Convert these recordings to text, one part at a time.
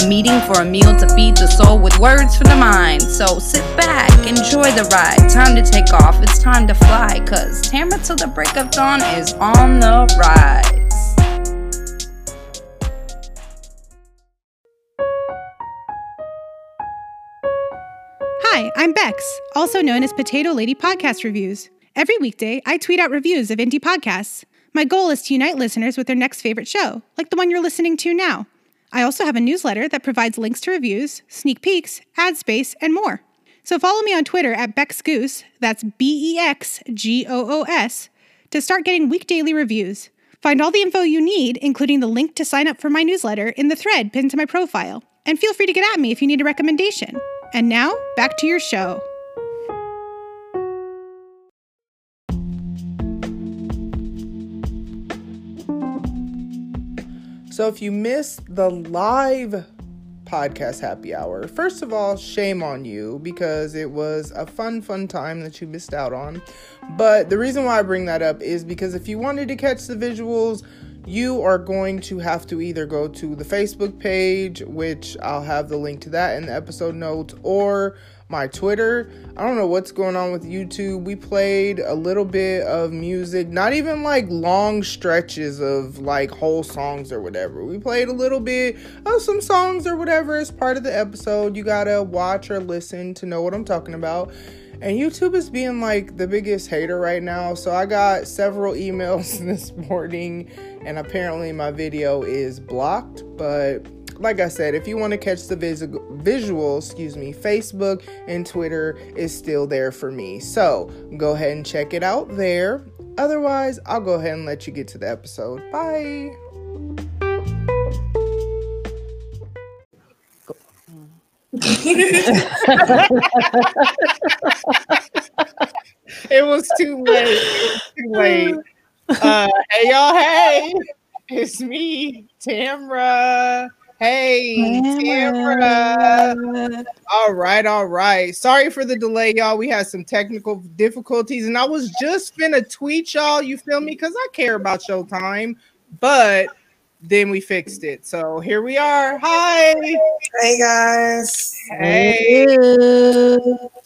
A meeting for a meal to feed the soul with words for the mind. So sit back, enjoy the ride. Time to take off, it's time to fly. Cause Tamara till the break of dawn is on the rise. Hi, I'm Bex, also known as Potato Lady Podcast Reviews. Every weekday, I tweet out reviews of indie podcasts. My goal is to unite listeners with their next favorite show, like the one you're listening to now. I also have a newsletter that provides links to reviews, sneak peeks, ad space, and more. So follow me on Twitter at BexGoos, that's B E X G O O S, to start getting week daily reviews. Find all the info you need, including the link to sign up for my newsletter, in the thread pinned to my profile. And feel free to get at me if you need a recommendation. And now, back to your show. So if you missed the live podcast happy hour, first of all, shame on you because it was a fun, fun time that you missed out on. But the reason why I bring that up is because if you wanted to catch the visuals, you are going to have to either go to the Facebook page, which I'll have the link to that in the episode notes, or my Twitter. I don't know what's going on with YouTube. We played a little bit of music, not even like long stretches of like whole songs or whatever. We played a little bit of some songs or whatever as part of the episode. You gotta watch or listen to know what I'm talking about. And YouTube is being like the biggest hater right now. So I got several emails this morning, and apparently my video is blocked. But like I said, if you want to catch the vis- visual, excuse me, Facebook and Twitter is still there for me. So go ahead and check it out there. Otherwise, I'll go ahead and let you get to the episode. Bye. it was too late. It was too late. Uh, hey y'all, hey, it's me, Tamra. Hey, Tamra. All right, all right. Sorry for the delay, y'all. We had some technical difficulties, and I was just finna tweet y'all. You feel me? Because I care about Showtime, but then we fixed it. So here we are. Hi. Hey guys. Hey.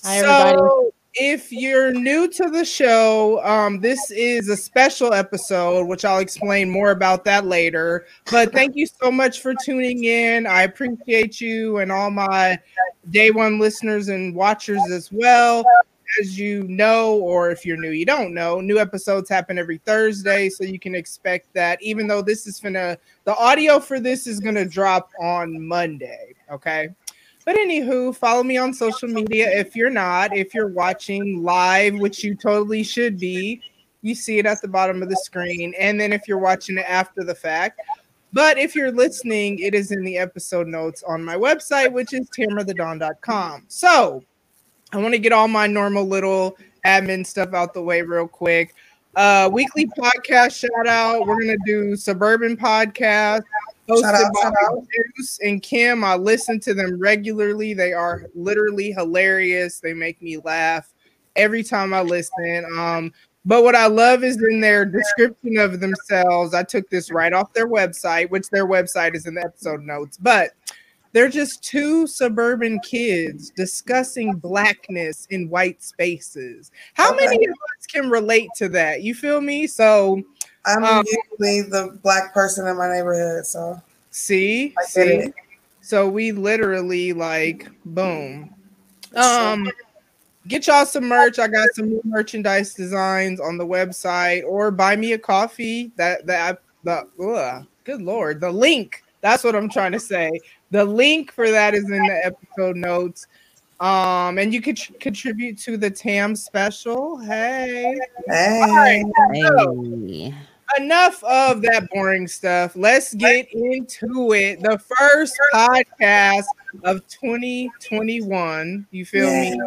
Hi, everybody. So, if you're new to the show, um, this is a special episode, which I'll explain more about that later. But thank you so much for tuning in. I appreciate you and all my day one listeners and watchers as well. As you know, or if you're new, you don't know, new episodes happen every Thursday. So you can expect that, even though this is gonna, the audio for this is gonna drop on Monday. Okay. But anywho, follow me on social media if you're not. If you're watching live, which you totally should be, you see it at the bottom of the screen. And then if you're watching it after the fact, but if you're listening, it is in the episode notes on my website, which is tamrathedawn.com. So I want to get all my normal little admin stuff out the way real quick. Uh, weekly podcast shout out. We're gonna do suburban podcast hosted by. And Kim. I listen to them regularly. They are literally hilarious. They make me laugh every time I listen. Um, but what I love is in their description of themselves. I took this right off their website, which their website is in the episode notes. But they're just two suburban kids discussing blackness in white spaces. How many of us can relate to that? You feel me? So I'm Um, usually the black person in my neighborhood, so see, I see. it. So we literally like boom. Um get y'all some merch. I got some new merchandise designs on the website or buy me a coffee. That that the ugh, good lord. The link. That's what I'm trying to say. The link for that is in the episode notes. Um, and you could tr- contribute to the TAM special. Hey. Hey, right. Hey. Enough of that boring stuff. Let's get into it. The first podcast of 2021. You feel me?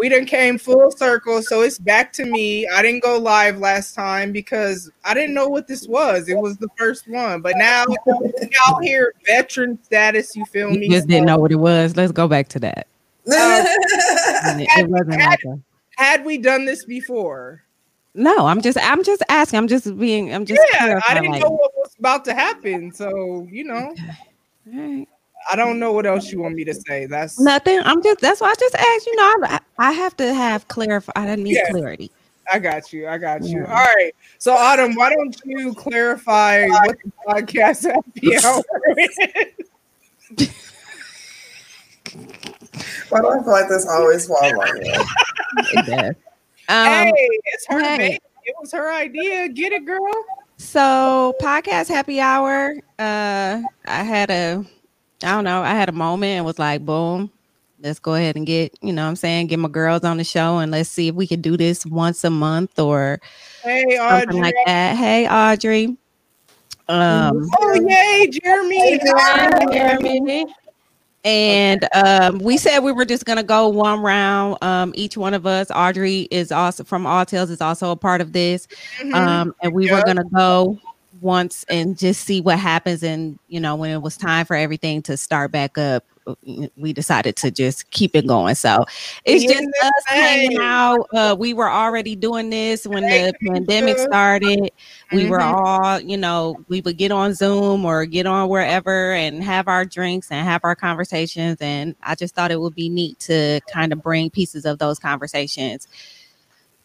we done came full circle, so it's back to me. I didn't go live last time because I didn't know what this was. It was the first one, but now y'all here, veteran status. You feel You me? just didn't know what it was. Let's go back to that. And it, it wasn't like a, Had we done this before? No. I'm just I'm just asking. I'm just being. I'm just. Yeah, I clarifying, didn't like, know what was about to happen. So you know, all right. I don't know what else you want me to say. That's Nothing. I'm just. That's why I just asked. You know, I, I have to have clarify. I need Yeah. clarity. I got you. I got you. Yeah. All right. So Autumn, why don't you clarify what the podcast happy hour is? Why do I feel like this always falls on you? Um, hey, it's her hey. baby. It was her idea. Get it, girl. So podcast happy hour. Uh I had a I don't know, I had a moment and was like, boom, let's go ahead and get, you know what I'm saying, get my girls on the show and let's see if we can do this once a month or Hey, something Audrey. like that. Hey Audrey. Um Oh, yay, Jeremy. Jeremy. And um, we said we were just gonna go one round. Um, each one of us, Audrey is also from All Tales, is also a part of this. Mhm. Um, and we were gonna go once and just see what happens. And you know, when it was time for everything to start back up, we decided to just keep it going. So it's just us hanging out. Uh, we were already doing this when the pandemic started. We were Mhm. all, you know, we would get on Zoom or get on wherever and have our drinks and have our conversations. And I just thought it would be neat to kind of bring pieces of those conversations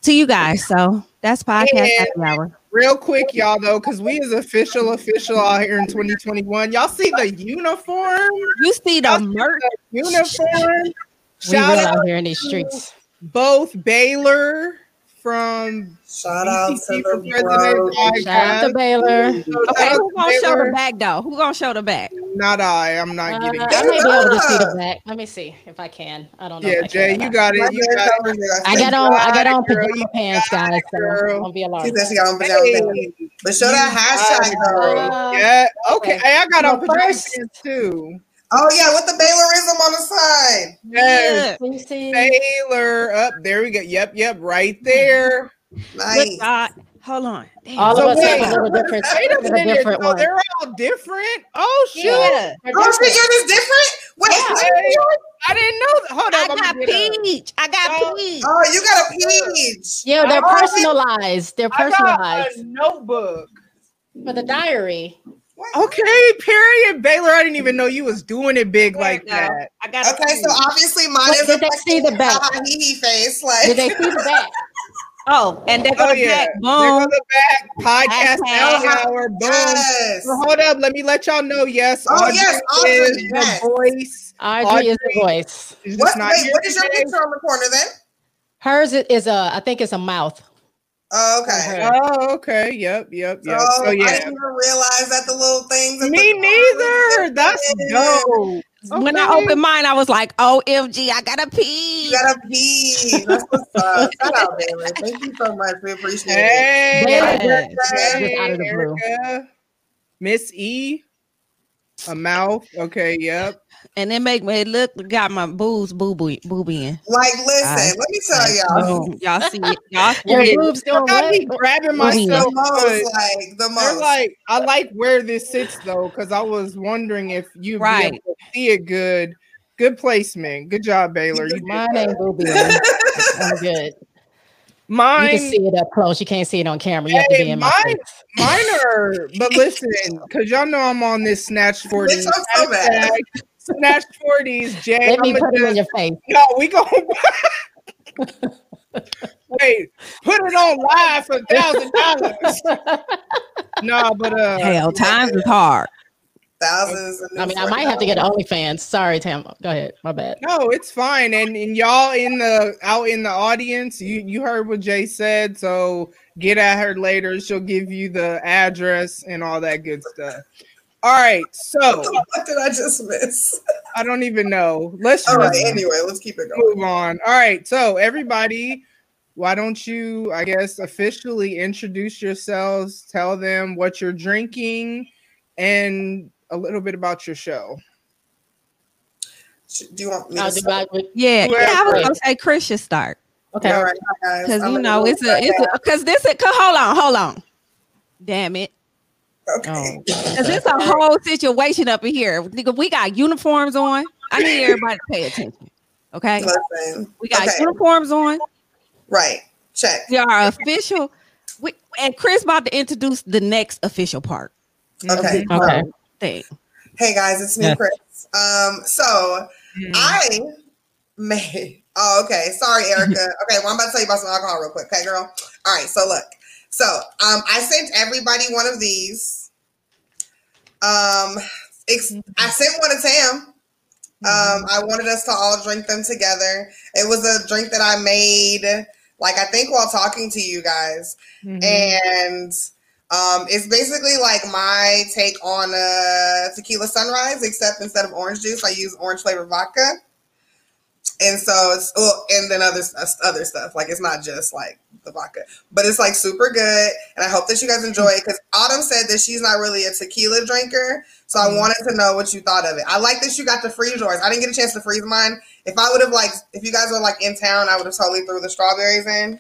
to you guys. So that's podcast And- happy hour. Real quick, y'all, though, because we is official, official out here in 2021. Y'all see the uniform? You see the merch. uniform? We Shout real out out here in these streets. both Baylor from Shout out to BTT for the President bro. podcast. Shout out to Baylor. So Okay, shout out who to gonna show Baylor. the back though? Who gonna show the back? Not I. I'm not Uh, getting I it. may be able to see the back. Let me see if I can. I don't know. Yeah, if I Jay, can. you got it. You got it. I got on. I got on Girl, you pajama pants, got guys. it, So girl. don't be She alarmed. said she got on pajama pants. Hey, But show you that got hashtag it, though. girl. Uh, Yeah. Okay. Hey, I got Well, on pajama first- pants too. Oh yeah, with the Baylorism on the side. Yes. Let. Baylor. Up there we go. Yep. Yep. Right there. Nice. God, hold on. Damn. All So of us have a little different. Wait a have a minute. different So one. they're all different. Oh shoot. Yeah. They're Oh, different. shit, yours is different? Wait, Hey, I didn't know. That. Hold I up. I'm got gonna get up. peach. I got Oh. peach. oh, you got a peach. Yeah, they're Oh, personalized. They're I got a personalized notebook. for the diary. Okay, period. Baylor, I didn't even know you was doing it big like you that. I got Okay, so obviously mine Wait, is did a they see the back? hee-hee face. Like Did they see the back? Oh, and there go Oh the yeah, back. there go Boom. the back podcast Hashtag. hour. Boom. Yes. So hold up, let me let y'all know. Yes, Oh, yes, Audrey, is yes. the voice. Audrey is the voice. She's What's wait, what is your picture on the corner then? Hers is a. I think it's a mouth. Oh, okay. Uh-huh. Oh, okay. Yep, yep, yep. Oh, so I didn't even realize that the little things. at Me the neither. That's dope. When I opened mine, I was like, oh, "OMG, I got a peach." You got a pee. That's what's up. Shout out, Baylor. Thank you so much. We appreciate it. Hey, Baylor. hey, Just out of the blue. Erica. Miss E, a mouth. Okay, yep. And it make me look got my boobs boo boo booby Like, listen, Aye. let me tell y'all. Boom. Y'all see it. Y'all see Your it. boobs doing I be what? grabbing The myself. most, like, the They're like, I like where this sits though, because I was wondering if you Right. be able to see it good. Good placement. Good job, Baylor. You Mine ain't booby. I'm good. Mine, You can see it up close. You can't see it on camera. You have to be in my mine- face. mine are. But listen, because y'all know I'm on this snatch forties. Bitch, I'm so bad. Snatch forties, Jay. Let me I'ma put it in your face. No, we go. Wait, put it on live for a thousand dollars. No, but uh, Hell, times is hard. Thousands. I mean, I might have to get OnlyFans. Sorry, Tam. Go ahead. My bad. No, it's fine. And and y'all in the out in the audience, you you heard what Jay said. So get at her later. She'll give you the address and all that good stuff. All right. So What did I just miss? I don't even know. Let's All right. just Anyway, let's keep it going. move on. All right. So everybody, why don't you, I guess, officially introduce yourselves? Tell them what you're drinking and a little bit about your show. Do you want me I'll to do I- Yeah, Whoever. yeah. I was gonna say Chris should start Okay. All right, guys. because you know it's a it's a because this is hold on hold on, damn it. Okay. Cause it's a whole situation up in here. Nigga, we got uniforms on. I need everybody to pay attention. Okay. Listen. We got okay. uniforms on. Right. Check. We are official. We, and Chris about to introduce the next official part. Okay. Okay. Thing. Hey guys, it's me, Yeah. Chris. Um, so I made. Oh, okay. Sorry, Erica. okay, well, I'm about to tell you about some alcohol real quick. Okay, girl. All right. So look. So um, I sent everybody one of these. Um, ex- I sent one to Tam. Um, I wanted us to all drink them together. It was a drink that I made, like I think while talking to you guys, and um, it's basically like my take on a tequila sunrise, except instead of orange juice, I use orange flavored vodka. And so it's well, and then other other stuff like it's not just like the vodka, but it's like super good. And I hope that you guys enjoy it because Autumn said that she's not really a tequila drinker, so I mm-hmm. wanted to know what you thought of it. I like that you got to freeze yours. I didn't get a chance to freeze mine. If I would have like, if you guys were like in town, I would have totally threw the strawberries in.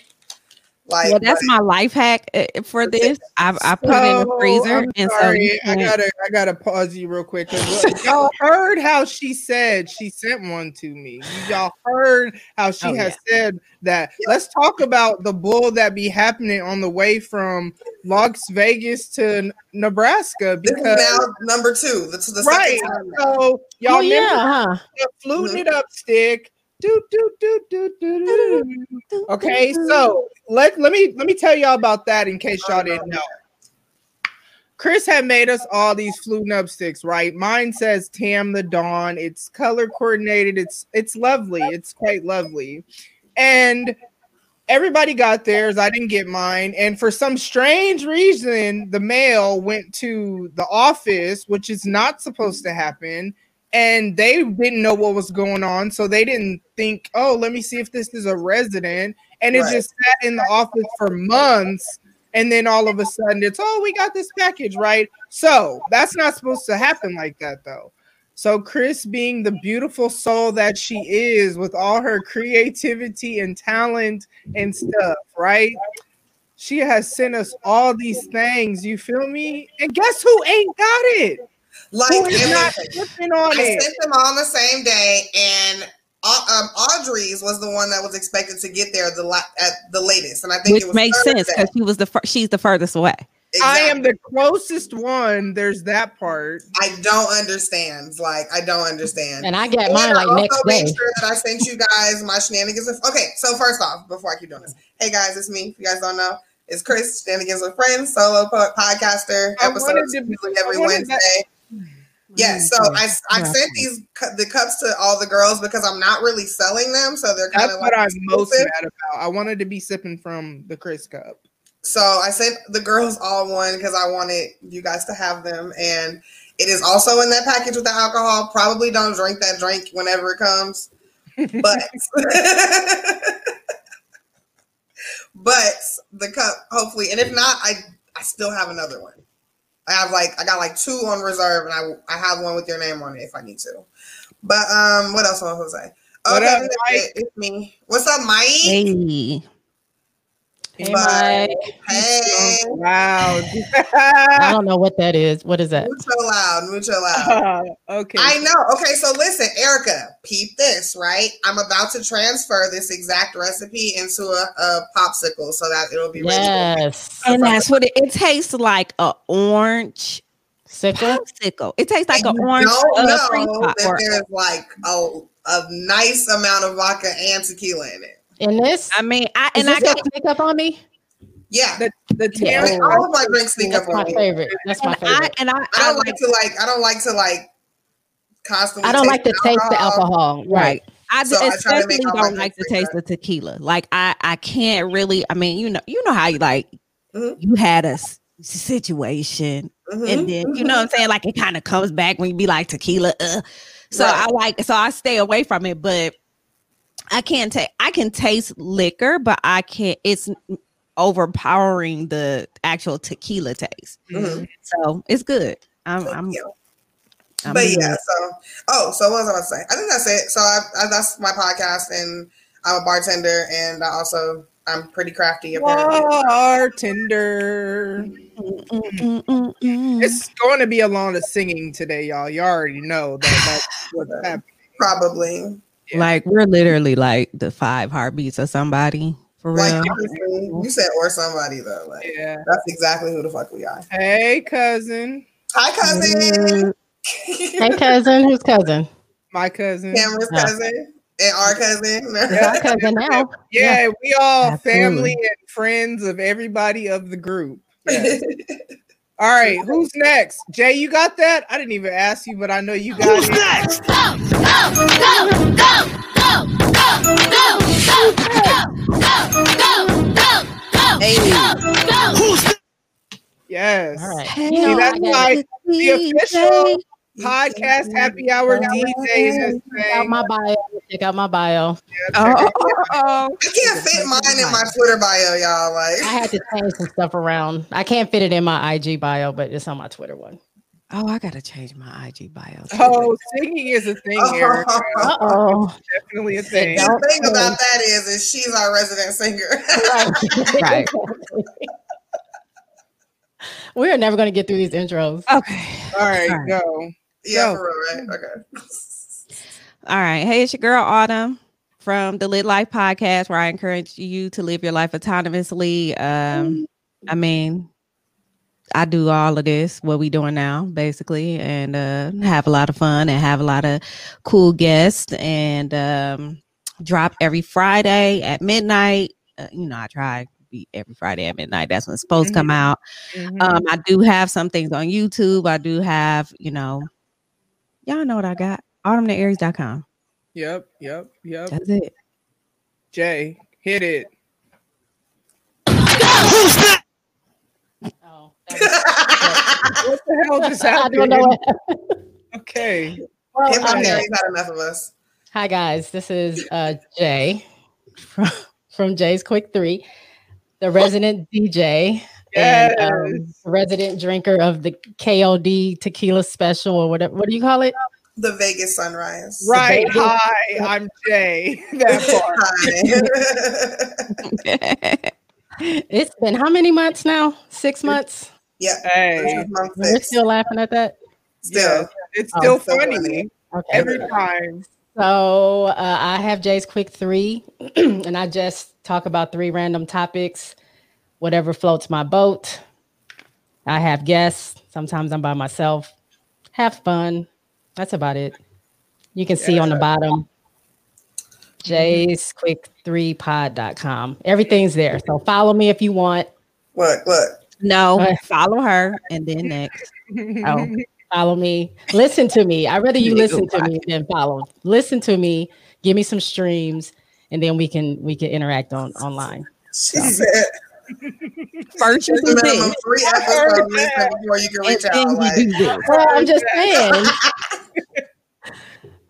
Like, Well, that's but- my life hack uh, for this. I, I put it in the freezer, I'm and so sorry, you I gotta I gotta pause you real quick. look, Y'all heard how she said she sent one to me. Y'all heard how she Oh, has said that. Let's talk about the bull that be happening on the way from Las Vegas to N- Nebraska This is because now number two. This is the right. second time. So y'all Oh yeah, remember huh? the fluting it up stick. Do, do, do. Okay, so let let me let me tell y'all about that in case y'all didn't know. Chris had made us all these fluting up sticks, right? Mine says Tam the Dawn. It's color coordinated. It's it's lovely. It's quite lovely. And everybody got theirs. I didn't get mine. And for some strange reason, the mail went to the office, which is not supposed to happen. And they didn't know what was going on. So they didn't think, oh, let me see if this is a resident. And it Right. just sat in the office for months. And then all of a sudden it's, oh, we got this package, right? So that's not supposed to happen like that, though. So, Chris, being the beautiful soul that she is with all her creativity and talent and stuff, right? She has sent us all these things. You feel me? And guess who ain't got it? Like, Who is not listen, slipping on I it? sent them all on the same day, and uh, um, Audrey's was the one that was expected to get there the la- at the latest, and I think which it was makes sense because she was the fir- she's the furthest away. I am the closest one. There's that part. I don't understand. Like, I don't understand. And I get And mine I like also next made day. sure that I sent you guys my shenanigans. Of, okay, so first off, before I keep doing this, hey guys, it's me. If you guys don't know, it's Chris Shenanigans with Friends, solo po- podcaster. I Episodes wanted I every wanted that- Wednesday. Yeah, mm-hmm. so I, I sent these cu- the cups to all the girls because I'm not really selling them, so they're kind That's of what I'm most mad about. I wanted to be sipping from the Chris cup. So I sent the girls all one because I wanted you guys to have them, and it is also in that package with the alcohol. Probably don't drink that drink whenever it comes, but but the cup hopefully, and if not, I I still have another one. I have like I got like two on reserve, and I I have one with your name on it if I need to. But um, what else am I supposed to say? What up, Mike? it. It's me. What's up, Mike? Hey, Hey, Mike. Hey. Wow. I don't know what that is. What is that? Mucho loud, mucho loud. okay. I know. Okay, so listen, Erica, peep this, right? I'm about to transfer this exact recipe into a, a popsicle so that it'll be ready. Yes. and that's what it, it tastes like a orange Sickle. popsicle. It tastes like And an orange don't uh, know that there's like a, a nice amount of vodka and tequila in it. In this? I mean, I Is and I this can't gonna sneak up on me? Yeah. the the Yeah. I mean, all of my drinks sneak up That's my on me. favorite. That's my and I favorite. and I, I I don't like like to like I don't like to like constantly I don't like to taste taste the alcohol. Right. right. I So I try to especially make all my don't like the taste like of tequila. Like I, I can't really. I mean, you know, you know how you like. Mhm. You had a s- situation, Mhm. and then you know what I'm saying. Like it kind of comes back when you be like tequila. Uh. So Right. I like. So I stay away from it, but I can't take. I can taste liquor, but I can't. It's overpowering the actual tequila taste. Mhm. So it's good. I'm. Thank I'm you. I'm but being- yeah, so oh, so what was I about to say? I think that's it. So I, I that's my podcast, and I'm a bartender, and I also I'm pretty crafty. Apparently, Bartender. It's going to be a lot of singing today, y'all. You already know that that's what's happening. probably Yeah. Like we're literally like the five heartbeats of somebody for real. like honestly, you said or somebody though. Like Yeah. that's exactly who the fuck we are. Hey, cousin. Hi, cousin. Hey, cousin. Who's cousin? My cousin. Cameron's Yeah. cousin and our cousin. Our cousin now. Yeah, we all Absolutely. family and friends of everybody of the group. Yes. All right, who's next? Jay, you got that? I didn't even ask you, but I know you got it. Yes. All right. Hey, You know, that's I got- why the official DJ. Podcast happy hour DJ is this check out my bio. Check out my bio. Oh, oh, I can't fit mine in my Twitter bio, y'all. Like I had to change some stuff around. I can't fit it in my IG bio, but it's on my Twitter one. oh, I gotta change my IG bio. too. Oh, singing is a thing, Erica. Uh oh. Definitely a thing. the Don't thing say. about that is, is she's our resident singer. Right. We are never going to get through these intros. Okay. All right, All right. go. Yeah, for real, right? Okay. All right. Hey, it's your girl Autumn from the Lit Life podcast, where I encourage you to live your life autonomously. Um, I mean, I do all of this, what we doing now, basically, and uh, have a lot of fun and have a lot of cool guests and um, drop every Friday at midnight. Uh, you know, I try be every Friday at midnight. That's when it's supposed to come out. Mhm. Um, I do have some things on YouTube. I do have, you know, y'all know what I got. AutumnTheAries.com. Yep, yep, yep. That's it. Jay, hit it. Oh, that What the hell just was- I happened? don't know what. Okay. Well, Hip hop I'm Harry's next. had enough of us. Hi guys, this is uh, Jay from, from Jay's Quick Three, the resident DJ and um, resident drinker of the KOD Tequila Special or whatever. What do you call it? The Vegas Sunrise. Right. baby. Hi, I'm Jay. That part. Hi. It's been how many months now? Six months. Yeah. Hey, Month We're still laughing at that. Still. yes, it's Oh, still so funny funny. Okay. every time. So uh, I have Jay's Quick Three, and I just talk about three random topics, whatever floats my boat. I have guests. Sometimes I'm by myself. Have fun. That's about it. You can see on the bottom. Jay's Quick Three Pod.com. Everything's there. So follow me if you want. Look, look. No, Uh, follow her and then next. Oh, Follow me. Listen to me. I'd rather you listen to me than follow. Listen to me. Give me some streams, and then we can we can interact on online. She said first you it's do minimum this, three episodes before you can reach out. Like. Well, I'm just saying,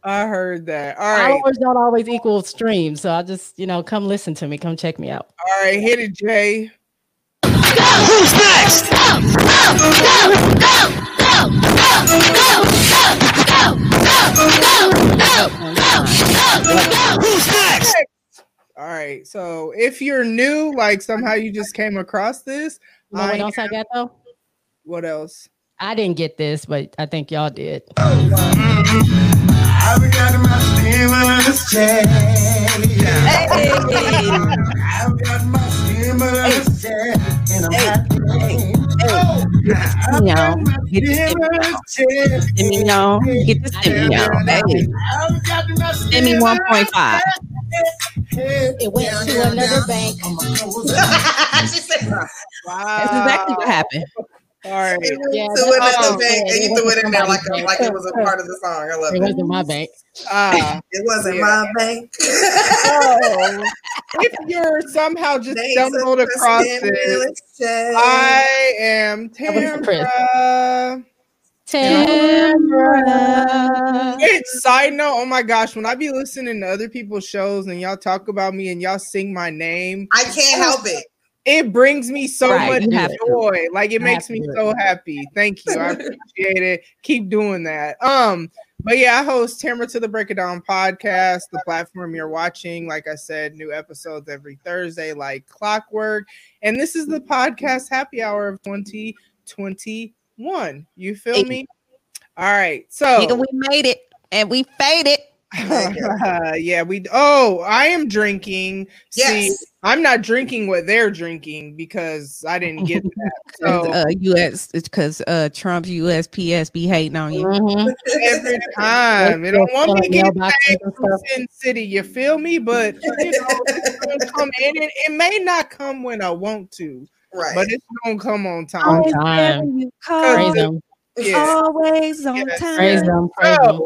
I heard that. All right. followers don't always equal streams. So I just, you know, come listen to me. Come check me out. All right. Hit it, Jay. All right. So if you're new, like somehow you just came across this, You know what I else I got though? what else? I didn't get this, but I think y'all did. I've got You know, get the stimulus check. stimmy on, get the stimmy on. Hey, I've got one point five. It went to another bank. she said, Wow. That's exactly what happened. All right. it went Yeah, to that's- another oh, bank, yeah, and you threw it in there like, a, like it was a part of the song. I love It it. wasn't my bank. Ah. It wasn't Yeah. my bank. so if you're somehow just They stumbled across this, stimulus check. I am. Tamra. Tamra. Wait, side note, oh my gosh, when I be listening to other people's shows and y'all talk about me and y'all sing my name, I can't help it. It brings me so Right, much have to. joy. Like it You makes me so happy. Thank you. I appreciate it. Keep doing that. Um, but yeah, I host Tamara to the Break It Down podcast, the platform you're watching. Like I said, new episodes every Thursday, like clockwork. And this is the podcast happy hour of 2021. You feel me? All right. So Nigga, we made it and we faded. yeah, we oh, I am drinking. See, Yes. I'm not drinking what they're drinking because I didn't get that. So uh, US it's because uh Trump's USPS be hating on you. Mhm. every time they don't want me to get back and from. Sin City, you feel me? But you know, it's come in. It, it may not come when I want to, right. but it's gonna come on On time. time. You Praise call, them. yeah. always on Yes. time. Praise them. Praise them.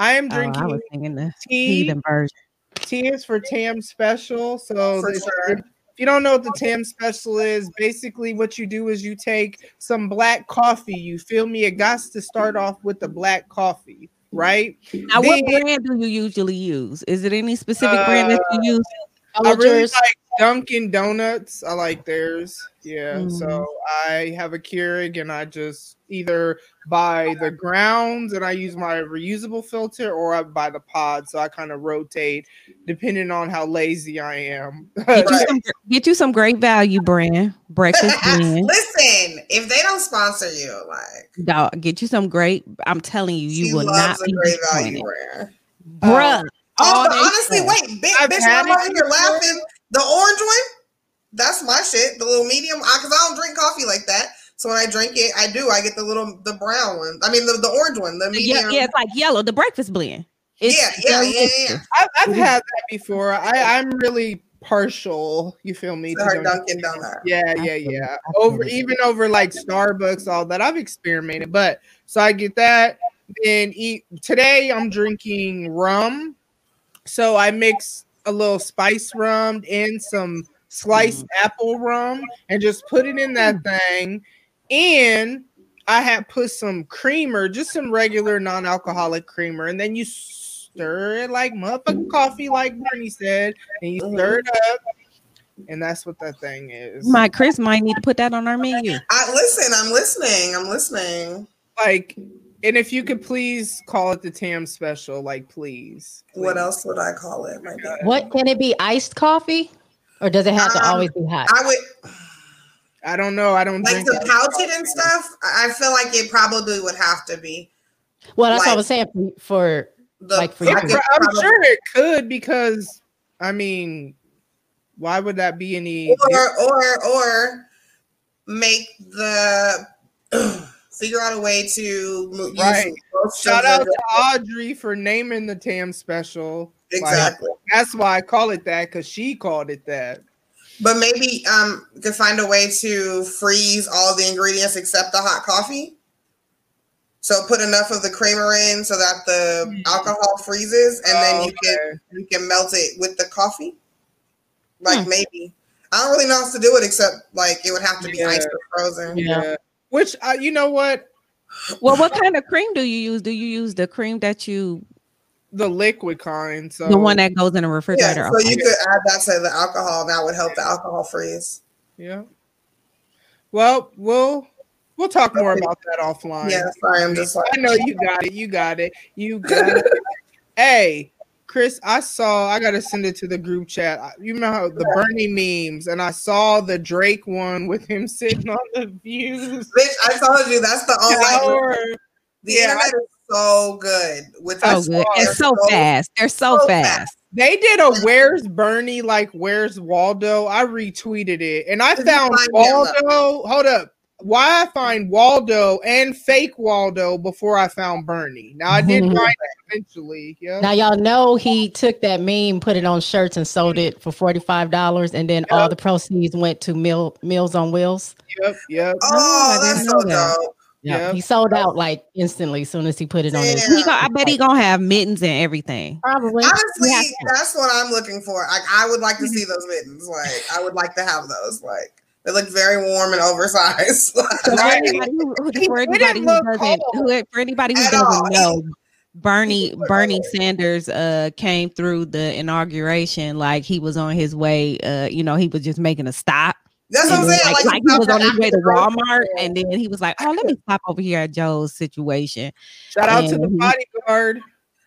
So I am Oh, I drinking was singing the tea. heathen version. Tea is for Tam special. So For if- sure. if you don't know what the Tam special is, basically what you do is you take some black coffee. You feel me? It got to start off with the black coffee, right? Now, what brand do you usually use? Is it any specific brand that you use? I really like Dunkin' Donuts. I like theirs. Yeah. Mm. So I have a Keurig and I just either buy the grounds and I use my reusable filter or I buy the pod. So I kind of rotate depending on how lazy I am. Get you, some, get you some great value brand breakfast blend. Listen, if they don't sponsor you, like Dog, get you some great. I'm telling you, you will not be great value brand. bruh. Um, oh, but honestly, sell. wait, bitch, I've bitch, had I'm over here laughing. The orange one, that's my shit. The little medium, because I, don't drink coffee like that. So when I drink it, I do. I get the little, the brown one. I mean, the, the orange one, the medium. Yeah, yeah, it's like yellow, the breakfast blend. It's yeah, yeah, very yeah, yeah. I've, I've mm-hmm. had that before. I, I'm really partial. You feel me? To to her Dunkin'. Dunkin' Donut. Yeah, yeah, yeah. Over even over like Starbucks, all that. I've experimented, but so I get that. Then eat today. I'm drinking rum, so I mix a little spice rum and some sliced mm. apple rum, and just put it in that mm. thing. And I have put some creamer, just some regular non-alcoholic creamer, and then you stir it like motherfucking coffee, like Bernie said, and you stir it up, and that's what that thing is. My Chris might need to put that on our menu. I listen. I'm listening. I'm listening. like, and if you could please call it the Tam special, like, please. What else would I call it? My God. What can it be? Iced coffee, or does it have to Um, always be hot? I would I don't know. I don't like drink to it. pouch it and stuff. I I feel like it probably would have to be well, that's what I was saying for, for the. Like for I you. I'm, sure- probably- sure it could because, I mean, why would that be any? or or or make the figure out a way to use Right. Shout out to Audrey for naming the Tam special. Like, exactly. that's why I call it that because she called it that. But maybe um you could find a way to freeze all the ingredients except the hot coffee. So put enough of the creamer in so that the alcohol freezes, and then you can. You can melt it with the coffee. Like Hmm. maybe I don't really know how to do it except like it would have to be Yeah. iced or frozen. Yeah. Which uh, you know what? Well, what kind of cream do you use? Do you use the cream that you, The liquid kind. So the one that goes in the Yeah, refrigerator? so you could add that to the alcohol. That would help the alcohol freeze. Yeah. Well, we'll we'll talk more about that offline. Yeah, sorry, I'm just like I know you got it. You got it. You got it. Hey, Chris, I saw. I gotta send it to the group chat. You know how the Bernie memes, and I saw the Drake one with him sitting on the views. Bitch, I told you that's the only tower. the Yeah, internet is so good with So good. song. And so fast. They're so so fast. fast. They did a "Where's Bernie?" like "Where's Waldo?" I retweeted it, and I found find Yellow? Waldo. Hold up, why I find Waldo and fake Waldo before I found Bernie. Now I did find it eventually. Yeah. Now y'all know he took that meme, put it on shirts, and sold it for forty five dollars, and then all the proceeds went to Mill Meals on Wheels. Yep. Yep. Oh, I that's so that. dope. Yeah, Yep. he sold out like instantly as soon as he put it on his. He gon- I bet he gonna have mittens and everything. Probably. Honestly, He has to. that's what I'm looking for. Like, I would like to see those mittens. Like, I would like to have those. Like, they look very warm and oversized. So for anybody who, who- for anybody who doesn't, who, for anybody who doesn't all. know, Bernie Bernie. Sanders uh came through the inauguration like he was on his way. Uh, you know, he was just making a stop. That's what I'm saying. Like, Like, like he was on his way to Walmart, and then he was like, "Oh, let me stop over here at Joe's situation." Shout out to the bodyguard.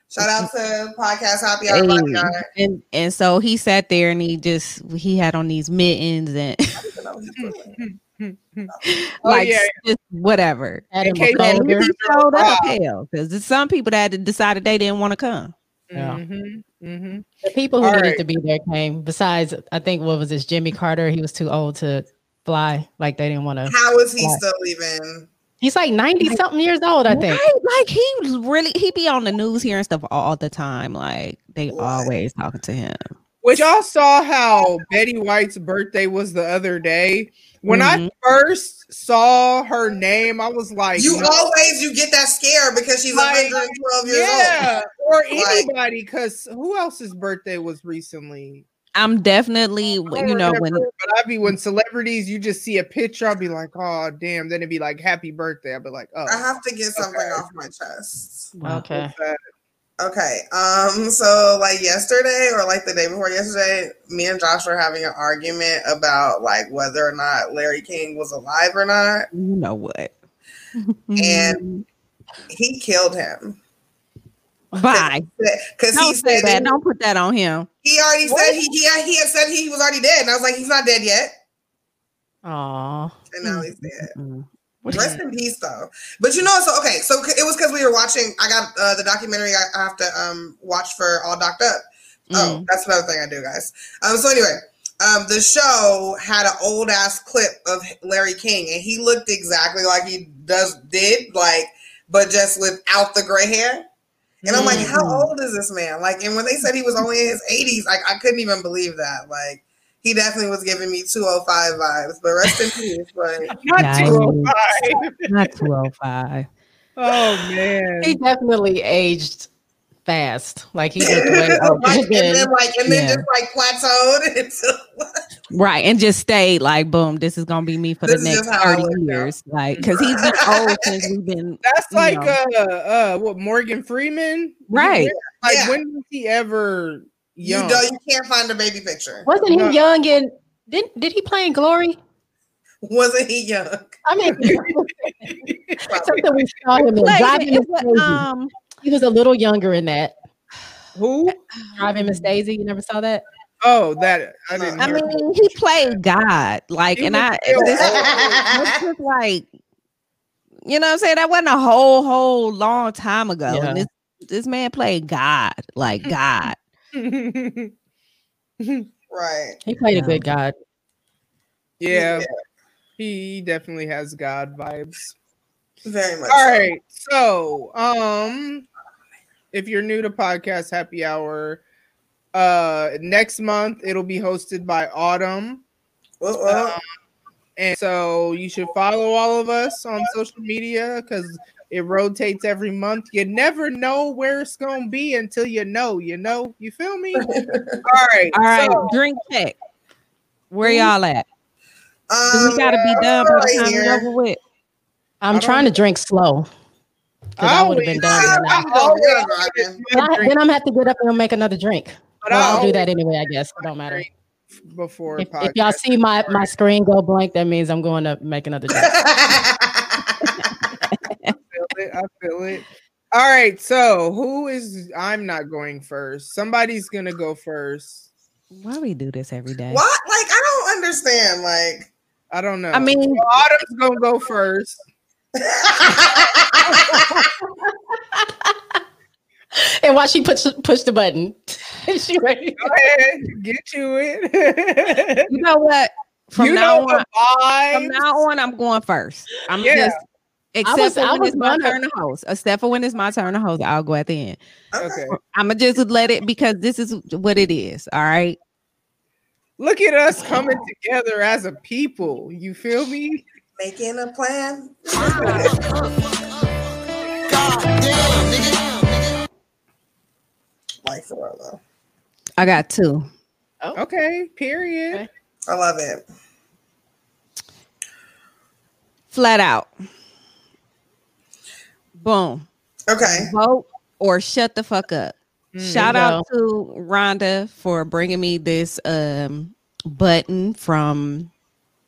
Shout out to podcast happy hour. Hey, bodyguard. and and so he sat there and he just he had on these mittens and Oh, like yeah. just whatever. In case And he showed up hell because some people that had decided they didn't want to come. Yeah. Mm-hmm, mm-hmm. The people who All needed right. to be there came. Besides, I think what was this? Jimmy Carter. He was too old to fly. Like they didn't want to. How is he Yeah. still even? He's like ninety something years old. I think. Right? Like he was really he be on the news here and stuff all the time. Like they What? always talking to him. Which y'all saw how Betty White's birthday was the other day. When I Mhm. first saw her name, I was like, You no. always you get that scare because she's Like, 112 years yeah, or Like- anybody. Because who else's birthday was recently? I'm definitely you know when but I'd be when celebrities, you just see a picture, I'll be like, oh damn. Then it'd be like, happy birthday. I'll be like, oh. I have to get something Okay. off my chest. Okay. Okay. Um. So like yesterday or like the day before yesterday, me and Josh were having an argument about like whether or not Larry King was alive or not. you know what. And he killed him bye. because he said that. Don't put that on him. he already said he, he had- he had said he was already dead, and I was like, he's not dead yet, Aw. and now he's dead. Mm. Rest in peace, though. But you know, so okay, so it was because we were watching. I got uh, the documentary I, have to um watch for All Docked Up. Oh, Mm. that's another thing I do, guys. Um, so anyway, um, the show had an old ass clip of Larry King, and he looked exactly like he does did, like, but just without the gray hair. And I'm like, how Mm. old is this man? Like, and when they said he was only in his 80s, like, I couldn't even believe that. Like, he definitely was giving me 205 vibes. But rest in peace. But Not Nice. 205. Not 205. Oh man. He definitely aged fast. Like he looked way like, and then like, and then Yeah. just like plateaued. until- Right. And just stayed like, boom, this is going to be me for This the next just how I 30 look now. years. Like, because he's been old since we've been. That's like know. uh uh what Morgan Freeman? Right. Like Yeah. when was he ever you young? know, you can't find a baby picture. Wasn't he No. young and did did he play in Glory? Wasn't he young? I mean, something we saw him in. Like, Driving Miss it was, Daisy. um, he was a little younger in that. Who? Driving Miss Daisy. You never saw that? Oh, that I didn't I hear. mean, he played God. Like, He and I, still this, this was like, you know what I'm saying? That wasn't a whole, whole long time ago. Yeah. And this, this man played God, like God. Right. He played Yeah. a good God. yeah. He definitely has God vibes. Very much. All so. right. So, um if you're new to podcast happy hour, uh next month it'll be hosted by Autumn. Well, well, Um, and so you should follow all of us on social media because it rotates every month. You never know where it's gonna be until you know, you know, you feel me? all right. All right, so- drink check. Where y'all at? Um, we gotta be done by the time here. it's over with? I'm I don't trying to drink slow. 'Cause I would have been done. By now. I'm going. Then I- then I'm gonna have to get up and make another drink. But Well, I I'll do that anyway. I guess it don't matter. Before If, if y'all see my my screen go blank, that means I'm going to make another drink. I feel it. I feel it. All right. So who is? I'm not going first. Somebody's gonna go first. Why we do this every day? what? Like, I don't understand. Like, I don't know. I mean, So Autumn's gonna go first. and while she push push the button, is she ready. Go ahead, get to it. you know what? From you now know on, the from now on, I'm going first. I'm Yeah. just except was- for I when was it's my gonna- turn to host. Except for when it's my turn to host, I'll go at the end. Okay. I'm gonna just let it because this is what it is. All right. Look at us coming together as a people. You feel me? Making a plan. Like, for real, though. I got two. Oh. Okay. Period. Okay. I love it. Flat out. Boom. Okay. Vote or shut the fuck up. Mm. Shout There you out to Rhonda for bringing me this um button from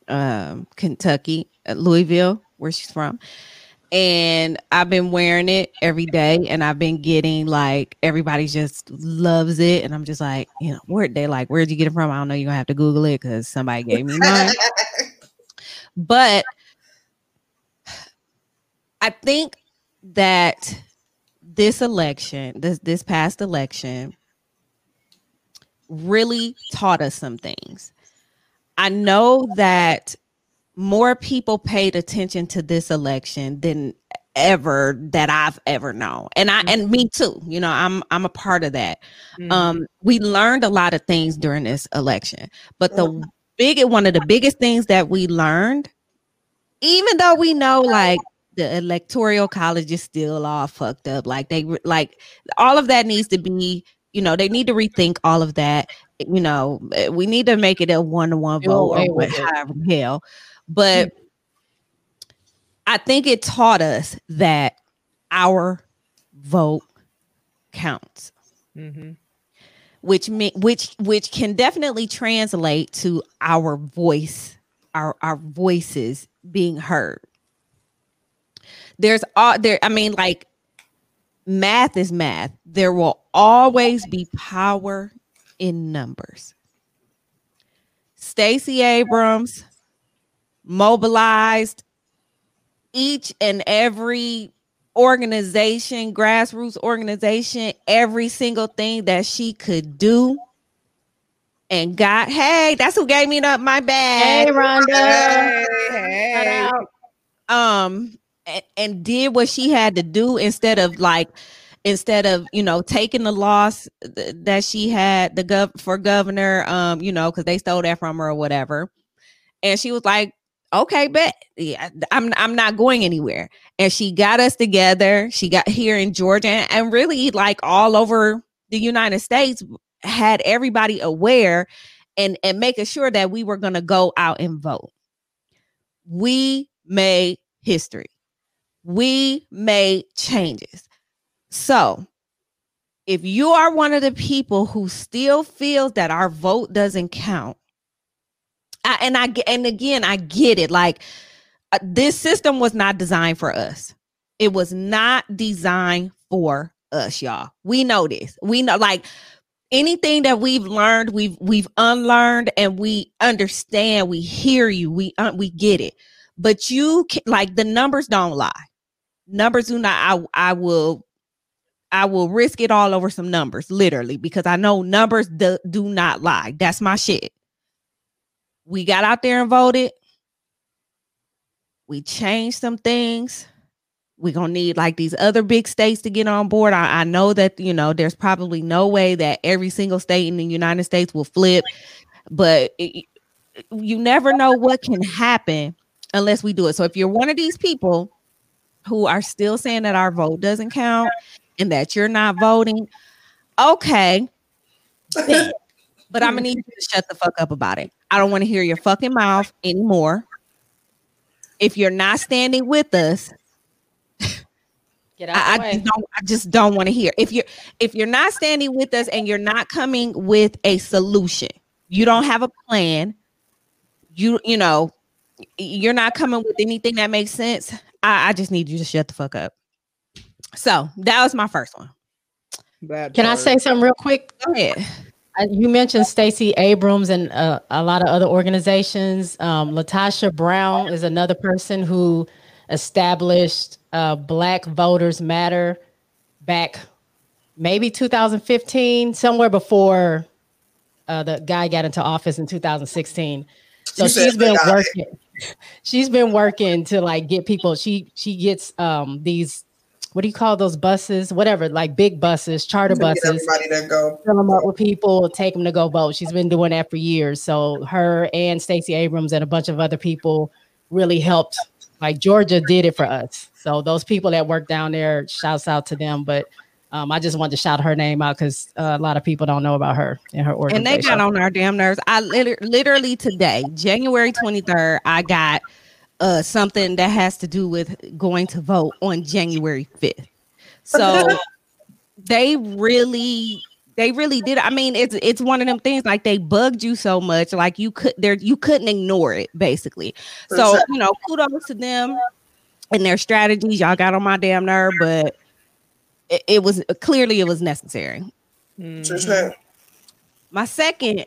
um, Kentucky, uh, Louisville, where she's from. And I've been wearing it every day, and I've been getting like everybody just loves it, and I'm just like, you know, where they like, where'd you get it from? I don't know. You're gonna have to Google it because somebody gave me mine. but I think that this election, this this past election, really taught us some things. I know that more people paid attention to this election than ever that I've ever known. And I and me too. You know, I'm I'm a part of that. Mhm. Um we learned a lot of things during this election. But the big one of the biggest things that we learned even though we know like the electoral college is still all fucked up. Like they like all of that needs to be you know they need to rethink all of that. You know eh, we need to make it a one-to-one vote or with it. however the hell. But i think it taught us that our vote counts. Mhm. which me, which which can definitely translate to our voice our our voices being heard there's all there i mean like math is math. There will always be power in numbers. Stacey abrams mobilized each and every organization grassroots organization every single thing that she could do and got. Hey that's who gave me the, my bag Hey, Rhonda. Hey, hey. um and, did what she had to do instead of like instead of you know taking the loss th- that she had the gov for governor um you know because they stole that from her or whatever. And she was like okay bet. Yeah, i'm i'm not going anywhere. And she got us together. She got here in georgia and, and really like all over the united states had everybody aware and and making sure that we were going to go out and vote. We made history. We made changes. So, if you are one of the people who still feels that our vote doesn't count, I, and I and again I get it. Like uh, this system was not designed for us. It was not designed for us, y'all. We know this. We know like anything that we've learned, we've we've unlearned, and we understand. We hear you. We uh, we get it but you can like the numbers don't lie numbers do not i i will i will risk it all over some numbers literally because i know numbers do, do not lie. That's my shit. We got out there and voted. We changed some things. We're gonna need like these other big states to get on board. I, I know that you know there's probably no way that every single state in the united states will flip but it, you never know what can happen unless we do it. So if you're one of these people who are still saying that our vote doesn't count and that you're not voting, okay. but I'm gonna need you to shut the fuck up about it. I don't want to hear your fucking mouth anymore. If you're not standing with us, Get out I, I just don't I just don't want to hear. If you're if you're not standing with us and you're not coming with a solution, you don't have a plan, you you know, you're not coming with anything that makes sense. I, I just need you to shut the fuck up. So that was my first one. That Can I say something real quick? Go ahead. You mentioned Stacey Abrams and uh, a lot of other organizations. Um, LaTosha Brown is another person who established uh, Black Voters Matter back maybe 2015, somewhere before uh, the guy got into office in 2016. So You said she's the been working. She's been working to like get people. She she gets um these what do you call those buses? Whatever, like big buses, charter buses everybody to go. fill them up with people, take them to go vote. She's been doing that for years. So her and Stacey Abrams and a bunch of other people really helped. Like Georgia did it for us. So those people that work down there, shouts out to them. But um, I just wanted to shout her name out because uh, a lot of people don't know about her and her organization. And they got on our damn nerves. I liter- literally today, January 23rd, I got uh something that has to do with going to vote on January 5th. So they really They really did. I mean, it's it's one of them things like they bugged you so much, like you could there you couldn't ignore it, basically. So you know, kudos to them and their strategies. Y'all got on my damn nerve, but it, it was clearly it was necessary. For sure. My second,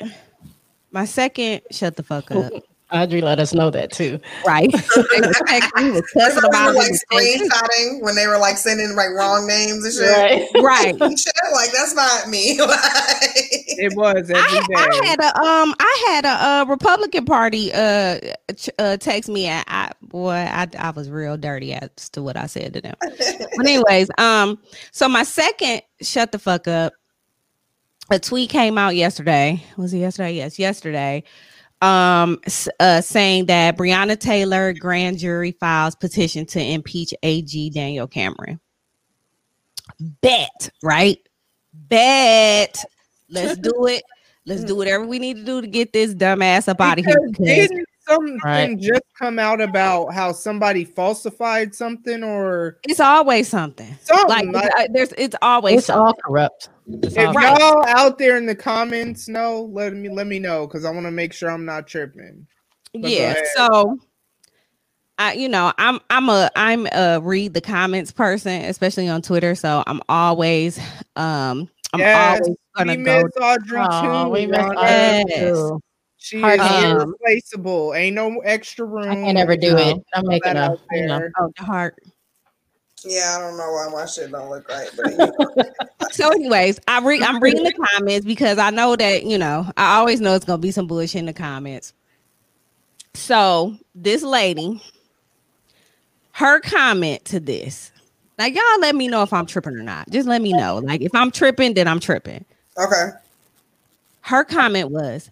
my second, shut the fuck up. Audrey let us know that too. Right. They was texting, he was cussing Remember about like it. screenshotting when they were like sending like wrong names and shit. Right. Shit, like that's not me. like, It was every I, day. I had a um I had a, uh Republican Party uh, ch- uh text me and I boy I I was real dirty as to what I said to them. but anyways, um so my second shut the fuck up a tweet came out yesterday. Was it yesterday? Yes, yesterday. Um uh saying that Breonna Taylor grand jury files petition to impeach AG Daniel Cameron. Bet, right? Bet. Let's do it. Let's do whatever we need to do to get this dumbass up out of here. Because because- Didn't something Right. just come out about how somebody falsified something or It's always something. something? Like Like, there's, it's always It's something. all corrupt. It's if all right. y'all out there in the comments know, let me let me know because I want to make sure I'm not tripping. But yeah. So, I, you know, I'm, I'm a, I'm a read the comments person, especially on Twitter. So I'm always, um, I'm Yes, always gonna we go. miss Audrey Oh, too. we miss Audrey Yes. too. She Hard is hand. irreplaceable. Ain't no extra room. I can't ever do No. it. I'm making that a, out you know. Oh, the heart. Yeah, I don't know why my shit don't look right, but you know. So, anyways, I read. I'm reading the comments because I know that you know. I always know it's gonna be some bullshit in the comments. So this lady, her comment to this, Now y'all, let me know if I'm tripping or not. Just let me know. Like if I'm tripping, then I'm tripping. okay. Her comment was,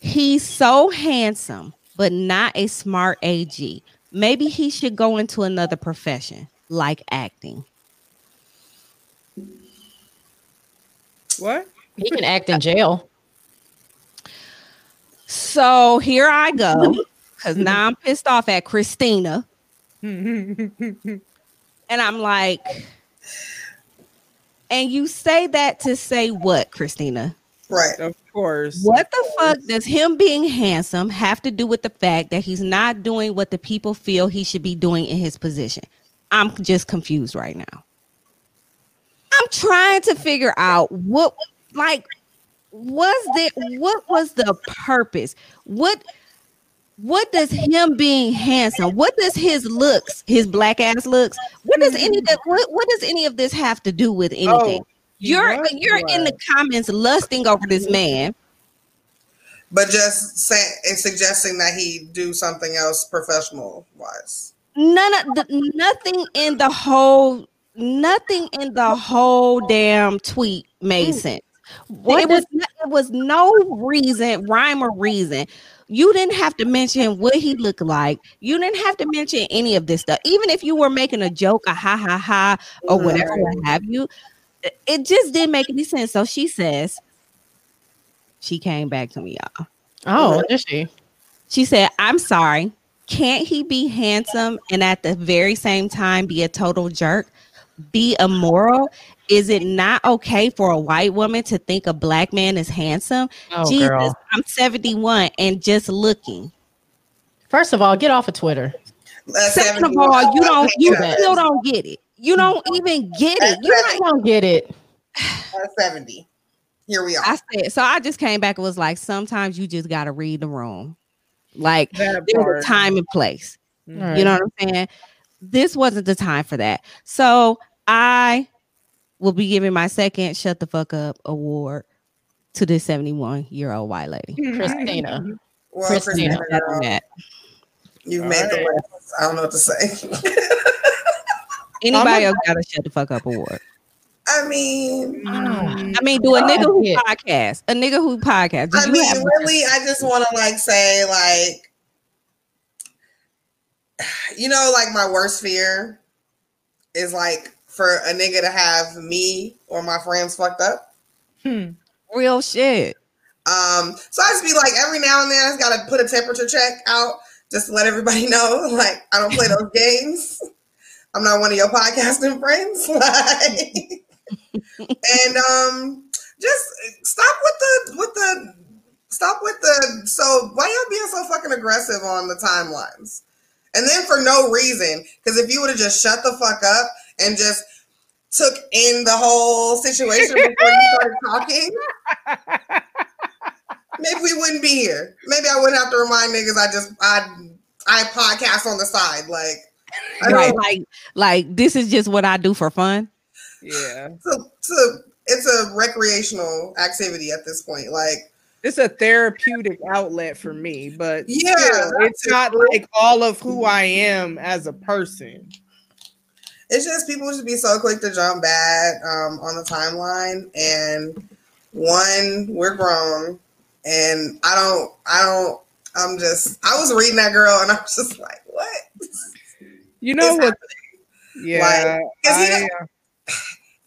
"He's so handsome, but not a smart AG. Maybe he should go into another profession like acting." What? He can act in jail. So here I go, because now I'm pissed off at Christina. And I'm like, and you say that to say what, Christina? Right. Of course. What the fuck does him being handsome have to do with the fact that he's not doing what the people feel he should be doing in his position? I'm just confused right now. I'm trying to figure out what, like, was there, what was the purpose? What, what does him being handsome, what does his looks, his black ass looks, what does any of that, what, what does any of this have to do with oh, anything? Oh, you're was you're in the comments lusting over this man. But just saying suggesting that he do something else professional wise. None of the nothing in the whole nothing in the whole damn tweet made mm. sense. What it was it was no reason, rhyme or reason. You didn't have to mention what he looked like. You didn't have to mention any of this stuff. Even if you were making a joke, a ha ha ha, or whatever, what have you, it- it just didn't make any sense. So she says, she came back to me, y'all. Oh, did she? She said, I'm sorry. Can't he be handsome and at the very same time be a total jerk? Be immoral? Is it not okay for a white woman to think a black man is handsome? Oh, Jesus, girl. I'm 71 and just looking. First of all, get off of Twitter. Uh, Second of all, you don't you Yeah. still don't get it. You don't even get it. You don't get it. Uh, 70. Here we are. I said so I just came back and was like, sometimes you just gotta read the room. Like That there's a time and place. Right. You know what I'm saying? This wasn't the time for that. So I will be giving my second shut the fuck up award to this 71 year old white lady. Christina. well, Christina. Christina, Other girl, than that, you've All made the list. I don't know what to say. Anybody else got a shut the fuck up award? I mean, Mm, I mean, do a nigga who Yeah. podcast, a nigga who podcast. Do I mean, have really, I just want to like say, like, you know, like my worst fear is like for a nigga to have me or my friends fucked up. hmm. real shit? Um, so I just be like, every now and then, I just gotta put a temperature check out just to let everybody know, like, I don't play those games. I'm not one of your podcasting friends. Like, and um, just stop with the with the stop with the so why y'all being so fucking aggressive on the timelines? And then for no reason, because if you would have just shut the fuck up and just took in the whole situation before you started talking, maybe we wouldn't be here. Maybe I wouldn't have to remind niggas I just I I podcast on the side. Like I don't- Right, like like this is just what I do for fun. Yeah. it's a, it's a recreational activity at this point. Like It's a therapeutic outlet for me, but Yeah, still, it's not like all of who I am as a person. it's just people should be so quick to jump bad um, on the timeline. And one, we're grown, and I don't, I don't. I'm just. I was reading that girl, and I was just like, what? You know what? happening? Yeah. he I,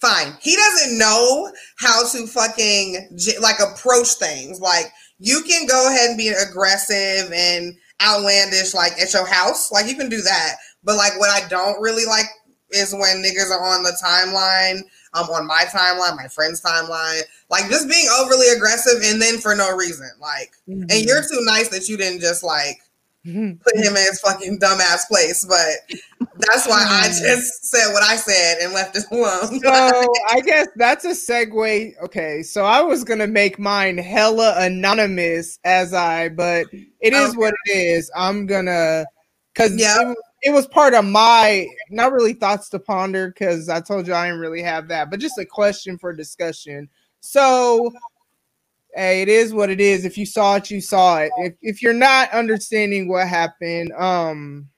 Fine. He doesn't know how to fucking like approach things. Like you can go ahead and be aggressive and outlandish, like at your house. Like you can do that. But like what I don't really like is when niggas are on the timeline. Um, on my timeline, my friend's timeline, like just being overly aggressive and then for no reason, like, and you're too nice that you didn't just like Mhm. put him in his fucking dumbass place. But that's why I just said what I said and left it alone. So I guess that's a segue. Okay, so I was gonna make mine hella anonymous as I, but it is Okay. what it is. I'm gonna because Yeah. it, it was part of my not really thoughts to ponder because I told you I didn't really have that, but just a question for discussion. So hey, it is what it is. If you saw it, you saw it. If if you're not understanding what happened, um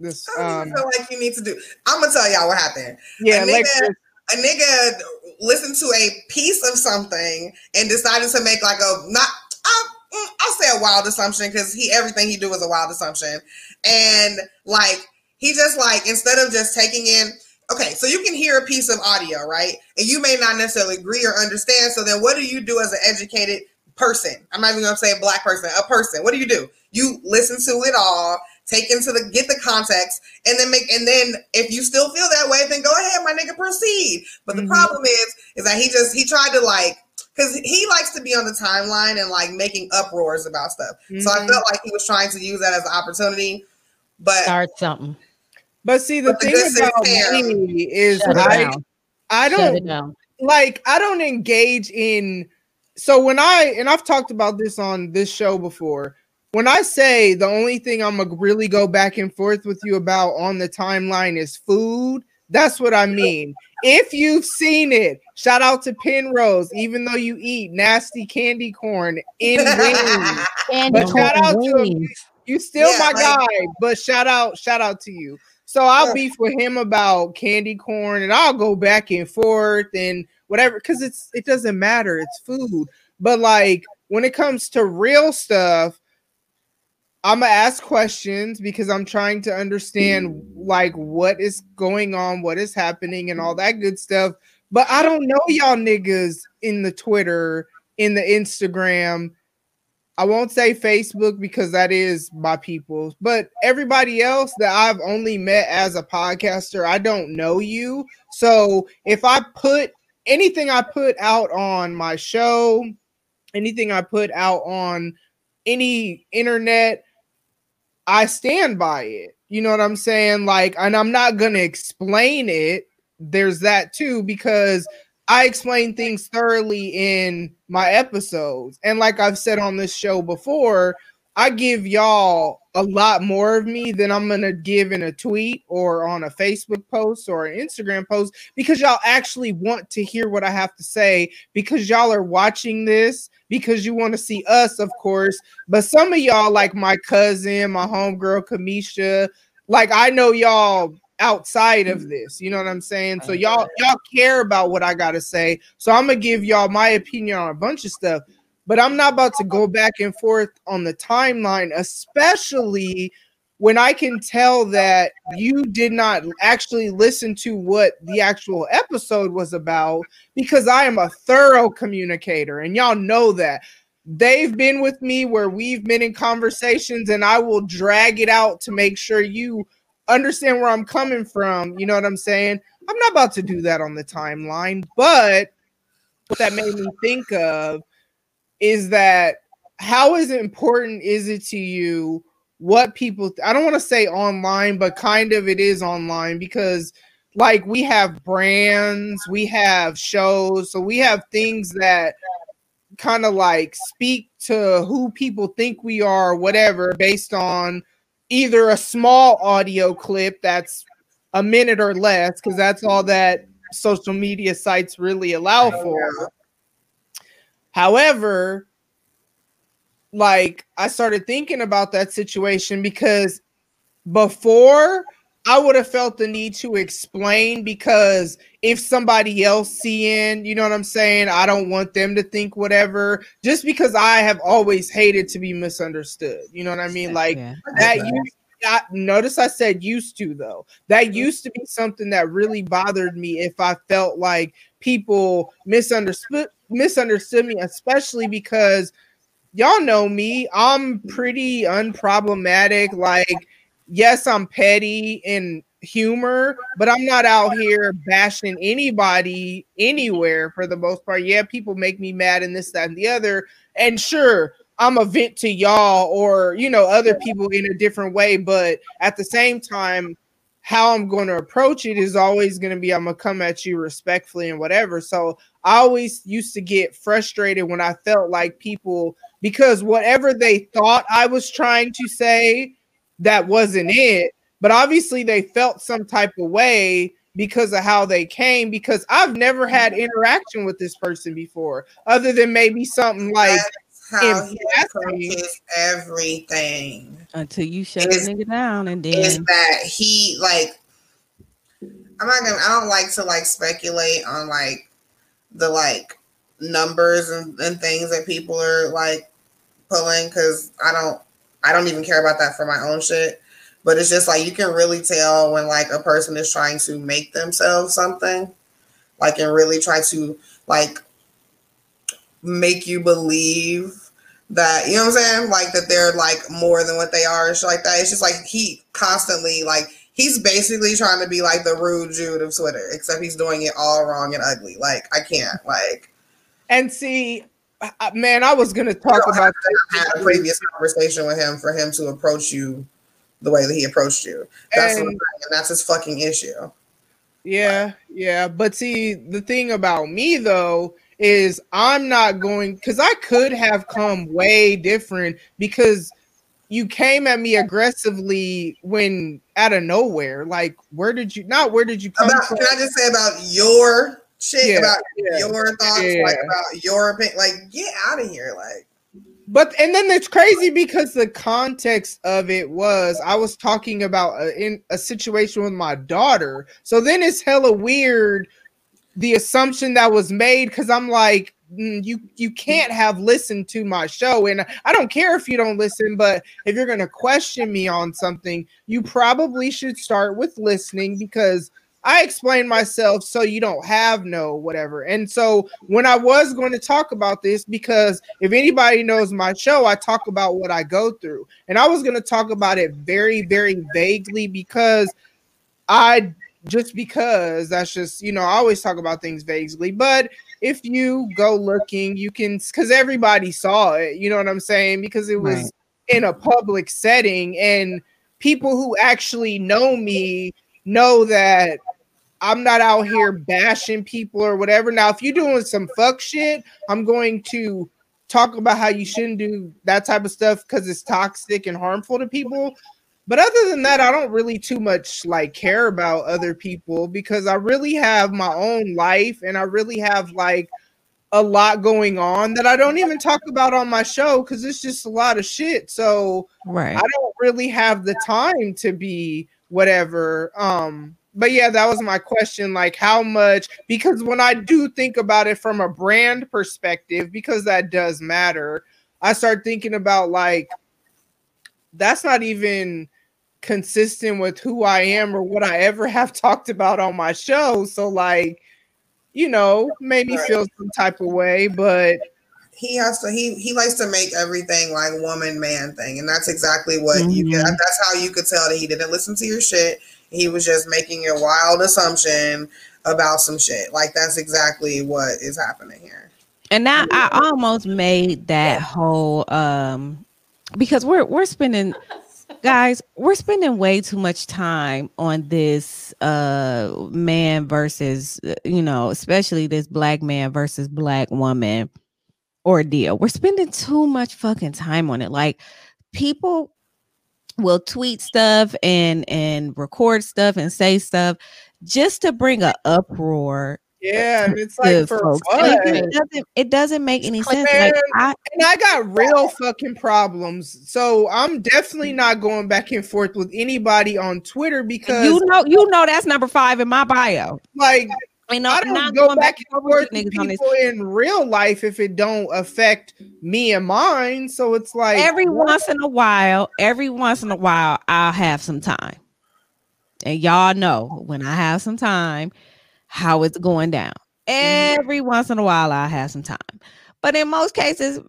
this I um feel like you need to do. I'm gonna tell y'all what happened. yeah, a nigga- A nigga listened to a piece of something and decided to make like a not. I'll, mm, I'll say a wild assumption because he everything he do is a wild assumption, and like he just like instead of just taking in. Okay, so you can hear a piece of audio, right? And you may not necessarily agree or understand. So then, what do you do as an educated person? I'm not even gonna say a black person, a person. What do you do? You listen to it all, take into the get the context, and then make and then if you still feel that way, then go ahead, my nigga, proceed. But the Mhm. problem is, is that he just he tried to like because he likes to be on the timeline and like making uproars about stuff. So I Mhm. felt like he was trying to use that as an opportunity. But Start something. But see, the But thing good about sense me is Shut I. I don't it like I don't engage in so when I and I've talked about this on this show before. When I say the only thing I'm gonna really go back and forth with you about on the timeline is food, that's what I mean. If you've seen it, shout out to Penrose, even though you eat nasty candy corn in wings. But shout out to him. You still Yeah, my guy, but shout out, shout out to you. So I'll beef with him about candy corn, and I'll go back and forth and whatever, because it's it doesn't matter. It's food. But like when it comes to real stuff, I'm gonna ask questions because I'm trying to understand like what is going on, what is happening, and all that good stuff. But I don't know y'all niggas in the Twitter, in the Instagram. I won't say Facebook because that is my people, but everybody else that I've only met as a podcaster, I don't know you. So if I put anything I put out on my show, anything I put out on any internet, I stand by it. You know what I'm saying? Like, and I'm not gonna explain it. There's that too, because I explain things thoroughly in my episodes. And like I've said on this show before, I give y'all a lot more of me than I'm gonna give in a tweet or on a Facebook post or an Instagram post because y'all actually want to hear what I have to say because y'all are watching this because you want to see us, of course. But some of y'all, like my cousin, my homegirl Kamisha, like I know y'all outside of this. You know what I'm saying? So y'all y'all care about what I gotta say. So I'm gonna give y'all my opinion on a bunch of stuff. But I'm not about to go back and forth on the timeline, especially when I can tell that you did not actually listen to what the actual episode was about because I am a thorough communicator and y'all know that. They've been with me where we've been in conversations and I will drag it out to make sure you understand where I'm coming from. You know what I'm saying? I'm not about to do that on the timeline, but what that made me think of is that how is important is it to you what people I don't want to say online, but kind of it is online because like we have brands, we have shows, so we have things that kind of like speak to who people think we are, whatever, based on either a small audio clip that's a minute or less, because that's all that social media sites really allow oh, for. However, like I started thinking about that situation because before I would have felt the need to explain because if somebody else seeing, you know what I'm saying, I don't want them to think whatever. Just because I have always hated to be misunderstood, you know what I mean? Like Yeah. that. Used, I, notice I said used to though. That mm-hmm. used to be something that really bothered me if I felt like people misunderstood misunderstood me, especially because y'all know me. I'm pretty unproblematic. Like, yes, I'm petty in humor, but I'm not out here bashing anybody anywhere for the most part. Yeah, people make me mad and this, that, and the other. And sure, I'm a vent to y'all or you know other people in a different way, but at the same time, how I'm going to approach it is always going to be I'm gonna come at you respectfully and whatever. So I always used to get frustrated when I felt like people because whatever they thought I was trying to say, that wasn't it. But obviously they felt some type of way because of how they came. Because I've never had mm-hmm. interaction with this person before, other than maybe something like How he approaches everything. Until you shut the Is- nigga down and then Is that he like? I'm not gonna. I don't like to like speculate on like the like numbers and, and things that people are like pulling because I don't. I don't even care about that for my own shit. But it's just like you can really tell when like a person is trying to make themselves something, like and really try to like make you believe that you know what I'm saying, like that they're like more than what they are and shit like that. It's just like he constantly like he's basically trying to be like the rude Jude of Twitter, except he's doing it all wrong and ugly. Like I can't like and see, uh, man, I was gonna talk don't about I had a previous conversation with him for him to approach you the way that he approached you. That's what I'm And- and that's his fucking issue. Yeah, yeah. But see, the thing about me though is I'm not going because I could have come way different because you came at me aggressively when out of nowhere. Like, where did you not where did you come About from? can I just say about your shit, Yeah, about yeah, your thoughts, yeah. like about your opinion, like get out of here, like But and then it's crazy because the context of it was I was talking about a, in a situation with my daughter. So then it's hella weird the assumption that was made because I'm like mm, you you can't have listened to my show and I don't care if you don't listen but if you're going to question me on something you probably should start with listening because I explain myself so you don't have no whatever. And so when I was going to talk about this, because if anybody knows my show, I talk about what I go through. And I was going to talk about it very, very vaguely because I just because that's just, you know, I always talk about things vaguely. But if you go looking, you can, because everybody saw it, you know what I'm saying? Because it was Right. in a public setting and people who actually know me know that I'm not out here bashing people or whatever. Now, if you're doing some fuck shit, I'm going to talk about how you shouldn't do that type of stuff because it's toxic and harmful to people. But other than that, I don't really too much like care about other people because I really have my own life and I really have like a lot going on that I don't even talk about on my show because it's just a lot of shit. So right. I don't really have the time to be whatever. Um, but yeah, that was my question. Like, how much? Because when I do think about it from a brand perspective, because that does matter, I start thinking about like, that's not even consistent with who I am or what I ever have talked about on my show. So, like, you know, made me Right. feel some type of way, but he has to he he likes to make everything like woman man thing and that's exactly what you get that's how you could tell that he didn't listen to your shit he was just making a wild assumption about some shit. Like that's exactly what is happening here. And now I almost made that whole um because we're we're spending guys, we're spending way too much time on this uh man versus uh, you know, especially this black man versus black woman ordeal. We're spending too much fucking time on it. Like people will tweet stuff and and record stuff and say stuff just to bring a uproar Yeah, and it's like for folks. what? It doesn't, it doesn't make any sense. Man, Like I, and I got real fucking problems. So I'm definitely mm. not going back and forth with anybody on Twitter because you know, you know that's number five in my bio. like You know, I I'm don't not go going back back and forth with with on this. people in real life if it don't affect me and mine. So it's like Every once in a while, every once in a while, I'll have some time, and y'all know when I have some time, how it's going down. Every once in a while, I have some time, but in most cases,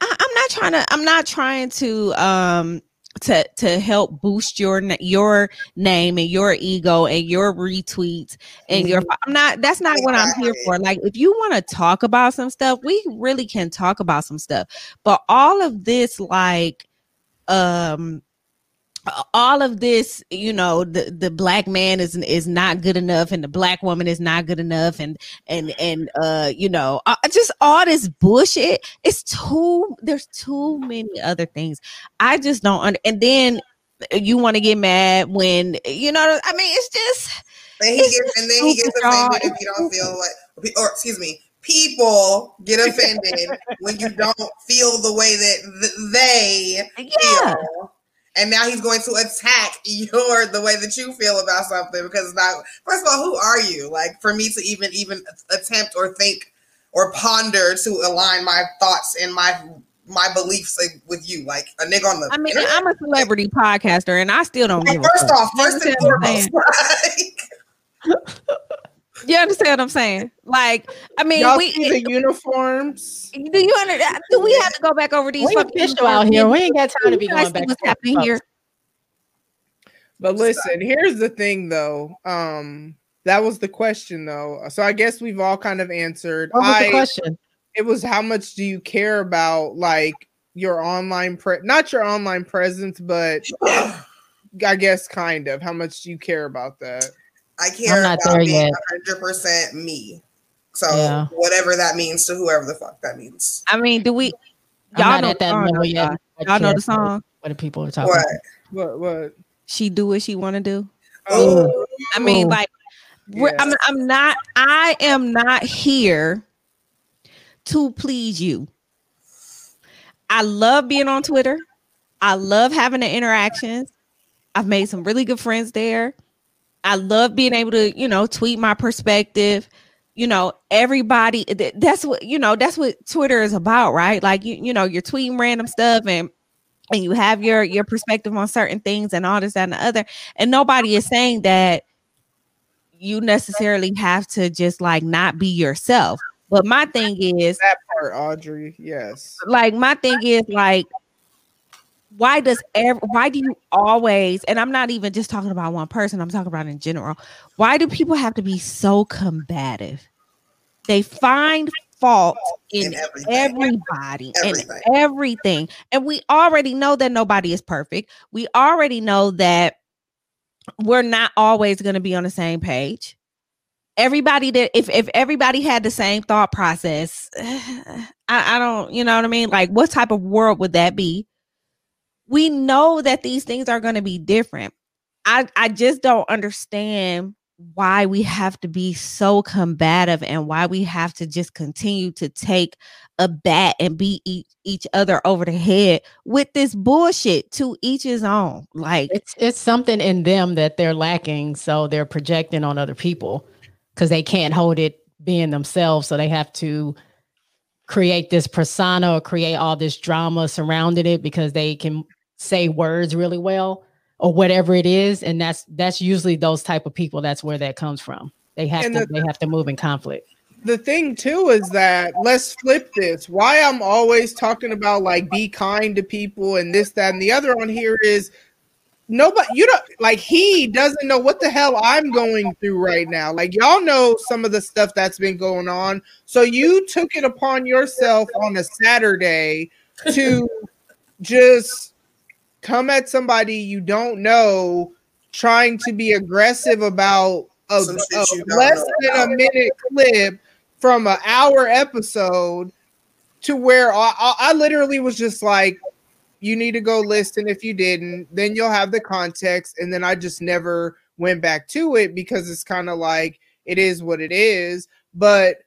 I, I'm not trying to. I'm not trying to um to to help boost your your name and your ego and your retweets and your I'm not that's not what I'm here for. Like if you want to talk about some stuff, we really can talk about some stuff. But all of this like um all of this you know the the black man is is not good enough and the black woman is not good enough and and and uh you know uh, just all this bullshit it's too there's too many other things. I just don't under, and then you want to get mad when you know i mean it's just And he gets and then he gets offended if you don't feel like or excuse me, people get offended when you don't feel the way that th- they yeah. feel. And now he's going to attack your the way that you feel about something because it's not first of all, who are you? Like for me to even even attempt or think or ponder to align my thoughts and my my beliefs like, with you, like a nigga on the i mean internet? i'm a celebrity podcaster and i still don't Like, first off, first and foremost, like, you understand what i'm saying like i mean y'all we see the uniforms. Do you understand? do we have to go back over these We fucking official out here. We ain't got time to be You guys going back what's happening folks. here? But listen, here's the thing though. Um that was the question though. So I guess we've all kind of answered. What was I the question? it was how much do you care about like your online pre not your online presence, but I guess kind of. How much do you care about that? I care not about there being hundred percent me. So Yeah. whatever that means to whoever the fuck that means. I mean, do we? Y'all know the that song, level yet. y'all. Y'all know the song. What the people are talking What? What what She do what she want to do. Oh, I mean, like, we're, Yeah. I'm, I'm not. I am not here to please you. I love being on Twitter. I love having the interactions. I've made some really good friends there. I love being able to, you know, tweet my perspective. You know, everybody that's what, you know, that's what Twitter is about, right? Like you, you know, you're tweeting random stuff and and you have your your perspective on certain things and all this that, and the other. And nobody is saying that you necessarily have to just like not be yourself. But my thing is that part, Audrey? Yes. like my thing is like why does every, why do you always and i'm not even just talking about one person i'm talking about in general why do people have to be so combative? They find fault in In everything. everybody Everything. and everything. and we already know that nobody is perfect. We already know that we're not always going to be on the same page. Everybody that if if everybody had the same thought process I, I don't you know what i mean? Like what type of world would that be we know that these things are going to be different i i just don't understand why we have to be so combative and why we have to just continue to take a bat and beat each, each other over the head with this bullshit to each his own like It's it's something in them that they're lacking, so they're projecting on other people because they can't hold it being themselves. So they have to create this persona or create all this drama surrounding it because they can say words really well or whatever it is. And that's that's usually those type of people. That's where that comes from. They have And to the- they have to move in conflict. the thing too is that let's flip this. Why I'm always talking about like be kind to people and this, that, and the other on here is nobody you don't like he doesn't know what the hell I'm going through right now. Like y'all know some of the stuff that's been going on. So you took it upon yourself on a Saturday to just come at somebody you don't know trying to be aggressive about a, a less than a minute clip from an hour episode to where I, I literally was just like you need to go listen if you didn't then you'll have the context. And then i just never went back to it because it's kind of like it is what it is. But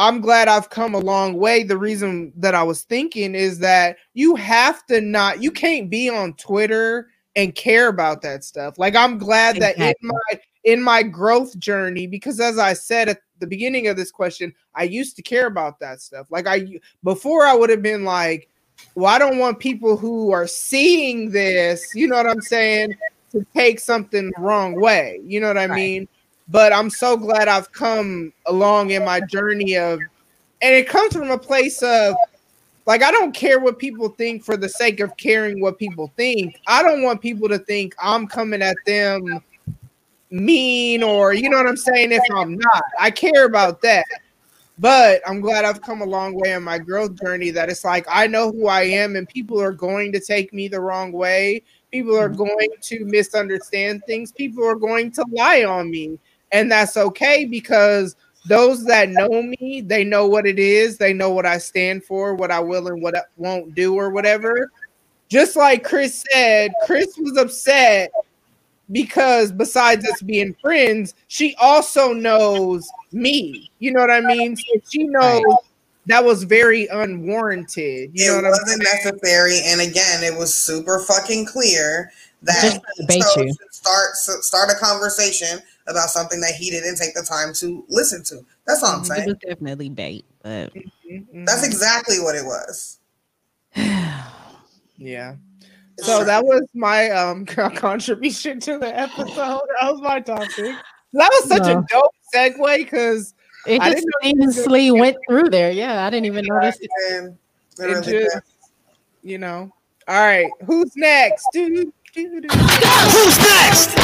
i'm glad i've come a long way. The reason that i was thinking is that you have to not you can't be on twitter and care about that stuff. Like i'm glad that in my in my growth journey because as i said at the beginning of this question i used to care about that stuff. Like i before i would have been like well, I don't want people who are seeing this, you know what I'm saying, to take something the wrong way. You know what I mean? But I'm so glad I've come along in my journey of, and it comes from a place of, like, I don't care what people think for the sake of caring what people think. I don't want people to think I'm coming at them mean or, you know what I'm saying, if I'm not. I care about that. But I'm glad I've come a long way in my growth journey that it's like I know who I am and people are going to take me the wrong way. People are mm-hmm. going to misunderstand things. People are going to lie on me. And that's okay because those that know me, they know what it is. They know what I stand for, what I will and what I won't do or whatever. Just like Chris said, Chris was upset because besides us being friends, she also knows me. You know what I mean? So she knows that was very unwarranted. You know it what I'm wasn't saying? necessary, and again, it was super fucking clear that Just so you. start start a conversation about something that he didn't take the time to listen to. That's all I'm saying. It saying. was definitely bait, but Mhm. That's exactly what it was. Yeah. So that was my um contribution to the episode. That was my topic. That was such a dope segue because It just didn't know you were seamlessly went through there. Yeah, I didn't even notice it. It it really just, you know. All right, who's next? Who's next?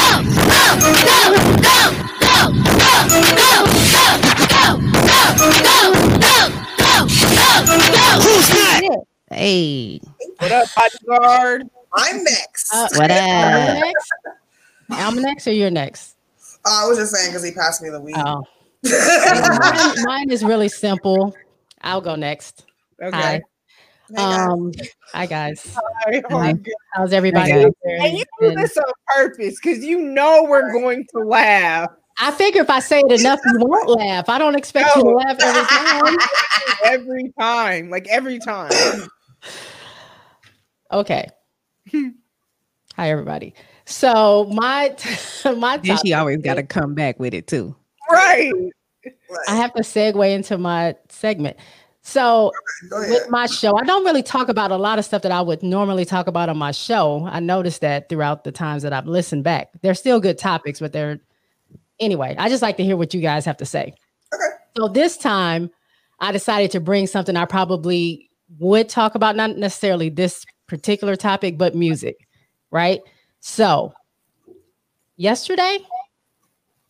Who's next? hey, What up, bodyguard? I'm next. Uh, what Am I'm next or you're next? Oh, I was just saying because he passed me the weed. Oh, mine, mine is really simple. I'll go next. Okay. Hi. Hey, guys. Um, hi guys. Hi. How's everybody guys. out there? And you do this on purpose because you know we're going to laugh I figure if I say it enough, you won't laugh. I don't expect you to laugh every time. every time. Like every time. Okay. Hi, everybody. So my my Then she always got to come back with it too. right. I have to segue into my segment. So Go with my show, I don't really talk about a lot of stuff that I would normally talk about on my show. I noticed that throughout the times that I've listened back. They're still good topics, but they're anyway, I just like to hear what you guys have to say. Okay. So this time I decided to bring something I probably would talk about, not necessarily this particular topic, but music, right? So yesterday,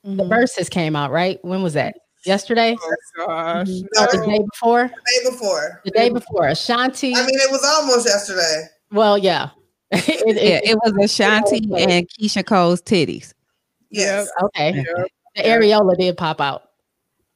the Mhm. Verzuz came out, right? When was that? Yesterday? Oh gosh. Mm-hmm. No. The day before? The day before. The day before. Ashanti. I mean, it was almost yesterday. well, yeah. It- it- Yeah, it was Ashanti it- and Keyshia Cole's titties. Yes. okay. Yep. The areola did pop out.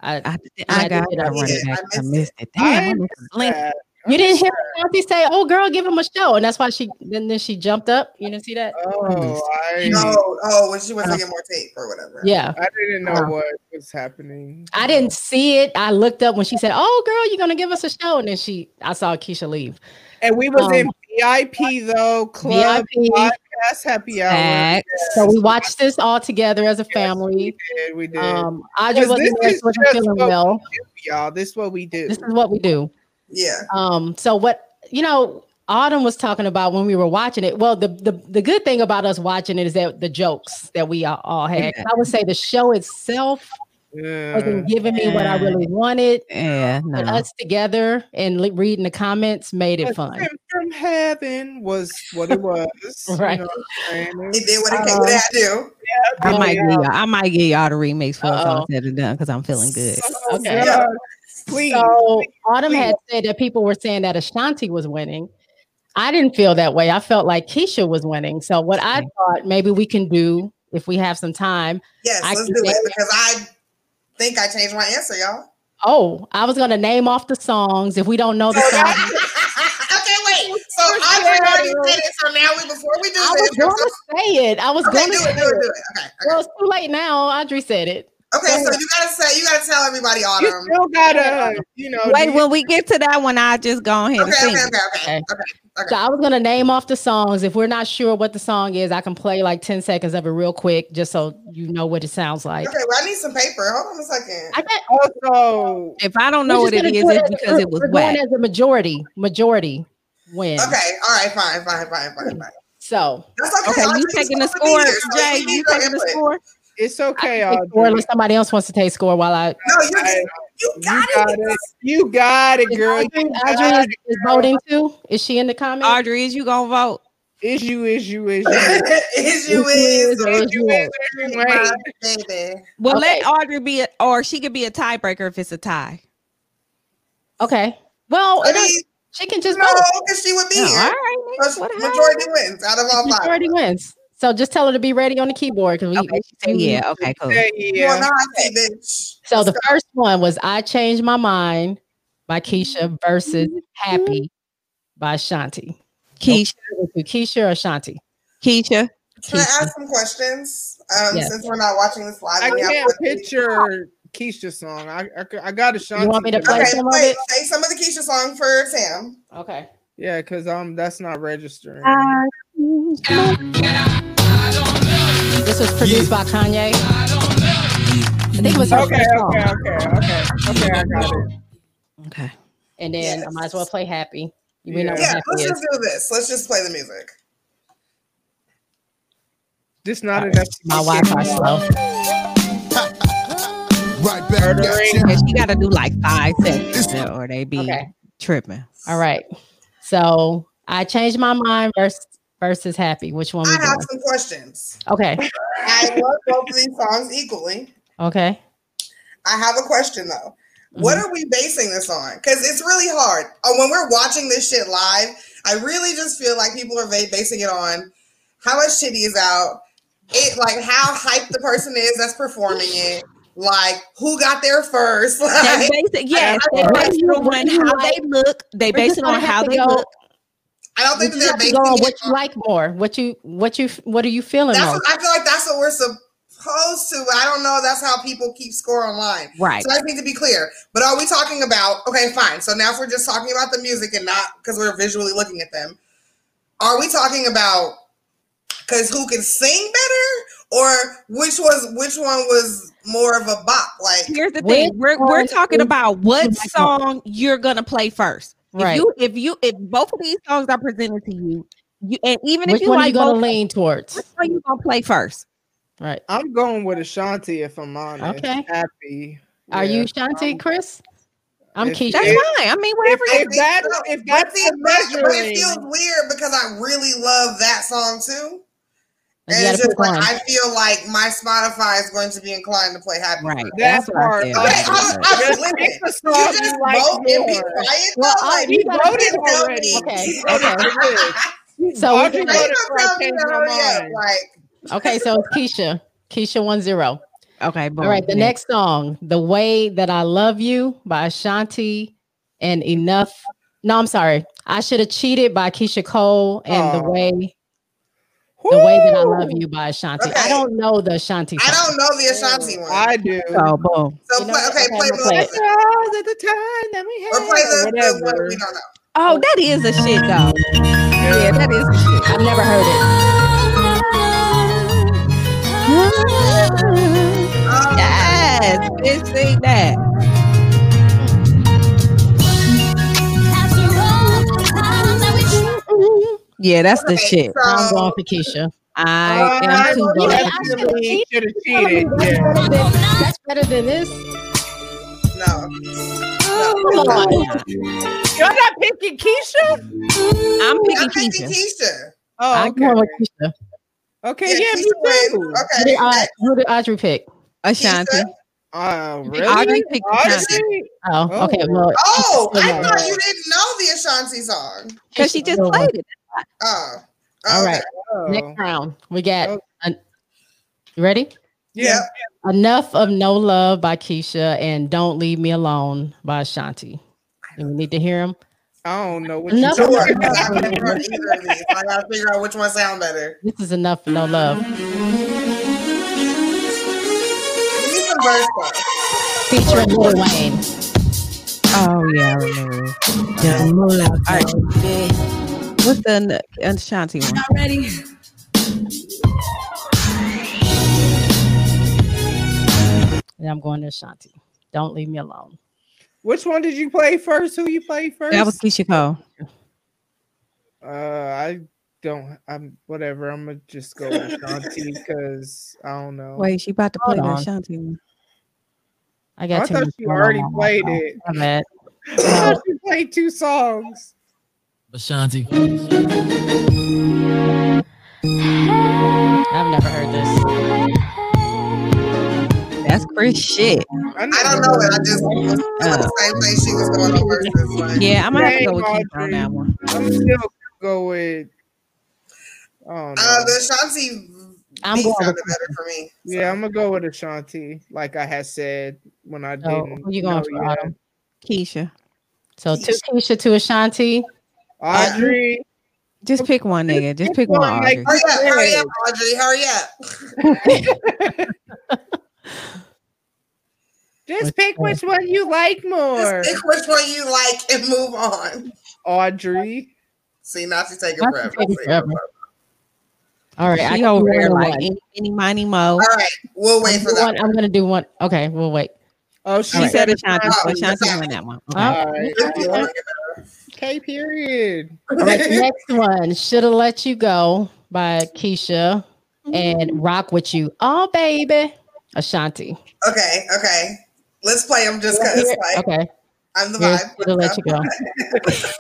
I, I, I I got did I it. it. I I missed missed it. Damn, I missed missed the link. that. you didn't hear Ashanti say, "Oh, girl, give him a show," and that's why she then then she jumped up. You didn't see that? Oh, I, No, oh, when she was taking more tape or whatever. Yeah, I didn't know Uh, what was happening. I didn't see it. I looked up when she said, "Oh, girl, you're gonna give us a show," and then she, I saw Keyshia leave. And we was Um, in VIP though, club VIP. podcast happy hour. Facts. So we watched this all together as a family. We did. We did. Um, Audrey Because wasn't this she is wasn't just feeling what well. we do, y'all. This is what we do. This is what we do. Yeah. Um, so what you know, Autumn was talking about when we were watching it. Well, the the, the good thing about us watching it is that the jokes that we all, all had. Yeah. I would say the show itself wasn't giving me what I really wanted. Yeah, But no. us together and li- reading the comments made it fun. Sent from heaven was what it was. you Right. know what I'm? It It did what it, came what it had to do. I Oh, might yeah. give y'all, I might give y'all the remix for it's Uh-oh. all said and done because I'm feeling good. Okay. God. Please. So Autumn please. had said that people were saying that Ashanti was winning. I didn't feel that way. I felt like Keyshia was winning. So what I mm-hmm. thought maybe we can do if we have some time. Yes, I let's do it because I think I changed my answer, y'all. Oh, I was gonna name off the songs. If we don't know the So song, okay, wait. So Audrey already said it. So now we before we do I was gonna say it. I was okay, gonna do say it, do it, it. do it. Okay, okay. Well, it's too late now. Audrey said it. Okay, so you gotta say, you gotta tell everybody, You still gotta, you know. Wait, do- when we get to that one, I just go ahead and Okay, sing. okay, okay, okay, Okay. okay, okay. So I was gonna name off the songs. If we're not sure what the song is, I can play like 10 seconds of it real quick, just so you know what it sounds like. Okay, well, I need some paper. Hold on a second. I got, Also, If I don't know what just it gonna is, do it's because it was we're whack. going as a majority, majority win. Okay, all right, fine, fine, fine, fine, fine. So That's okay. Okay, you taking the supposed to be score, Jay? You your taking the score? It's okay. can take Audrey. score unless somebody else wants to take score while I. No, you're I- you You got got it. it. You got it, Is girl. Audrey, You Audrey got is, it, is girl. voting too. Is she in the comments? Audrey, is you gonna vote? Is you, is you, is you. Is you Is is you Is you, is my everywhere. baby. Well, let Audrey be, a, or she could be a tiebreaker if it's a tie. Okay. Well, I it don't- mean, she can just no, vote. because she would be No, here. right, So nigga, what majority wins out of all five. Majority wins. So just tell her to be ready on the keyboard because we. Okay, she said, yeah, okay, cool. Say yeah. the hot seat, bitch. So the first one was "I Changed My Mind" by Keyshia versus "Happy" by Shanti. Keyshia, Keyshia or Shanti? Keyshia. Can I ask some questions? Um, Yes. since we're not watching this live, I and we can't questions. picture Keyshia's song. I, I, I got a shot. You want me to play Okay, some of it? play some of the Keyshia song for Sam. Okay. Yeah, because um, that's not registering. This was produced by Kanye. I think it was her Okay, first song. okay, okay, okay, okay. I got it. Okay. And then I might as well play "Happy." We know Yeah. what Yeah, "Happy" let's is. just do this. Let's just play the music. Just not enough. My get Wi-Fi slow. Right back at Murdering. ya. She got to do like five seconds or they be Okay. tripping. All right. So I changed my mind versus versus "Happy." Which one I have doing? some questions. Okay. I love both of these songs equally. Okay. I have a question though. What Mm-hmm. are we basing this on? Because it's really hard. Uh, when we're watching this shit live, I really just feel like people are ba- basing it on how much shitty is out, it like how hyped the person is that's performing it, like who got there first. They Like, base it, yes, they base it on what how they look. They We're base it on how they go- look. I don't think You that they're have to basing go on what you like more. What you what you what are you feeling That's what, I feel like that's what we're supposed to. I don't know. That's how people keep score online. Right. So I need to be clear. But are we talking about? Okay, fine. So now if we're just talking about the music and not because we're visually looking at them, are we talking about because who can sing better, or which was which one was more of a bop? Like Here's the thing: we're we're talking about what song you're gonna play first. Right. If you if you if both of these songs are presented to you, you and even Which if you one are like you gonna both, lean towards? which one you gonna play first? Right. I'm going with Ashanti if I'm honest. Okay. Happy. Are Yeah. you Shanti, um, Chris? I'm If- Keyshia. That's If- fine. I mean, whatever. if you that- if that's see, the but- but it feels weird because I really love that song too. You And it's just like one. I feel like my Spotify is going to be inclined to play happy. right. That That's what part, said. Okay, Right. I, I, Just listen, you just you like vote and be quiet. Well, though? I- like, you you voted already. Okay. You Okay. So we Audrey can- How voted for gonna I tell me changed to my mind. Like, Okay, so it's Keyshia. Keyshia one zero. Okay, boom. All right, the next song, "The Way That I Love You" by Ashanti, and "Enough." No, I'm sorry. I should have cheated by Keyshia Cole, and "The Way The Way That I Love You" by Ashanti. Okay. I don't know the Ashanti. I don't know the Ashanti one. I do. Oh, boom. so You know play, okay, Okay, play I'm the gonna play it. At the time that we or play the, the one we don't know. Oh, that is a shit though. Yeah, that is a shit. I've never heard it. Um, Yes, bitch, sing that. Yeah, that's the shit. so- I'm going for Keyshia. I am too you votes. for Keyshia. should have cheated. That's Yeah. better than, that's better than this. No. Come on. You're not picking Keyshia? I'm I'm picking picking Keyshia. Keyshia. Oh, I'm going okay. with Keyshia. Okay, Yeah, yeah, Keyshia me wins. too. Who Okay. did, Aud- who did Audrey pick? Ashanti. Keyshia? Oh, really? Audrey picked Ashanti. Audrey? Oh, Oh. okay. Well, Oh, I thought you didn't know the Ashanti song. Because she just played it. Oh. All okay. right. Oh. Next round, we got. Oh. an- you ready? Yeah. Enough of No Love by Keyshia and Don't Leave Me Alone by Ashanti. And we need to hear them. I don't know what Enough you of Sure. No because I've never heard Love. either of these. I gotta figure out which one sound better. This is Enough of No Love. Give some verse though. Featuring Lil Wayne. Oh yeah, I remember. Yeah. All right. What's the n- Ashanti one? And I'm going to Ashanti. Don't Leave Me Alone. Which one did you play first? Who you played first? That was Keyshia Cole. Uh, I don't. I'm whatever. I'm gonna just go with Shanti because I don't know. Wait, she about to play Hold the on. Ashanti one. I I got too thought much you going already played it. My bad. I thought you played two songs. Ashanti. I've never heard this. That's Chris shit. I don't know it. I just was doing the same thing she was going on versus like. Yeah, I'm gonna have to go with Dang, Keyshia on that one. I'm still gonna go with. I don't. Uh, the Ashanti I'm going with better for me. yeah, I'm gonna go with Ashanti, like I had said when I So, didn't. who you going know for, yet. Autumn? Keyshia. So two Keyshia, two Ashanti. Um, Audrey. Just pick one nigga. Just pick one. Like- Audrey. Hurry up, hurry up, Audrey. Hurry up. Just pick which one you like more. Just pick which one you like and move on. Audrey. See, now she's taking Not forever. taking forever. All right, I She can over do there one. like any, any mighty mo. All right, we'll wait I'm, for that. one- I'm gonna do one. Okay, we'll wait. Oh, she She said said Ashanti. so Oh, Ashanti won that one. Okay. All All right. If you wanna get K period. All right, the next one, Shoulda Let You Go by Keyshia and Rock With You. Oh, baby. Ashanti. Okay, okay. Let's play them just because. Like, Okay. I'm the Here's vibe. Shoulda Let You Go.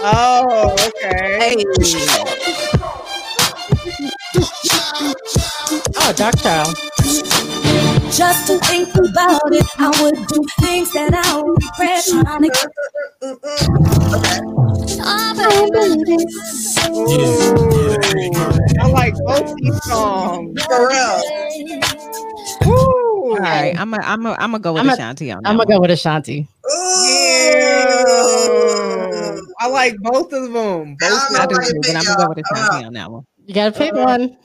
Oh, okay. Oh, Darkchild. Just to think about it, I would do things that I would regret trying to get I like both these songs. For real. Woo. All right, I'm a, I'm a, I'm gonna go with I'm a- Ashanti on that I'm gonna go with Ashanti. Yeah. I like both of them. Both I of don't I know do why you too, but pick I'm gonna go with y'all. I don't Ashanti on that one. You gotta pick one.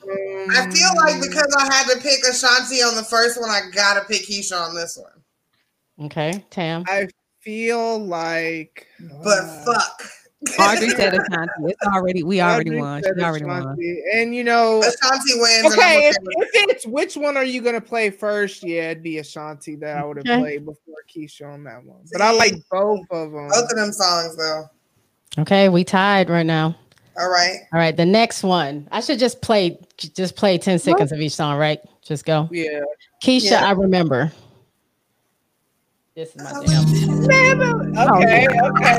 I feel like because I had to pick Ashanti on the first one, I gotta pick Keyshia on this one. Okay, Tam. I feel like. But uh, fuck. Audrey said Ashanti. It's already we already Audrey won. said She already won. And you know, Ashanti wins. and okay, if, if it's which one are you gonna play first? Yeah, it'd be Ashanti that I would have Okay. played before Keyshia on that one. But I like both of them. both of them songs though. Okay, we tied right now. All right. All right, the next one. I should just play just play 10 seconds of each song, right? Just go. Yeah. Keyshia, Yeah. I remember. This is my jam. Okay. Oh, okay.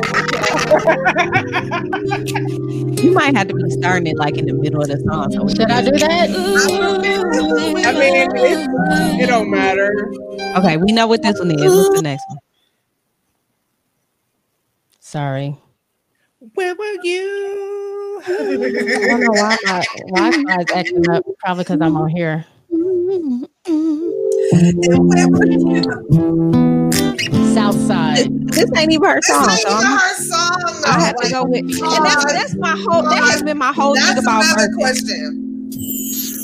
You might have to be starting it like in the middle of the song. So Should I do that? I mean, it, it don't matter. okay, we know what this one is. What's the next one? Sorry. Where were you? I don't know why my Wi-Fi is acting up. Probably because I'm on here. South side. This ain't even her This song. ain't even I'm, her song though. I have to go with. And that's, that's my whole. That has been my whole thing about another her. question.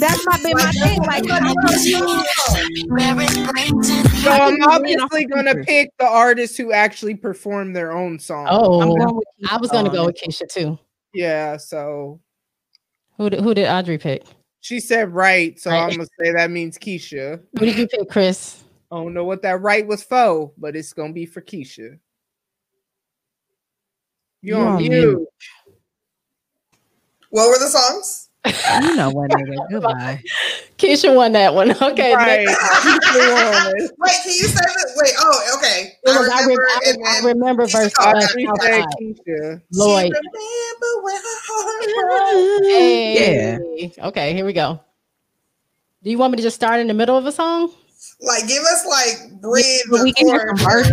That's my been my thing. Like how come you? So I'm obviously gonna pick the artists who actually perform their own song. Oh, I'm going with I was going to Keyshia go with Keyshia too. Yeah. So Who did, who did Audrey pick? she said right, so Right. I'm gonna say that means Keyshia. Who did you pick, Chris? I don't know what that right was for, but it's gonna be for Keyshia. You You're on on mute? mute. What were the songs? You know what, nigga. Goodbye. Keyshia won that one. Okay. Right. Wait, can you say that? Wait, oh, okay. It was- I, remember. re- I, and- I remember Keyshia verse called uh, that We South said Southside. Keyshia. Lloyd. Remember when her heart broke? Hey. Okay, here we go. Do you want me to just start in the middle of a song? Like, give us like bridge. But we can hear or- some verses.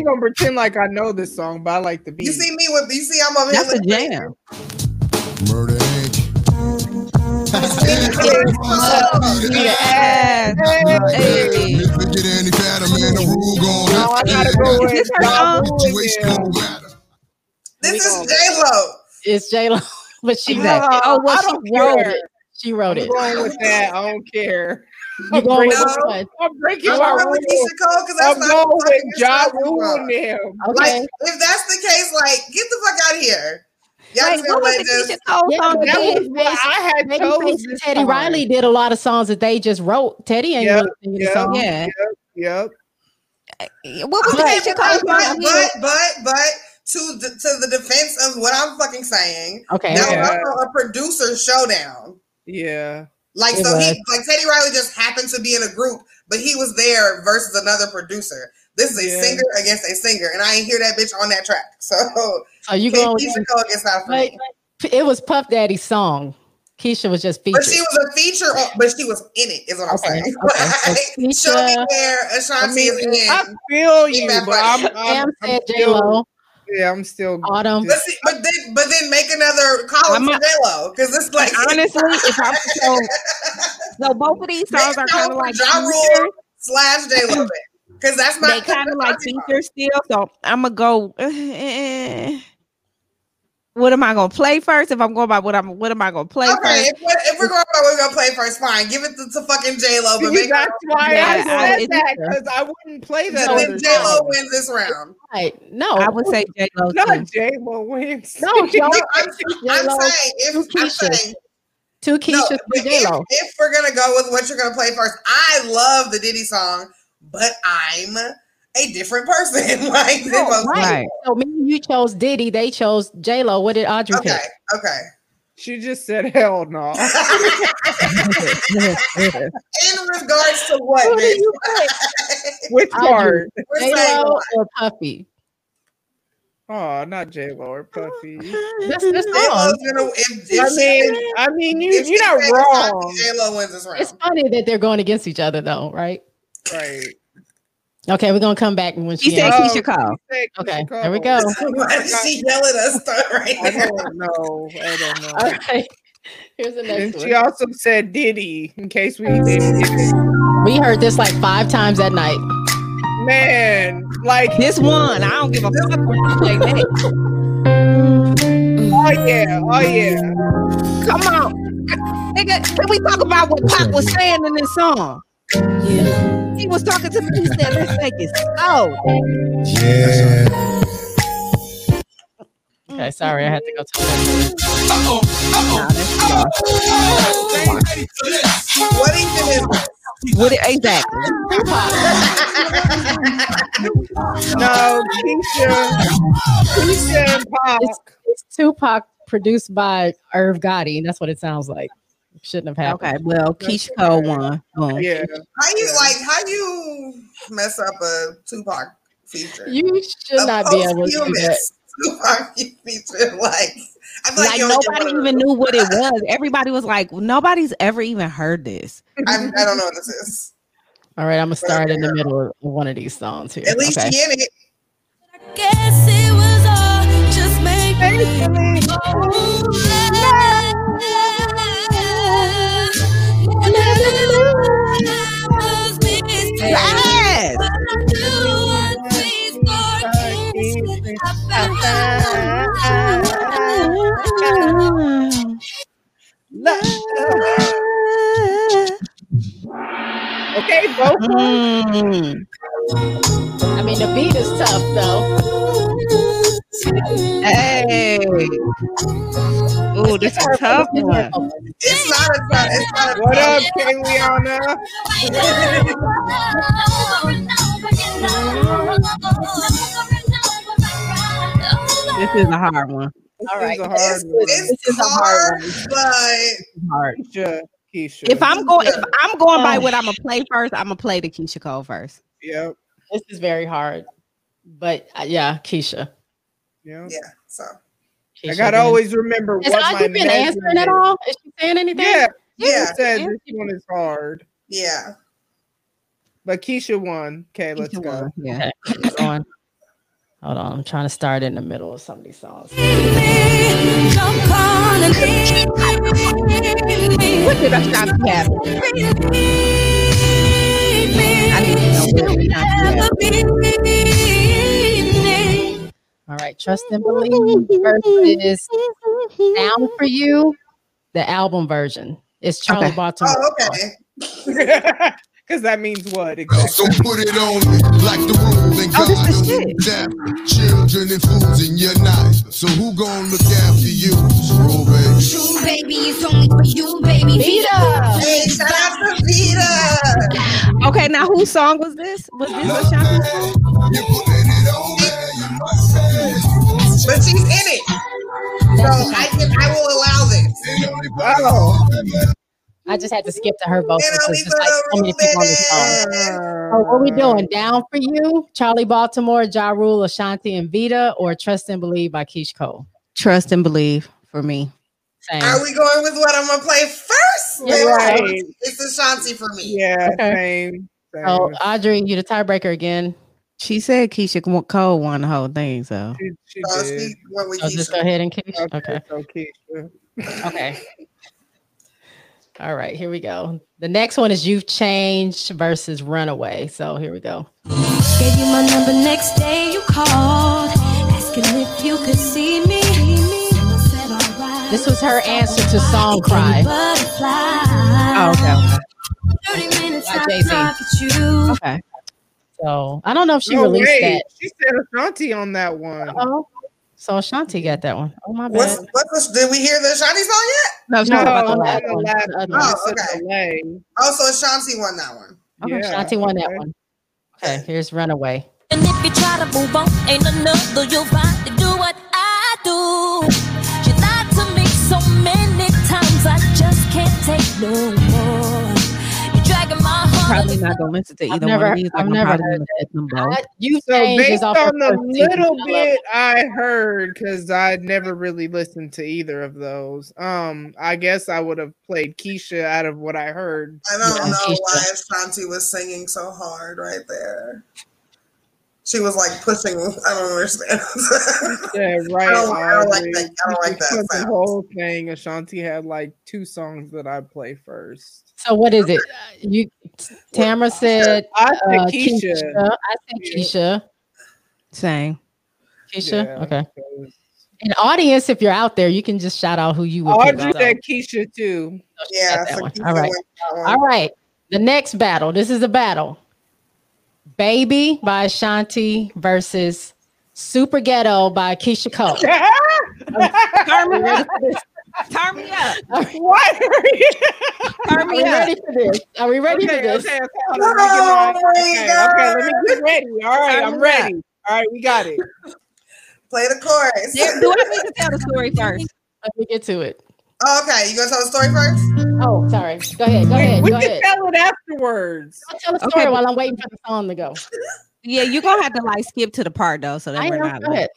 Ain't gonna pretend like I know this song, but I like the beat. You see me with you see I'm over here That's a with jam. Murder Inc. Yes. Hey. If it get any fatter, man, the rule gon' No, I gotta go with This her Ja song? Rule Situation again. gon' matter. This is J Lo. It's J Lo, but she Exactly. No, Oh, well, I she don't wrote care. it. She wrote I'm it. going with that. I don't care. You I'm going with breaking, which one? I'm breaking I'm my going with. Keyshia Cole because that's I'm not going the with fucking Ja Rule song. and them. Okay. Like, if that's the case, like, get the fuck out of here. Y'all Wait, what gonna was let the Keyshia. Cole Yeah, song? but That again? was what I had Babyface chose Teddy time. Riley did a lot of songs that they just wrote. Teddy ain't Yep, really yep. song. Yeah. Yep. Eh, what was the But- Keyshia Cole But, song? but, but, but, to the, to the defense of what I'm fucking saying, Okay. that Yeah. was also a producer showdown. Yeah. Like It so, was. he like Teddy Riley just happened to be in a group, but he was there versus another producer. This is a Yeah. singer against a singer, and I ain't hear that bitch on that track. So are you going gets out for But me. it was Puff Daddy's song. Keyshia was just featured. But she was a feature, on, but she was in it. Is what I'm Okay, saying. okay. So Show me Keyshia- where I mean, is in. I feel you, but I'm. I'm, I'm said J still, Lo. Yeah, I'm still. Autumn. But, see, but then, but then make another column I'm for a- J because it's like Honestly, if I'm so, so both of these songs are kind of like Ja Rule slash J Lo because that's my They kind of like features still. So I'm gonna go. eh, eh, eh, eh. What am I gonna play first? If I'm going by what I'm, what am I gonna play Okay, first? if, we're- if we're going by what we're gonna play first, fine. Give it to, to fucking J Lo, but make that's why Yeah, I I- said it's- that because I wouldn't play that. so other then J Lo wins this round. Right. No. I would say J Lo. Not J Lo wins. No, No, J-Lo, I'm, I'm saying if two I'm saying two no, Keyshia, two if, J Lo. if we're gonna go with what you're gonna play first, I love the Diddy song, but I'm a different person. like than oh, most right. Right. So me and you chose Diddy. They chose J Lo. What did Audrey Okay, pick? okay. She just said hell no. In regards to what, Who do bitch? you pick? Which part? We're J Lo or Puffy? Oh, not J Lo or Puffy. That's the J-Lo's gonna if, if I she mean, said- I mean, you you're not wrong, J Lo wins this round. It's funny that they're going against each other, though, right? right? Okay, we're gonna come back when She she. said answers. Keyshia Cole. Oh, she said Keyshia Okay, Cole. there we go. Why did she yell at us right I now? don't know. I don't know. All right. Here's the And next she also said Diddy in case we didn't get it. We heard this like five times that night. Man, like, This one, I don't give a fuck what you oh yeah, oh yeah. Come on, nigga. Can we talk about what Pac was saying in this song? Yeah. He was talking to me. He said, "Let's take it slow." Yeah. Okay, sorry, I had to go to the Nah, that's lost. What even is this? What it, exactly? No, Keyshia, Keyshia and Pac. It's, it's Tupac produced by Irv Gotti. and That's what it sounds like. Shouldn't have happened. Okay, well, Keyshia Cole won. Boom. Yeah, How you like? How you mess up a Tupac feature? You should A not be able to do that. posthumous Tupac feature, like I feel like, Like you only get nobody even knew what it was. Everybody was like, nobody's ever even heard this. I'm- I don't know what this is. All right, I'm gonna start in the middle of one of these songs here. At least okay. she in it. Guess it was all just make okay, both. Mm. I mean, the beat is tough though. Hey. Ooh, this is a tough one. It's not a tough. It's not a What tough. up, Kayliana? This is a hard one. This All is a hard It's, one. it's This is a hard, hard but Hard. Keyshia, Keyshia. If I'm going, if I'm going by Oh. what I'm gonna play first, I'm gonna play the Keyshia Cole first. Yep, This is very hard. But uh, yeah, Keyshia. yep. yeah. So I gotta again. always remember Has what Audrey been answering measurement at all? Is she saying anything? Yeah, yeah, Keyshia said this one is hard, yeah. but Keyshia won. Okay, let's Keyshia go. won, Yeah. Okay, keep going. Hold on, I'm trying to start in the middle of some of these songs. What did I stop to have? I need to know where we have. All right, Trust and Believe versus Down for You, the album version. It's Charlie Okay. Baltimore. Oh, okay. Because that means what So put it on me like the rule and Oh, this God is will shit. adapt children and foods and you're not. So who gonna look after you? Scroll baby. Baby, it's only for you, baby. Vita! Hey, shout Vita. Okay, now whose song was this? Was this Love Ashanti's song? You putting it on me, you must say. But she's in it. So I can I will allow this. Ain't oh. I just had to skip to her vocals And I'll because be there's like so many people on this song. Oh, what we doing? Down for you? Charlie Baltimore, Ja Rule, Ashanti, and Vita, or Trust and Believe by Keish Cole? Trust and believe for me. Same. Are we going with what I'm gonna play first? Yeah, right. It's Ashanti for me. Yeah, Okay. same. same. Oh, Audrey, you the tiebreaker again. She said Keyshia Cole won the whole thing, so she, she So did. she went with So just go ahead and Keish. Okay, Okay. so Keyshia. Okay. All right, here we go. The next one is You've Changed versus Runaway. So here we go. Gave you my number next day you called, asking if you could see me. So I said, alright. This was her answer to Song Cry. Oh, okay, 30 minutes By I Jay-Z. drive at you. okay. So I don't know if she Oh, released wait, that. She said Ashanti on that one. Oh, so Ashanti got that one. Oh my What's, bad. what's the, did we hear the Ashanti song yet? No, she No, was about the last one. last The other one. one. Oh, okay. Oh, so Ashanti won that one. Okay, Yeah, Ashanti won that one. Okay, here's Runaway. And if you try to move on, ain't another you'll find to do what I do. You lied to me so many times, I just can't take no more. Probably not gonna listen to I've either never- one of these. I've I'm never probably heard gonna skip them both. You So based off on the first season. little I bit. I heard, because I'd never really listened to either of those. Um, I guess I would have played Keyshia out of what I heard. I don't Yeah, know Keyshia. why Ashanti was singing so hard right there. She was like pushing. I don't understand. Yeah, right. I don't- I don't like that- I don't like that put The whole thing, Ashanti had like two songs that I play first. So what is it? You Tamara said I said uh, Keyshia. Keyshia. I said Keyshia. Same. Keyshia. Yeah, okay. because And audience, if you're out there, you can just shout out who you would. Audrey also. said Keyshia too. yeah, that so one. Keyshia All right. went that one. All right. The next battle. This is a battle. Baby by Ashanti versus Super Ghetto by Keyshia Cole. Turn me up. Turn me up. Why are you? Turn Are me we up. ready for this? Are we ready okay, for this? Okay, okay, hold on, let me get my- Oh my okay, okay, let me get ready. All right, I'm me ready. All right, we got it. Play the chorus. Yeah, Do I need to tell the story first? Let me get to it. Oh, okay, you gonna tell the story first? Oh, sorry. Go ahead. Go ahead. we Go can ahead. tell it afterwards. I'll tell the story but- while I'm waiting for the song to go. Yeah, you're gonna have to like skip to the part though, so that I we're am. not. Go Like, ahead.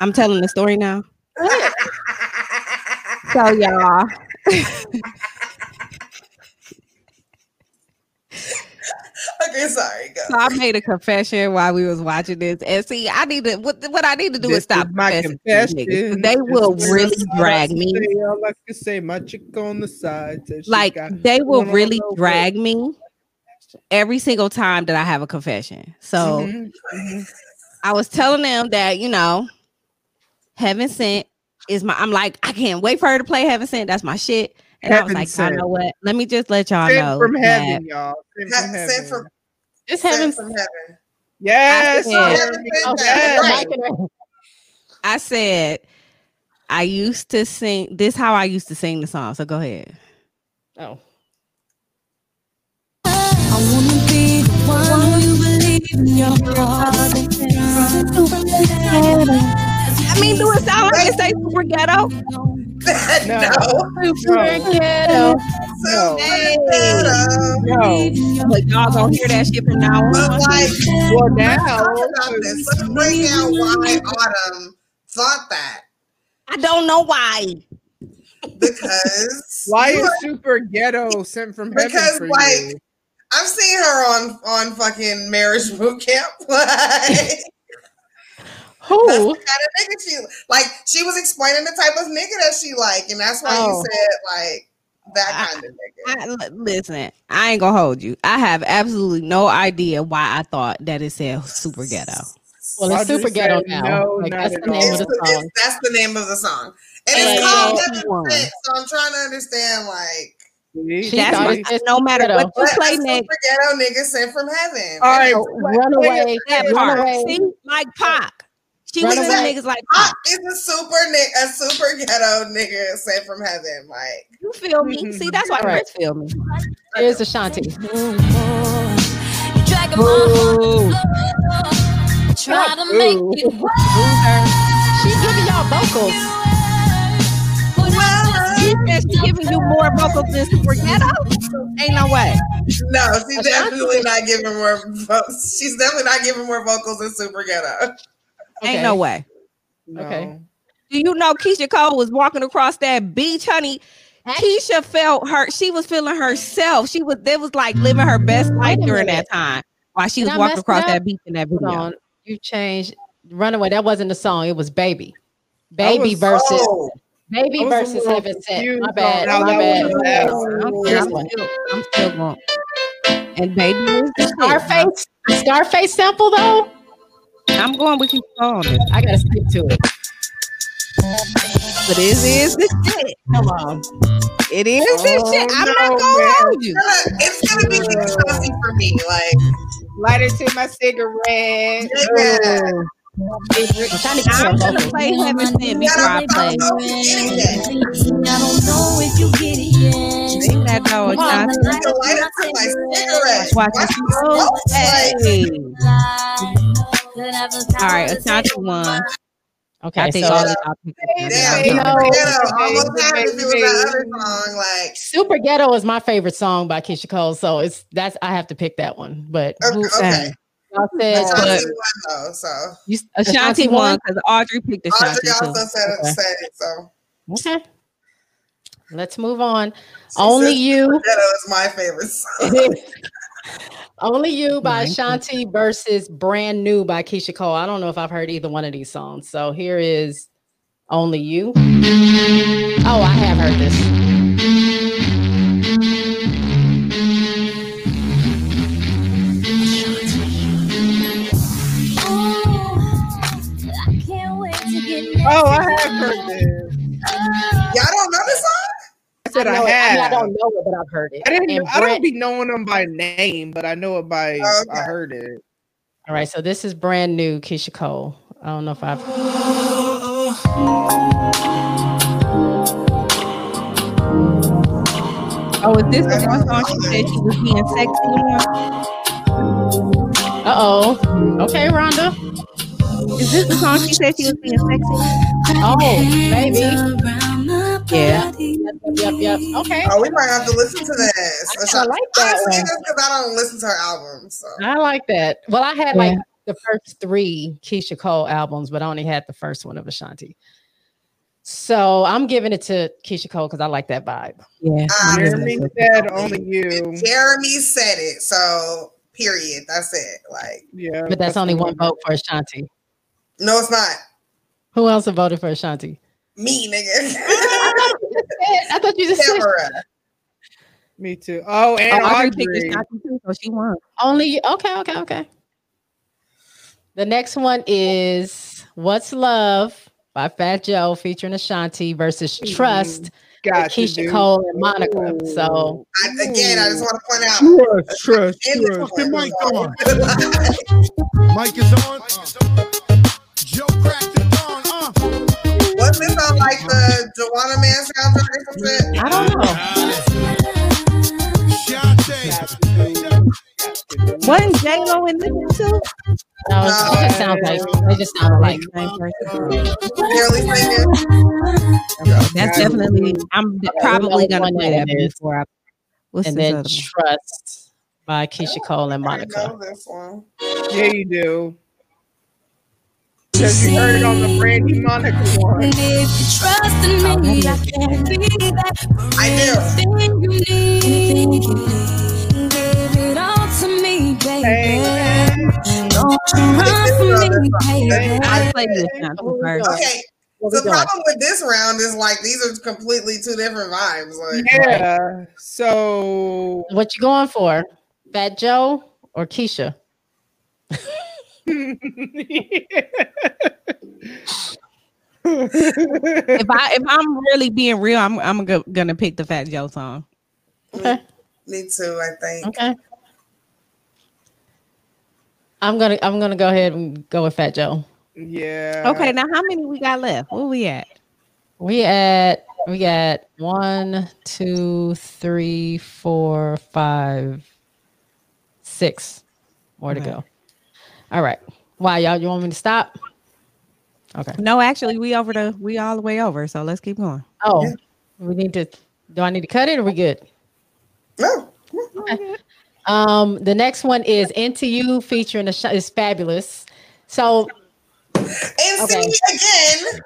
I'm telling the story now. Go. So y'all, okay, sorry, go. so I made a confession while we was watching this, and see, I need to what what I need to do This is stop is my confessing to these niggas, 'cause confession. They will is really drag me. say, All I can say, my chick on the side. Like they will really drag me every single time that I have a confession. So Mhm, mhm. I was telling them that you know, Heaven Sent is my. I'm like, I can't wait for her to play Heaven Sent. That's my shit. And I was Heaven like, Sent. you know what? Let me just let y'all Sent know from that heaven, y'all. Sent Ha- from Sent heaven. from, It's sent heaven. from heaven. Yes, I said- Oh, yes. I said I used to sing this how I used to sing the song. So go ahead. Oh. I wanna be the one who you believe in your heart. I mean, do it sound like it say super ghetto? No. Super ghetto. So Hey. ghetto. But y'all gonna hear that shit from now But on. like, Well, let's now, talk about this. Let's break down why Autumn thought that. I don't know why. Because why is super ghetto sent from heaven Because, for like, you? I've seen her on on fucking marriage boot camp. Like, Who? That's the kind of nigga she like. She was explaining the type of nigga that she like, and that's why Oh. you said like that kind of nigga. I, listen, I ain't gonna hold you. I have absolutely no idea why I thought that it said super ghetto. Well, it's super ghetto now. no, like, that's the name It's of the the- song. it's- that's the name of the song, and And it's called Heaven. Sent. So I'm trying to understand like. See? She That's thought what, no matter ghetto. what you What a play super next. ghetto nigga sent from heaven. All right, Runaway. That Run away. See, like Pac. She was in Runaway. niggas like Pop Pac. is a super nigga, a super ghetto nigga sent from heaven. Like You feel me? See, that's why Right. Chris feel me. Here's Ashanti. Dragging my Ooh. heart, try to make it work. She's giving y'all vocals. She said she giving you more vocals than super ghetto. Ain't no way. no, she's Ashanti definitely not giving more. vo- She's definitely not giving more vocals than super ghetto. Ain't no way. No. Okay. Do you know Keyshia Cole was walking across that beach, honey? Keyshia felt her. She was feeling herself. She was. There was like living her best life during that time while she was I walking across it that beach in that Hold video. on. You changed Runaway. That wasn't the song. It was Baby. Baby was- versus Oh, Baby I was a versus little Heaven Sent. My bad. how My bad. was My that. bad. I'm, This I'm one. still, I'm still going. And baby, was the shit. Scarface. Scarface sample though. I'm going with you on this. I gotta stick to it. But it is the shit. Come on. It is this Oh, shit. I'm no, not gonna man. hold you. it's gonna- it's gonna be Ashanti for me. Like, Lighter to my cigarette. nigga, I'm trying to I'm gonna play Heaven Sent you before I gotta play. know if you get it. I don't know if you get it yet. Sing that though, Come on. Ashanti. It's a lighter to my cigarette. Watch Why this. you smoke? Like, Hey. All right, Ashanti won. Okay, I think so all these options are Damn, good. You know- super ghetto. Almost had if it was that other song. Like, Super Ghetto is my favorite song by Keyshia Cole, so it's that's I have to pick that one. But okay, Who- okay. y'all said Ashanti but- won though, so you, Ashanti Ashanti won won. because Audrey picked Ashanti Audrey too. also said it. Okay. Said it so. Okay. Let's move on. She Only You. Super Ghetto is my favorite song. Only You by Thank you. Ashanti versus Brand New by Keyshia Cole. I don't know if I've heard either one of these songs. So here is Only You. Oh, I have heard this. Oh, I have heard this. Said I, know it. I, mean, I don't know it, but I've heard it. I didn't. And I Brand- don't be knowing them by name, but I know it by. Okay. I heard it. All right, so this is brand new, Keyshia Cole. I don't know if I've. Oh, is this the one song she said she was being sexy on? Uh oh. Okay, Rhonda. Is this the song she said she was being sexy? Oh, maybe. Yeah. Yep, yep, yep. Okay. Oh, we might have to listen to this. I kinda like that just because I don't listen to her albums. So. I like that. Well, I had like the first three Keyshia Cole albums, but I only had the first one of Ashanti. So I'm giving it to Keyshia Cole because I like that vibe. Yeah. Um, Jeremy said only you. Jeremy said it. So, period. That's it. Like, Yeah, But that's only one vote for Ashanti. no, it's not. Who else have voted for Ashanti? Me, mm. nigga. I thought you just said Tamara. Me too. Oh, and Oh, Audrey picked Audrey. Too, so she won. only. Okay, okay, okay. The next one is "What's Love" by Fat Joe featuring Ashanti versus mm. "Trust" Got Keyshia do. Cole and Monica. So I, again, I just want to point out. Trust, uh, trust, in the trust. The point, mic on. Mic is on. Joe cracked the. Wasn't this on like the Joanna Man soundtrack or some shit? I don't know. Wasn't J Lo in this one too? No, it's- it just sounds like they just sound like Barely. That's definitely. I'm probably gonna which play that before I. What's and then? Trust by Keyshia Cole and I Monica. know this one. Yeah, you do. Because you heard it on the Brandy Monica one. And if you trust in me, I can be that I do. everything you need. Anything you need. Give it all to me, baby. Don't you run from me, baby. I play this one first. Okay. What So the doing? problem with this round is like these are completely two different vibes. Like Yeah. So What you going for? Fat Joe or Keyshia? If I if I'm really being real, I'm I'm go, gonna pick the Fat Joe song. Okay. me too, I think. Okay. I'm gonna I'm gonna go ahead and go with Fat Joe. yeah. Okay, now how many we got left? Where we at? We at we got one, two, three, four, five, six more to go. All right. Why y'all? You want me to stop? Okay. No, actually, we over the we all the way over. So let's keep going. Oh, we need to. Do I need to cut it? Or we good? No. Um, the next one is "Into You" featuring a sh- is Fabolous. So And Okay. see again.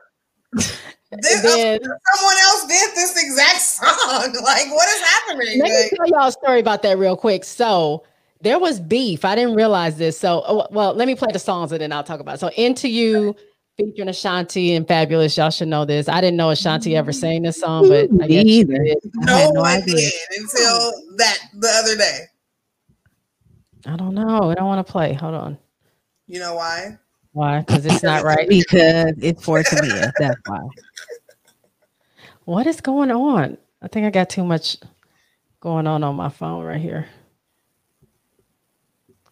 This then- someone else did this exact song. Like, what is happening? Let me Like, tell y'all a story about that real quick. So there was beef. I didn't realize this. So oh, well, let me play the songs and then I'll talk about it. So into you featuring Ashanti and Fabolous. Y'all should know this. I didn't know Ashanti ever mm-hmm. sang this song, but I guess she either. did. I no had no one idea. did until that the other day. I don't know. I don't want to play. Hold on. You know why? Why? Because it's not right. Because it's for Tamia. That's why. What is going on? I think I got too much going on on my phone right here.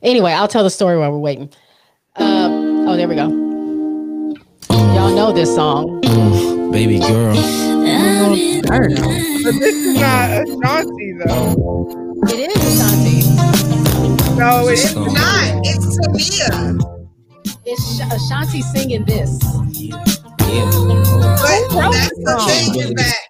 Anyway, I'll tell the story while we're waiting. Um, oh, there we go. Y'all know this song. Baby girl. But this is not Ashanti though. It is Ashanti. No, It's is not. It's Tamia. It's Sh- Ashanti singing this. But that's the the song? thing is that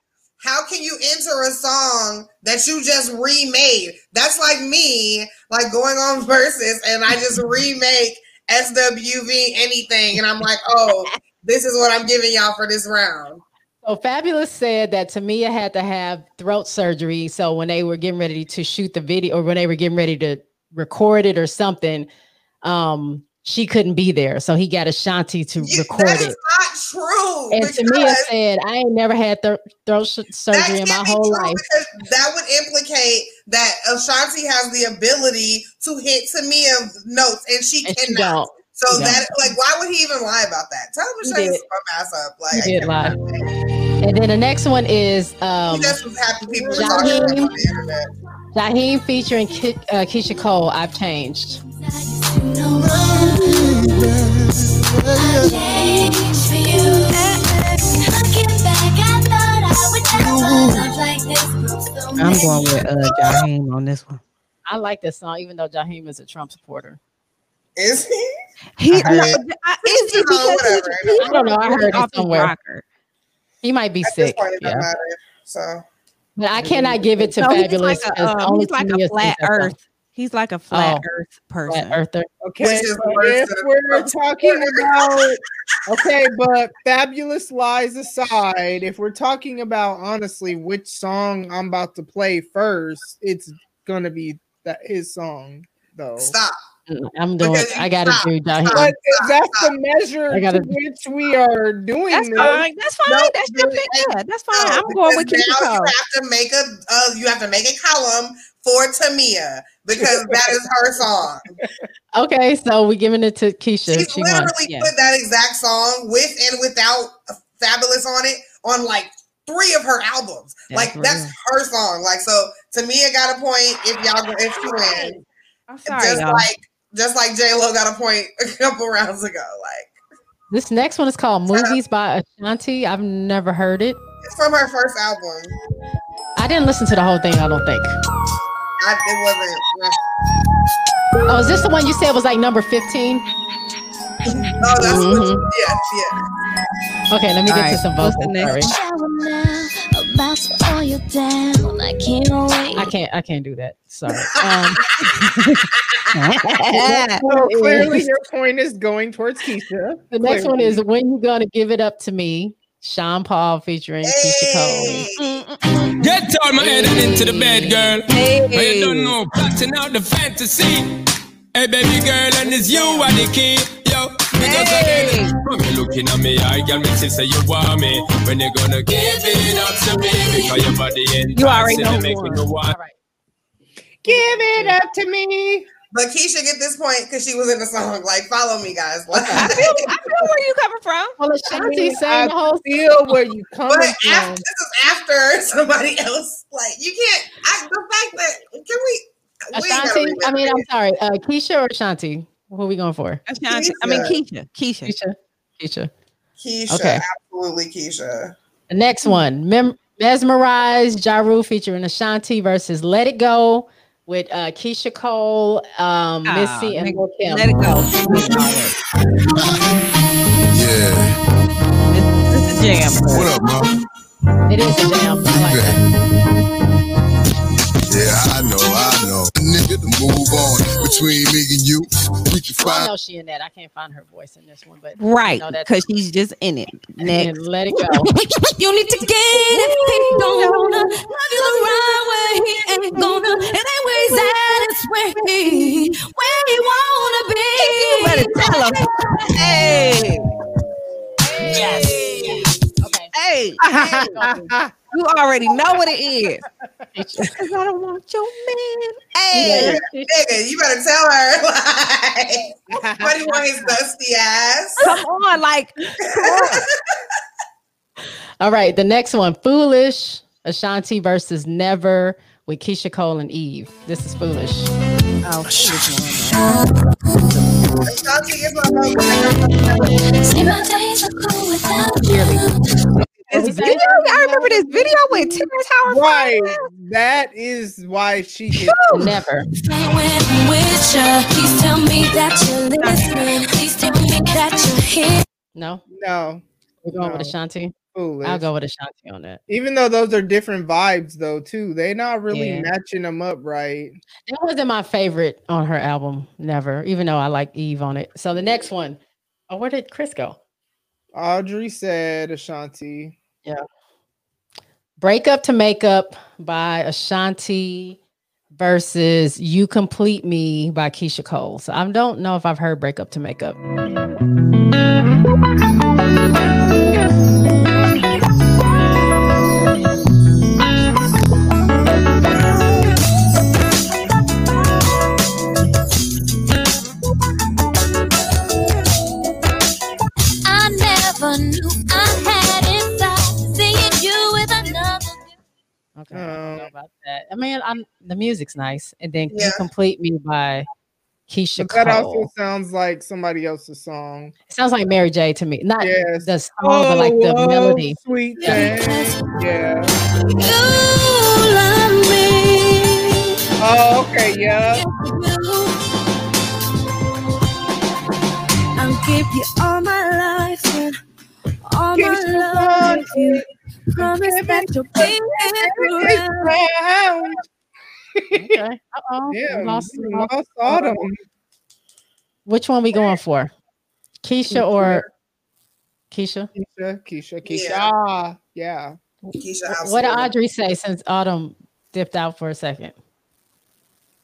how can you enter a song that you just remade? That's like me, like going on verses and I just remake SWV anything, and I'm like, oh, this is what I'm giving y'all for this round. So Fabolous said that Tamia had to have throat surgery. So when they were getting ready to shoot the video, or when they were getting ready to record it or something, um, she couldn't be there. So he got Ashanti to You- record that it. is not true. And Tamia said, I ain't never had thro- throat sh- surgery in my whole life. that would implicate that Ashanti has the ability to hit Tamia notes and she And she cannot. don't. So She that like why would he even lie about that? Tell him to shut his ass up. Like He I did lie. And then the next one is um, he just was happy people were talking about it on the internet. Jaheim featuring Ke- uh, Keyshia Cole, I've changed. I'm going with uh Jaheim on this one. I like this song, even though Jaheim is a Trump supporter. Is he? He I no, I- is he because whatever. he's, he's I don't know, I heard it off somewhere. rocker. He might be At this sick. point, it doesn't Yeah. matter. So But I cannot give it to No, he's Fabolous. like a, 'cause um, he's like a flat that song. earth. He's like a flat Oh. earth Flat person. earther. Okay, Which is if we're talking about okay, but Fabolous lies aside, if we're talking about honestly which song I'm about to play first, it's gonna be that his song though. stop. Mm, I'm doing. I gotta stop, do Jaheim. But if that's the measure I gotta- to which we are doing That's this, fine. That's fine. No, That's your really. Yeah, that's fine. No, I'm going with because Keyshia now you have to make a uh, you have to make a column for Tamia because that is her song. Okay, so we're giving it to Keyshia. She's She won. literally yeah. put that exact song with and without Fabolous on it on like three of her albums. That's like that's her song. Like so, Tamia got a point if y'all go- if she wins. I'm sorry, just y'all. like just like J Lo got a point a couple rounds ago. Like This next one is called "Movies" by Ashanti. I've never heard it. It's from her first album. I didn't listen to the whole thing. I don't think. I, it wasn't. Oh, is this the one you said was like number fifteen? Oh, that's what. Mhm. Yes, yes. Okay, let me get All to some what's vocals. Sorry. About to throw you down. I can't wait. I can't. I can't do that. Sorry. Um, So clearly, your point is going towards Keyshia. the next one is "When You Gonna Give It Up to Me." Sean Paul featuring Keyshia Cole. Get down my head and into the bed, girl. Hey. But you don't know, plotting out the fantasy. Hey, baby girl, and it's you are the key. Yo, because Hey. again, when you looking at me, I got me to say you want me. When you gonna give it up to me? Because your body ain't You already know making one. you want. All right. Give it up to me. But Keyshia get this point because she was in the song. Like, follow me, guys. Like, I feel, I feel where you coming from. Well, Ashanti sang the I whole. feel where you coming but after, from. this is after somebody else. Like, you can't. I, the fact that can we? we Ashanti. I mean, I'm sorry. Uh, Keyshia or Ashanti? Who are we going for? Ashanti. I mean, Keyshia. Keyshia. Keyshia. Keyshia. it. Keyshia, Okay. absolutely Keyshia. The next one, Mem- Mesmerize, Ja Rule featuring Ashanti versus Let It Go with uh, Keyshia Cole, um, Ah, Missy, and nigga, Lil Kim. Let it go. Yeah. This is a jam. What up, mom? It is a jam. I like that. Yeah, I know, I know. Nigga, to move on between me and you. We can I know she in that. I can't find her voice in this one, but Right, No, that's- because she's just in it. and Next. Let It Go. You need to get it. He don't wanna love you the right way. He ain't gonna. It ain't where he's at. It's where he where he wanna be. You better tell him. Hey. Yes. Okay. Hey. You already know what it is. Cause I don't want your man. Hey. Nigga, you better tell her. Like, what do you want his dusty ass? Come on, like All right, the next one, Foolish, Ashanti versus Never with Keyshia Cole and Eve. This is Foolish. oh, Ashanti gets my vote. Say my days are cool without you. Clearly. this oh, video, I remember this video with Terrence Howard. Right. That is why she gets. Never. I'm please tell me that you're listening. Please tell me that you're here. No? No. We're going with No. Ashanti. Foolish. I'll go with Ashanti on that. Even though those are different vibes, though, too, They're not really Yeah. matching them up right. That wasn't my favorite on her album, Never, even though I like Eve on it. So the next one, oh, where did Chris go? Audrey said Ashanti. Yeah. Break Up to Make Up by Ashanti versus You Complete Me by Keyshia Cole. So I don't know if I've heard Break Up to Make Up. Okay, I don't know Um, about that. I mean, I'm, the music's nice. And then Yeah. Complete Me by Keyshia But that Cole. also sounds like somebody else's song. It sounds like Mary J to me. Not Yes. the song, but like the whoa, melody. Sweet Yeah. thing. Yeah. You love me. Oh, okay. Yeah. I'll give you all my life and all Give my love. Love. If you promise that you'll be here forever. Okay. Uh-oh. Yeah. lost- we lost- lost Autumn. Which one we going for? Keyshia or Keyshia? Keyshia, Keyshia, Keyshia. Yeah. Ah, yeah. Keyshia, What did. Audrey say since Autumn dipped out for a second?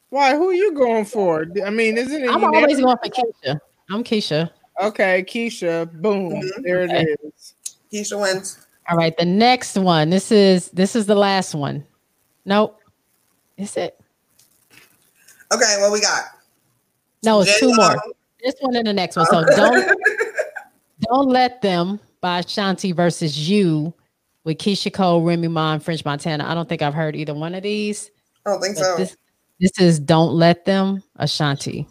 Why? Who are you going for? I mean, isn't it? I'm always never- going for Keyshia. I'm Keyshia. Okay, Keyshia. Boom. Mhm. There Okay. it is. Keyshia wins. All right, the next one. This is this is the last one. Nope. Is it? Okay, what we got? No, it's two J-Lo. more. This one and the next one. So don't don't let them by Shanti versus you with Keyshia Cole, Remy Ma, and French Montana. I don't think I've heard either one of these. I don't think so. this this is Don't Let Them, Ashanti.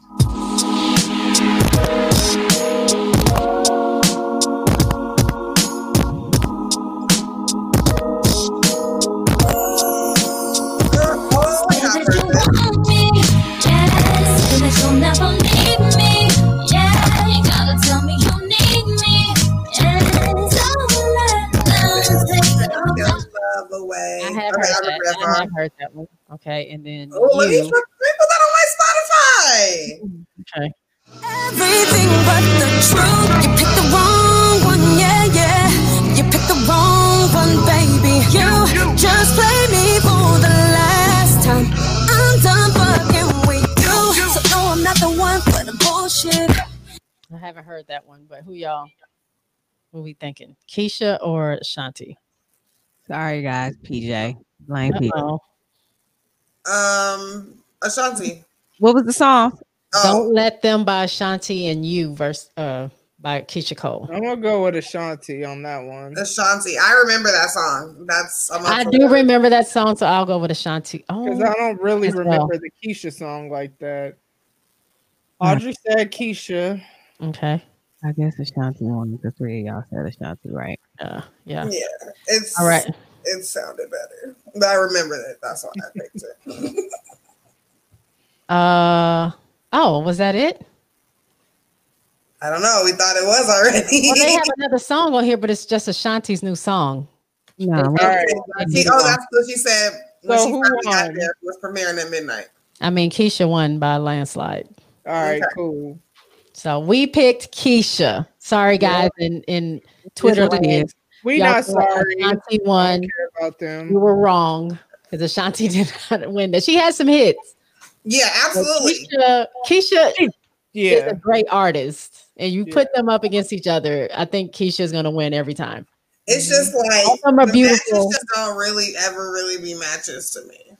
Way. I have okay, heard I that. remember that I have song. heard that one. Okay, and then Oh, let me you. put, let me put that on my Spotify. Mm-hmm. Okay. Everything but the truth. You picked the wrong one, yeah, yeah. You picked the wrong one, baby. You just played me for the last time. I'm done fucking with you. So no, I'm not the one for the bullshit. I haven't heard that one, but who y'all? Who we thinking? Keyshia or Shanti? Sorry, guys. PJ. Blame PJ. Uh-oh. Um, Ashanti. What was the song? Oh, Don't let them by Shanti and you verse uh by Keyshia Cole. I'm gonna go with Ashanti on that one. Ashanti. I remember that song. That's I'm I do that. remember that song, so I'll go with Ashanti. Because Oh, I don't really as well. remember the Keyshia song like that. Audrey said Keyshia. okay. I guess Ashanti one. The three of y'all said Ashanti, right? Uh, yeah. Yeah, it's All right. It sounded better, but I remember that. That's why I picked it. Uh oh, was that it? I don't know. We thought it was already. Well, they have another song on here, but it's just Ashanti's new song. No. All right. See, oh, that's what she said when So she who finally got there. It was premiering at midnight. I mean, Keyshia won by a landslide. All right, Okay. cool. So we picked Keyshia. Sorry, guys, in in Twitter what land. We Y'all not sorry. I Ashanti won. care about You them. were wrong because Ashanti did not win. That she had some hits. Yeah, But absolutely. Keyshia, Keyshia is Yeah. a great artist, and you Yeah. put them up against each other. I think Keyshia's gonna win every time. It's just mm-hmm. like All of them are the beautiful. matches just don't really ever really be matches to me.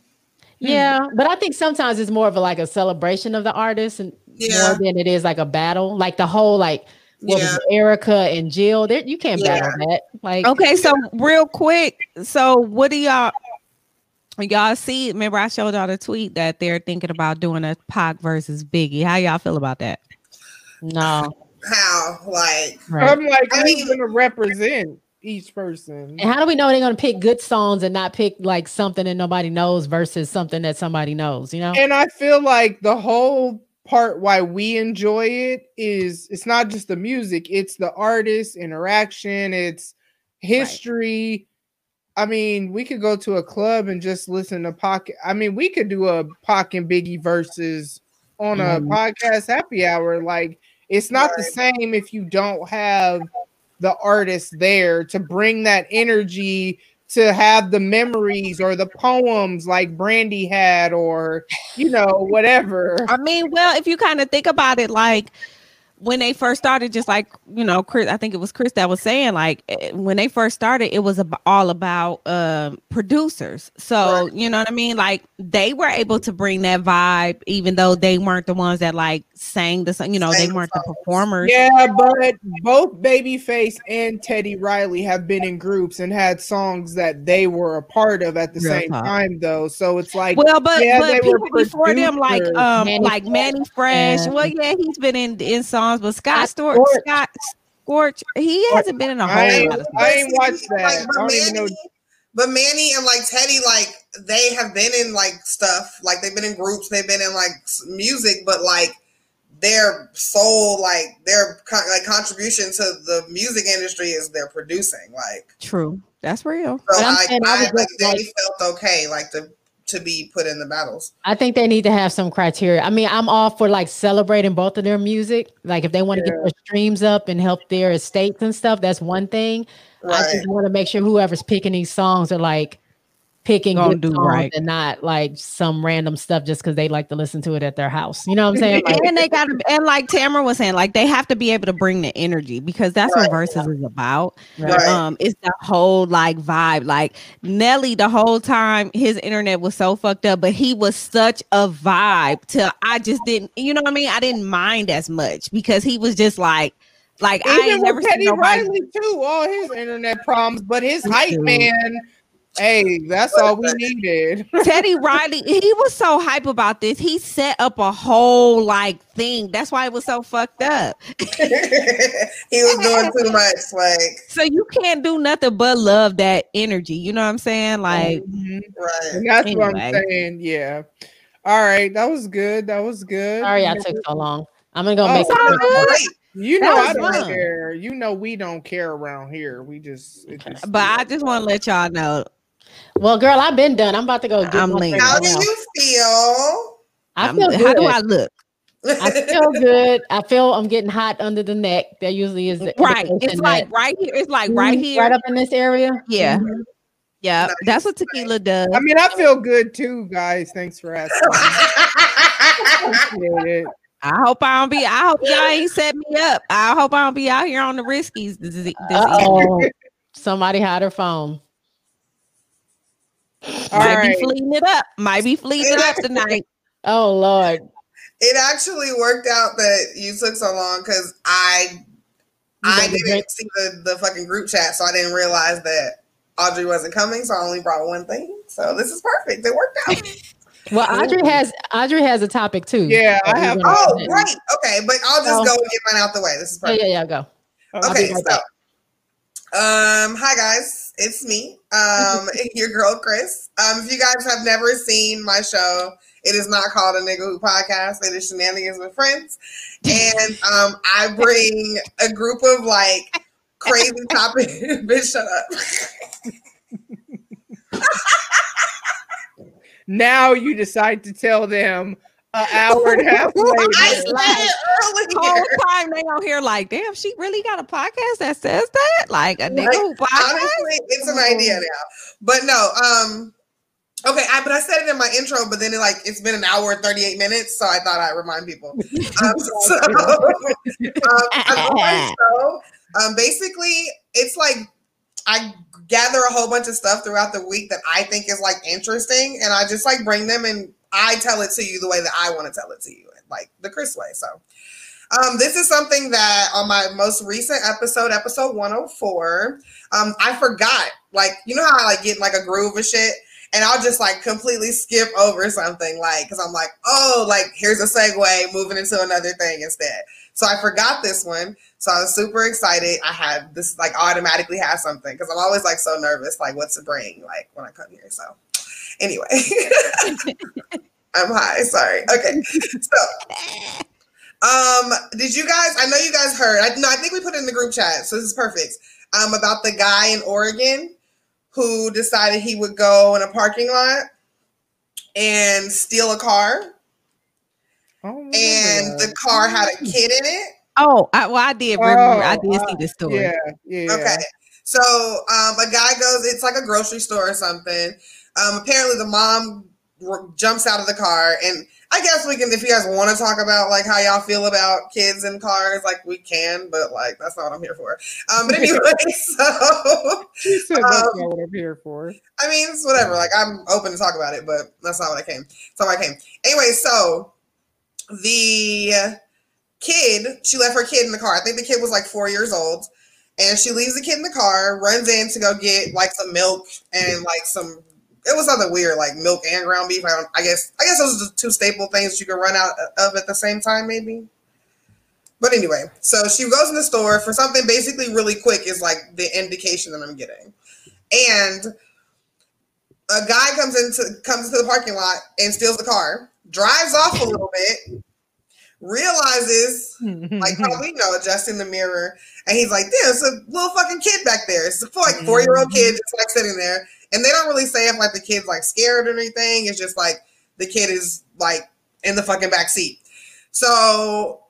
Hmm. Yeah, but I think sometimes it's more of a, like a celebration of the artist and Yeah. more than it is like a battle. Like the whole like what was Yeah. it, Erykah and Jill. There you can't Yeah. battle that. Like Okay, so real quick, so what do y'all y'all see? Remember, I showed y'all the tweet that they're thinking about doing a Pac versus Biggie. How y'all feel about that? no, How like right. I'm like, I who's mean- gonna represent each person? And how do we know they're gonna pick good songs and not pick like something that nobody knows versus something that somebody knows? You know? And I feel like the whole part why we enjoy it is it's not just the music, it's the artist interaction, it's history. I mean, we could go to a club and just listen to pocket. I mean, we could do a Pac and Biggie versus on a Mhm. podcast happy hour. Like, it's not the same if you don't have the artist there to bring that energy to have the memories or the poems like Brandy had, or you know, whatever. I mean, well, if you kind of think about it, like when they first started, just like you know, Chris, I think it was Chris that was saying, like eh, when they first started, it was all about um producers. So you know what I mean? Like they were able to bring that vibe, even though they weren't the ones that like sang the song. You know, Sang they weren't the songs. performers. Yeah, but both Babyface and Teddy Riley have been in groups and had songs that they were a part of at the Real same talk. time, though. So it's like, Well, but yeah, but they were people before them, like um, Manny like Manny Fresh. and- Well, yeah, he's been in in songs, but Scott Scott Storch, Storch. Scott Storch, he hasn't been in a whole ain't, lot of I stuff. ain't watched that. Like, I but don't even know. Manny, but Manny and like Teddy, like they have been in like stuff, like they've been in groups, they've been in like music, but like their sole, like their con- like contribution to the music industry is their producing. Like, True, that's real. so But like, saying I I, was like they felt okay, like to to be put in the battles. I think they need to have some criteria. I mean, I'm all for like celebrating both of their music. Like if they want to get their streams up and help their estates and stuff, that's one thing. I just want to make sure whoever's picking these songs are like picking Gonna good do songs right. and not like some random stuff just because they like to listen to it at their house. You know what I'm saying? Like, and they got to, and like Tamara was saying, like they have to be able to bring the energy because that's Right. what verses is about. Right. Um, it's the whole like vibe. Like Nelly, the whole time his internet was so fucked up, but he was such a vibe. Till I just didn't, you know what I mean? I didn't mind as much because he was just like, like I Even ain't never with seen Teddy nobody. Riley too, all his internet problems, but his hype man, hey, that's all we needed. Teddy Riley, he was so hype about this. He set up a whole like thing. That's why it was so fucked up. he was doing too much. Like, So you can't do nothing but love that energy. You know what I'm saying? Like, Mhm. right. And that's what I'm saying. Yeah. All right, that was good. That was good. sorry I took so long. I'm gonna go Oh, make it. Great. You know I don't fun. care. You know we don't care around here. We just, it just but I just want to let y'all know Well, girl, I've been done. I'm about to go. Get I'm my leaving. drink How do you feel? I I'm- feel good. how do I look? I feel good. I feel I'm getting hot under the neck. That usually is the Right. indication It's like that- right here. It's like right Mhm, here. right up in this area. Yeah. Mhm. Yeah. That's what tequila does. I mean, I feel good too, guys. Thanks for asking. Appreciate. I hope I don't be. I hope y'all ain't set me up. I hope I don't be out here on the riskies this, this Uh-oh. Somebody had her phone. All Might right. be fleeting it up. Might be fleeting it up tonight. Oh Lord. It actually worked out that you took so long because I I didn't didn't see the, the fucking group chat, so I didn't realize that Audrey wasn't coming, so I only brought one thing. So this is perfect. It worked out. Well, Audrey has Audrey has a topic too. Yeah, I have- oh, present. right. Okay, but I'll just Oh. go and get mine out the way. This is oh, Yeah, perfect. yeah, yeah. Go. I'll Okay, right so back. Um, hi guys, it's me, um, your girl Chris. Um, if you guys have never seen my show, it is not called a nigga who podcast. It is shenanigans with friends, and um, I bring a group of like crazy topic. Bitch, shut up. Now you decide to tell them an hour and a half later. I said it The whole time they on here like, damn, she really got a podcast that says that? Like a nigga who podcast? Honestly, it's an idea now. But no, um, okay, I but I said it in my intro, but then it like it's been an hour and 38 minutes, so I thought I'd remind people. Um, so um, I love my show. Um, basically, it's like I gather a whole bunch of stuff throughout the week that I think is like interesting, and I just like bring them and I tell it to you the way that I want to tell it to you, like the Chris way. So, um, this is something that on my most recent episode, episode 104, um, I forgot. Like, you know how I like get in like a groove of shit, and I'll just like completely skip over something, like because I'm like, oh, like here's a segue, moving into another thing instead. So I forgot this one. So I was super excited. I had this like automatically have something because I'm always like so nervous, like what's to bring, like when I come here. So anyway, I'm high. Sorry. Okay. So um, did you guys? I know you guys heard. I no, I think we put it in the group chat, so this is perfect. Um, about the guy in Oregon who decided he would go in a parking lot and steal a car, Oh, and the car had a kid in it. Oh, I, well, I did remember. I Oh, did uh, see the story. Yeah, yeah. Okay. So um, a guy goes, it's like a grocery store or something. Um, apparently the mom r- jumps out of the car and I guess we can, if you guys want to talk about like how y'all feel about kids in cars, like we can, but like that's not what I'm here for. Um, but anyway, so She said that's Um, not what I'm here for. I mean, it's whatever. Like I'm open to talk about it, but that's not what I came. What I came. Anyway, so the kid, she left her kid in the car. I think the kid was like four years old. And she leaves the kid in the car, runs in to go get like some milk and like some it was something weird, like milk and ground beef. I I guess I guess those are the two staple things you can run out of at the same time, maybe. But anyway, so she goes in the store for something basically really quick is like the indication that I'm getting. And a guy comes into comes into the parking lot and steals the car, drives off a little bit, realizes, like we know, adjusting the mirror, and he's like, "There's a little fucking kid back there. It's a like four year old kid just like sitting there." And they don't really say if like the kid's like scared or anything. It's just like the kid is like in the fucking back seat. So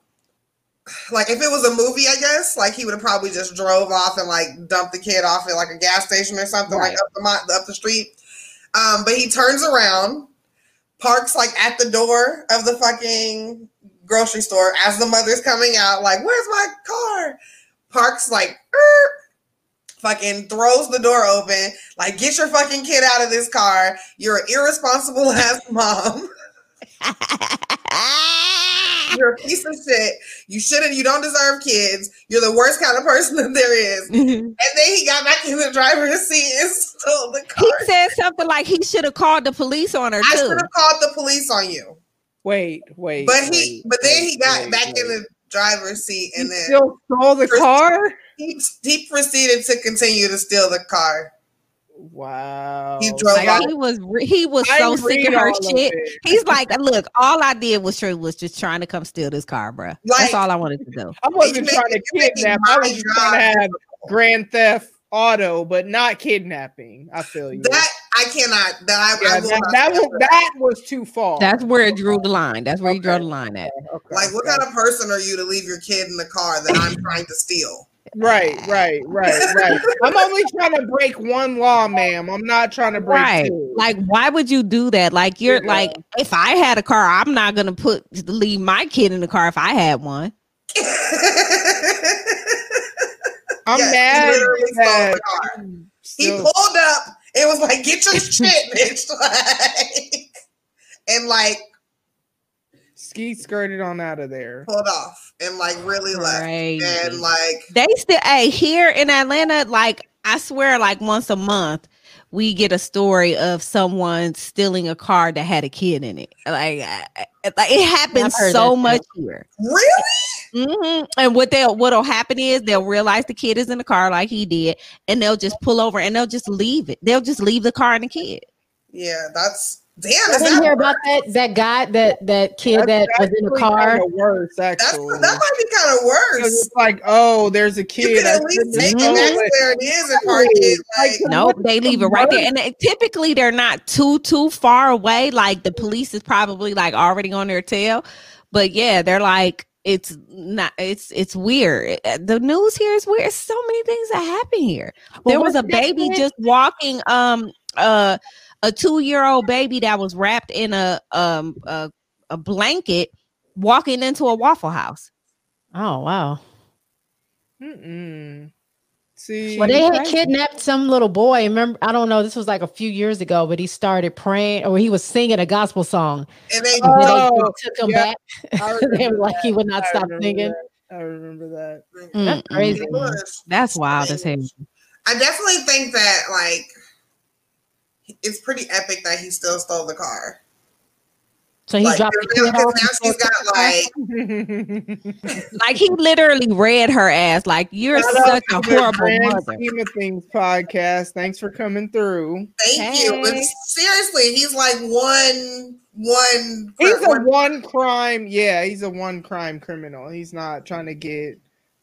like if it was a movie, I guess like he would have probably just drove off and like dumped the kid off at like a gas station or something like up the up the street. Um, but he turns around, parks like at the door of the fucking grocery store as the mother's coming out, like, "Where's my car?" Parks like, "Er," fucking throws the door open, like, "Get your fucking kid out of this car! You're an irresponsible ass mom." You're a piece of shit. You shouldn't. You don't deserve kids. You're the worst kind of person that there is. Mm-hmm. and then he got back in the driver's seat and stole the car. He said something like he should have called the police on her I should have called the police on you. Wait, wait. But he, wait, but then he got wait, back wait. in the driver's seat and He then still stole the car. He, he proceeded to continue to steal the car. Wow. He drove Like, off. he was he was I so sick of her all of shit. it. He's like, look, all I did was true was just trying to come steal this car, bro. Like- That's all I wanted to do. I wasn't You trying to make- you kidnap. I was just trying to have grand theft auto, but not kidnapping. I feel you. That I cannot. That I, I Yeah, will that, that, was, that was too far. That's where it drew the line. That's where you draw the line at. Okay, Like, what kind of person are you to leave your kid in the car that I'm trying to steal? Right, right, right, right. I'm only trying to break one law, ma'am. I'm not trying to break Right. two. Like, why would you do that? Like, you're Yeah. like, if I had a car, I'm not gonna put leave my kid in the car if I had one. I'm Yes, mad literally stole that. Mm, he still- pulled up It was like, "Get your shit, bitch!" Like, and like ski skirted on out of there. pulled off and like really left. Crazy. And like, They still, hey, here in Atlanta, like I swear, like once a month, we get a story of someone stealing a car that had a kid in it. Like, I- I- like it happens so that, much here. really? hmm And what they'll what'll happen is they'll realize the kid is in the car like he did, and they'll just pull over and they'll just leave it. They'll just leave the car and the kid. Yeah, that's damn. I didn't that hear about that that guy that that kid that was in the car. kinda worse, That's actually. that might be kind of worse. it's like, oh, there's a You kid. can at I least shouldn't take it back done to it. where it is and park it. Like, Nope, they leave it right there. And it- typically they're not too too far away. Like the police is probably like already on their tail. But yeah, they're like it's not it's it's weird. Uh, The news here is weird. So many things that happen here. There was a baby just walking um uh a 2-year-old baby that was wrapped in a um a, a blanket walking into a waffle house. Oh wow! Mm-mm. See, Well, they had kidnapped some little boy. Remember, I don't know. This was like a few years ago, but he started praying, or he was singing a gospel song. and they And Oh, they took him yeah. back. They were like he would not I stop singing. that. I remember that. That's Mm-mm. crazy. It man. was. That's wild as hell. I definitely think that like it's pretty epic that he still stole the car. So he Like, dropped the now, kid off. now she's got like Like he literally read her ass. Like you're Shout such a horrible Grand mother. Scheme of Things podcast. Thanks for coming through. thank you. But seriously, he's like one one He's a one- one crime. Yeah, he's a one crime criminal. He's not trying to get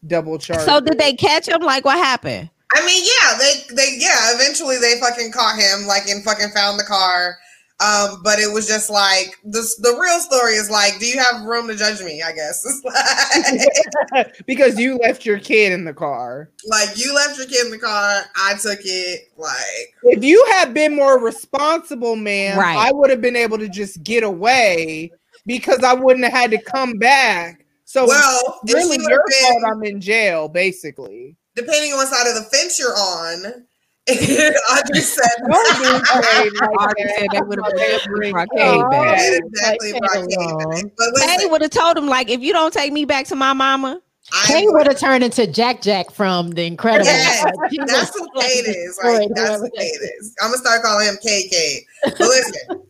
double charged. So did they catch him? Like what happened? I mean, yeah, they they yeah, eventually they fucking caught him, like and fucking found the car. Um, but it was just like this the real story is like, do you have room to judge me? I guess. It's like, because you left your kid in the car. like you left your kid in the car, I took it, like If you had been more responsible, man, Right. I would have been able to just get away because I wouldn't have had to come back. So well, really she would your have fault I'm in jail, basically. Depending on what side of the fence you're on. I just said Don't do shade like Already that. they would have been Bring- brought Cade back. Yeah, Like, exactly Kate brought Kate along. back. But They would have told him like, if you don't take me back to my mama, Kate I, would have turned into Jack Jack from The Incredible. Yes, Like, that's was, who Kate is. Like that's whoever who that Kate is. I'm gonna start calling him KK. But listen,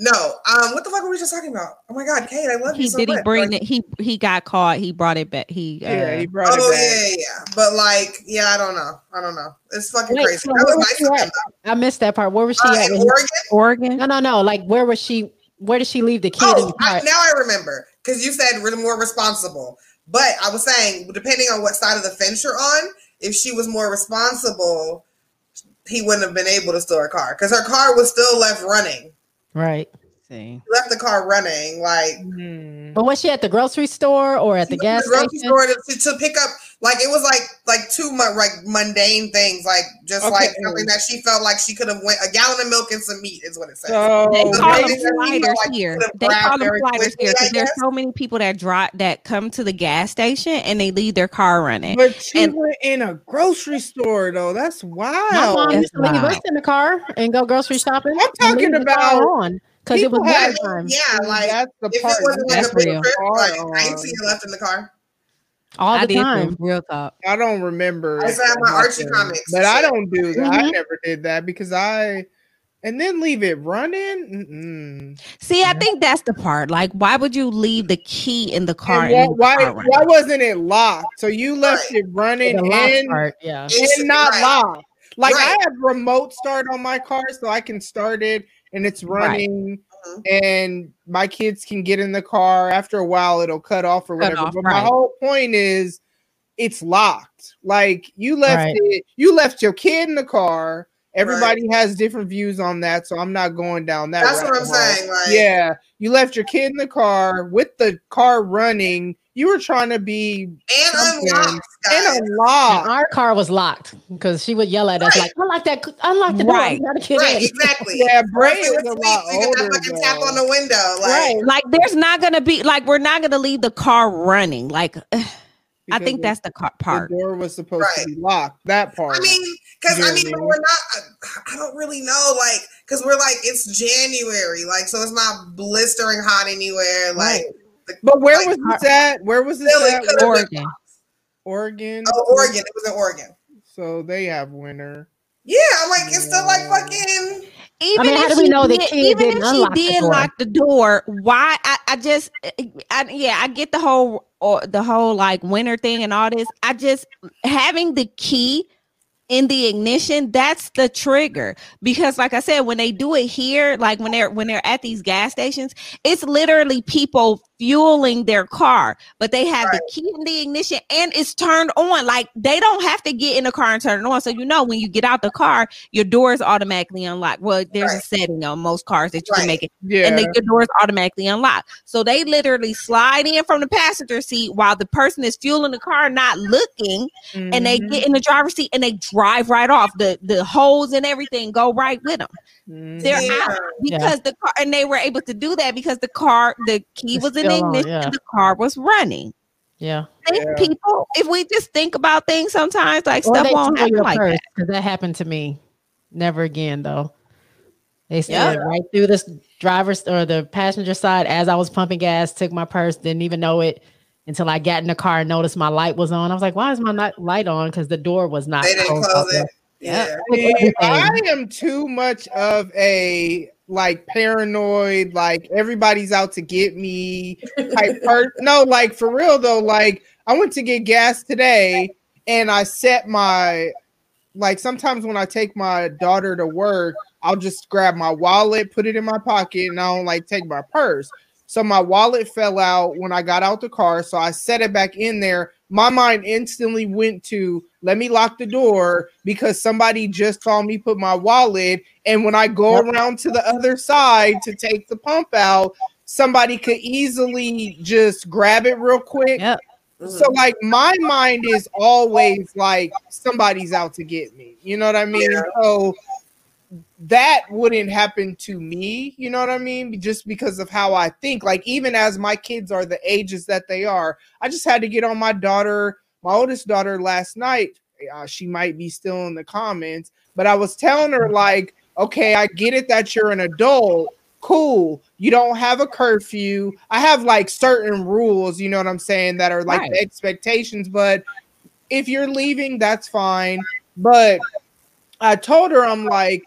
no. Um, what the fuck were we just talking about? Oh my god, Kate, I love he you so did he much. bring Like, it. He he got caught. He brought it back. He uh, Yeah, he brought Oh it back. yeah, yeah, yeah. But like, yeah, I don't know. I don't know. It's fucking Wait, crazy. so That was was nice she of at? him. I missed that part. Where was she Uh, at? in Oregon. Oregon. No, no, no. Like, where was she? Where did she leave the kid in Oh, the I, now I remember because you said we're more responsible. But I was saying, depending on what side of the fence you're on, if she was more responsible, he wouldn't have been able to steal her car because her car was still left running. Right. See. Left the car running, like Hmm. But was she at the grocery store or at the gas the grocery station? store to, to, to pick up like it was like like two mu- like mundane things like just Okay. like something that she felt like she could have went a gallon of milk and some meat is what it says. So They The call thing them is that sliders like here. They call them sliders here I because there's so many people that drop that come to the gas station and they leave their car running. But she And- went in a grocery store though. That's My wild. mom That's used to leave us in the car and go grocery shopping. I'm talking leave the car about on because it was people have- nighttime Yeah, like that's the if it part. wasn't like a real. trip, like I ain't on. seen it left in the car. all I the did time. Real talk. I don't remember. I used to have my Archie comics but and I don't do that. I Mhm. never did that because I, and then leave it running. Mm-mm. See, I think that's the part. Like, why would you leave the key in the car? And and why, the why, car why wasn't it locked? So you left Right. it running The lock and, part, yeah. It's- and not right. locked. Like Right. I have remote start on my car, so I can start it and it's Right. running. Mhm. And my kids can get in the car. After a while, it'll cut off or whatever. off, but my whole point is, it's locked. Like you left Right. it. You left your kid in the car. Everybody has different views on that, so I'm not going down that. That's what I'm hole. saying, like- yeah, you left your kid in the car with the car running. You were trying to be and something. unlocked, and unlocked. And our car was locked because she would yell at us like, "Unlock that! Unlock the door! Right. You gotta get Right, in." exactly. Yeah, Bray If it was a was lot sweet, we could older. that fucking tap on the window. Like, Right. Like there's not gonna be like we're not gonna leave the car running. Like I think the- that's the car part. The part. door was supposed Right. to be locked. That part. I mean, because I mean, but we're not. I don't really know, like, because we're like it's January, like, so it's not blistering hot anywhere. Like, the, but where like, was this at? Where was this Philly at? Oregon. Oregon. Oh, Oregon. It was in Oregon. So they have winter. Yeah, I'm like, it's still like fucking. Even mean, how if do we she know the did, kid even didn't if she unlock the did door? lock the door, why? I, I just, I, yeah, I get the whole or the whole like winter thing and all this. I just having the key in the ignition that's the trigger. Because like i said when they do it here like when they're when they're at these gas stations it's literally people fueling their car but they have the key in the ignition and it's turned on like they don't have to get in the car and turn it on so you know when you get out the car your doors automatically unlock well there's a setting on most cars that you Right. can make it Yeah. and then your doors automatically unlock. So they literally slide in from the passenger seat while the person is fueling the car, not looking, and they get mm-hmm. in the driver's seat and they drive right off. The the hose and everything go right with them. Mhm. They're Yeah. out because the car, and they were able to do that because the car, the key It's was in the still on, ignition, yeah. the car was running. Yeah. Think Yeah. people, if we just think about things, sometimes like Or stuff won't happen like purse, that. 'cause that happened to me. Never again, though. They slid Yeah. right through this driver's or the passenger side as I was pumping gas, took my purse, didn't even know it until I got in the car and noticed my light was on. I was like, why is my light on? Because the door was not They didn't closed close it. Yeah. I am too much of a like paranoid, like everybody's out to get me type person. No, like for real though, like I went to get gas today and I set my like sometimes when I take my daughter to work, I'll just grab my wallet, put it in my pocket, and I don't like take my purse. So my wallet fell out when I got out the car. So I set it back in there. My mind instantly went to let me lock the door because somebody just saw me put my wallet. And when I go around to the other side to take the pump out, somebody could easily just grab it real quick. Yep. So mm-hmm. like my mind is always like somebody's out to get me. You know what I mean? Yeah. So that wouldn't happen to me, you know what I mean? Just because of how I think. Like even as my kids are the ages that they are, I just had to get on my daughter, my oldest daughter last night. Uh, she might be still in the comments, but I was telling her like, okay, I get it that you're an adult. Cool. You don't have a curfew. I have like certain rules, you know what I'm saying, that are like Right. the expectations, but if you're leaving, that's fine. But I told her, I'm like,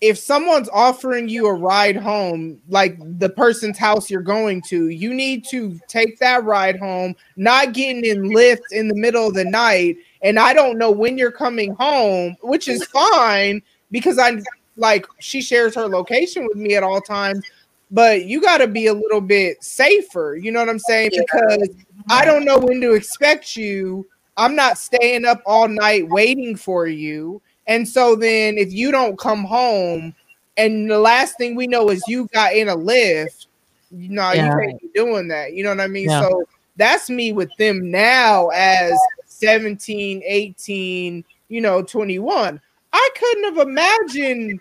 if someone's offering you a ride home, like the person's house you're going to, you need to take that ride home, not getting in Lyft in the middle of the night. And I don't know when you're coming home, which is fine because I like she shares her location with me at all times. But you got to be a little bit safer. You know what I'm saying? Because I don't know when to expect you. I'm not staying up all night waiting for you. And so then if you don't come home and the last thing we know is you got in a Lyft, you know, Yeah. you can't be doing that. You know what I mean? Yeah. So that's me with them now as 17, 18, you know, 21. I couldn't have imagined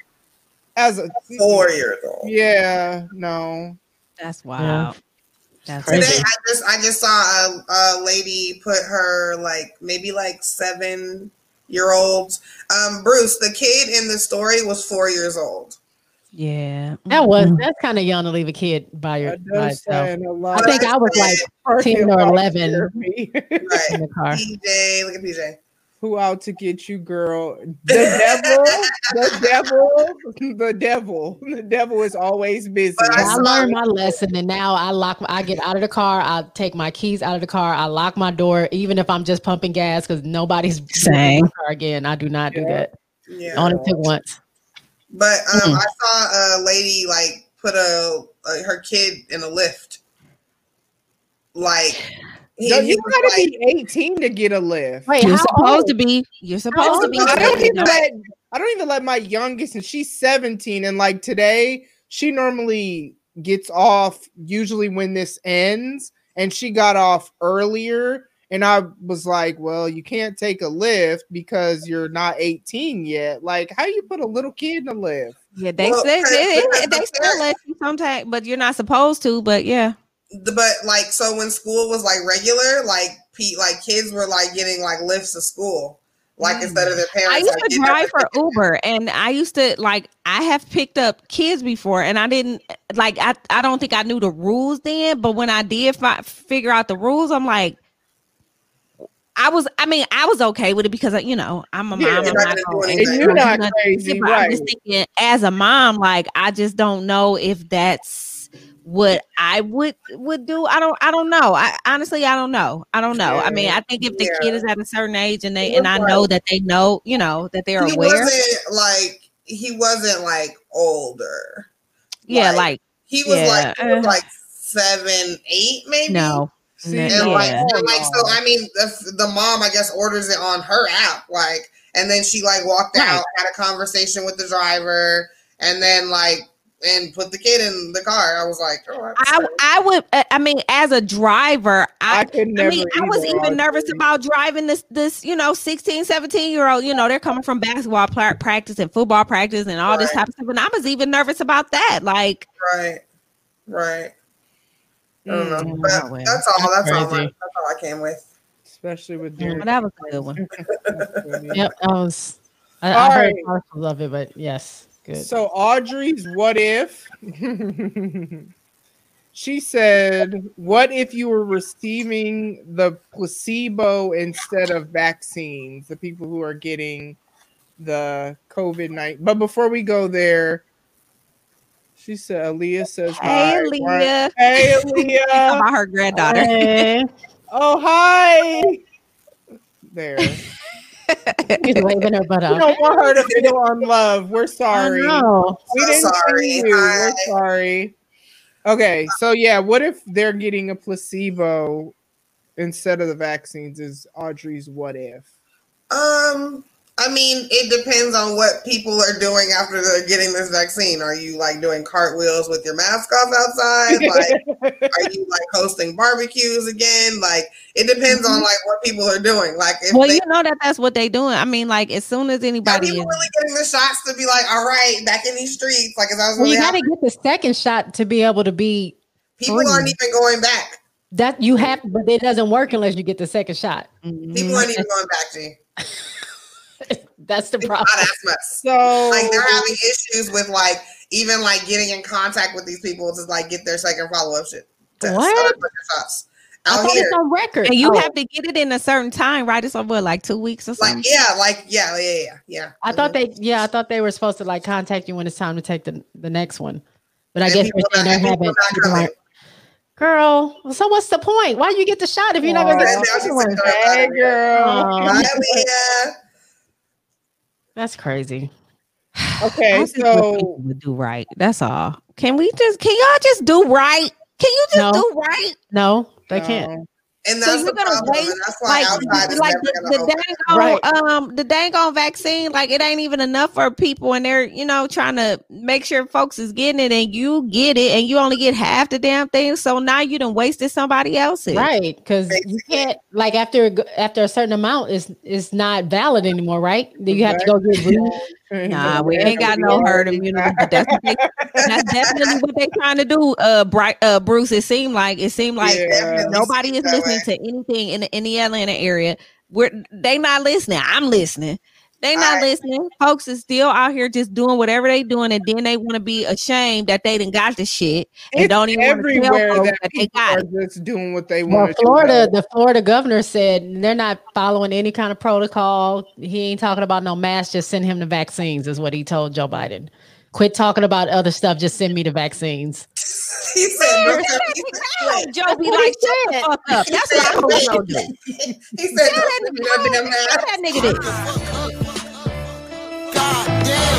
as a Four years old. Yeah, no. That's wild. That's Today Crazy. I just I just saw a, a lady put her like maybe like seven year olds. Um, Bruce, the kid in the story was four years old. yeah. That was that's kind of young to leave a kid by your That by itself. sound a I lot. think I was like 10 or 11. Right. in the car. PJ, look at PJ. Who out to get you, girl? The devil, the devil, the devil. The devil is always busy. But I learned my lesson, and now I lock. I get out of the car. I take my keys out of the car. I lock my door, even if I'm just pumping gas, because nobody's Same. in the car again. I do not do that. Yeah. Only took once. But um, Mm. I saw a lady like put a, a her kid in a Lyft. Like he, No, he you gotta like, be 18 to get a Lyft. Wait, You're supposed old? to be. You're supposed to be. I don't even let I don't even let my youngest, and she's 17, and like today, she normally gets off usually when this ends, and she got off earlier. And I was like, well, you can't take a Lyft because you're not 18 yet. Like, how you put a little kid in a Lyft? Yeah, they Well, they, they, they still let you sometimes, but you're not supposed to. But yeah, The- but like so when school was like regular, like Pete, like kids were like getting like Lyfts to school, like instead of their parents. I used like, to drive for Uber, and I used to like I have picked up kids before, and I didn't like I I don't think I knew the rules then, but when I did fi- figure out the rules, I'm like. I was, I mean, I was okay with it because, uh, you know, I'm a mom. I'm you're not not gonna doing ain't anything. You're not crazy, Yeah, but I'm just thinking, as a mom, like, I just don't know if that's what I would would do. I don't, I don't know. I honestly, I don't know. I don't know. I mean, I think if the kid is at a certain age and they and I like- know that they know, you know, that they're He aware. wasn't like he wasn't like older. Yeah, like, like He was like he was uh, like seven, eight, maybe. no. See, And Yeah. like, and like, so I mean, the, the mom, I guess, orders it on her app, like, and then she like walked Right. out, had a conversation with the driver, and then like, and put the kid in the car. I was like, oh, I I would uh, I mean as a driver I, I could I never. mean I was either, even nervous Audrey. about driving this this you know 16 17 year old you know they're coming from basketball pla- practice and football practice and all this type of stuff and I was even nervous about that like right, right. I don't know, Mm, but oh, well. that's all. That's all. I, that's all I came with. especially with Yeah. Derek. well, that was a good one Yep, I was. I, All I heard right. parcels of it, but yes, good. So Audrey's what if she said, What if you were receiving the placebo instead of vaccines? The people who are getting the COVID 19. But before we go there, she said Aaliyah says hey hi. Hey Aaliyah. about her granddaughter Hey, oh hi. There. she's waving her butt We don't want her to feel unloved. We're sorry. We didn't sorry. see you. We're sorry. Okay, so yeah, what if they're getting a placebo instead of the vaccines? Is Audrey's what if? Um, I mean, it depends on what people are doing after they're getting this vaccine. Are you like doing cartwheels with your mask off outside? Like, are you like hosting barbecues again? Like, it depends on mm-hmm. like what people are doing. Like, if well they you know that that's what they're doing I mean like as soon as are anybody people is really getting the shots to be like, all right, back in these streets, like, is that what's well, really you got to get the second shot to be able to be People free. aren't even going back. that. You have, but it doesn't work unless you get the second shot. People aren't even mm-hmm. going back. G. That's the problem. not as much. So like they're having issues with like even like getting in contact with these people to like get their second follow up shit. What? start second shots. I Out thought here. it's on record. and you Oh, have to get it in a certain time right it's over like two weeks or something Like yeah, like yeah, yeah, yeah, yeah. I thought they, uh-huh. yeah, I thought they were supposed to like contact you when it's time to take the the next one. But I And guess people they're saying not- they're and people having. not people Girl, so what's the point? Why you get the shot if you're not gonna get now the she's second one? hey girl. Oh, Bye, Leah. that's crazy. Okay, so do right that's all can we just can y'all just do right can you just No. do right No, they can't. And So you're the gonna problem. wait, that's why like, like the, gonna the dang on, Right. um, the dang on vaccine, like it ain't even enough for people, and they're you know trying to make sure folks is getting it, and you get it, and you only get half the damn thing. So now you done wasted somebody else's. Right, because you can't like after a g- after a certain amount is is not valid anymore, right? Then you have to go get Nah, we ain't got no herd immunity, but that's what they, that's definitely what they trying to do. Uh, bright, uh, Bruce. It seemed like it seemed like Yeah. nobody is listening to anything in the, in the Atlanta area. We're they not listening. I'm listening. They not Alright. listening. Folks is still out here just doing whatever they doing, and then they want to be ashamed that they didn't got the shit and It's don't even want to tell everywhere folks that that they got. Are it. just doing what they want to Florida, do. the Florida governor said they're not following any kind of protocol. He ain't talking about no mask. Just send him the vaccines, is what he told Joe Biden. Quit talking about other stuff. Just send me the vaccines. He said, Damn, "Look at me." Damn, Joe be like, shut the fuck up. That's what I hope Joe do. he said, Tell that send me that damn nigga, mask." tell that nigga this. God damn, nigga.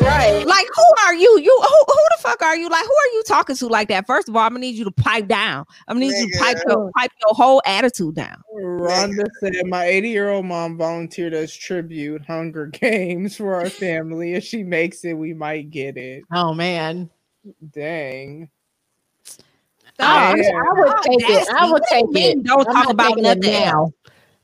Right. Like, who are you? You who, who the fuck are you? Like, who are you talking to like that? First of all, I'm gonna need you to pipe down. I'm gonna need you to pipe your pipe your whole attitude down. Rhonda said, "My 80 year old mom volunteered as tribute Hunger Games for our family. If she makes it, we might get it." Oh man, dang! Oh, I, I would take it. I would take it. Don't I'm talk about taking it nothing now.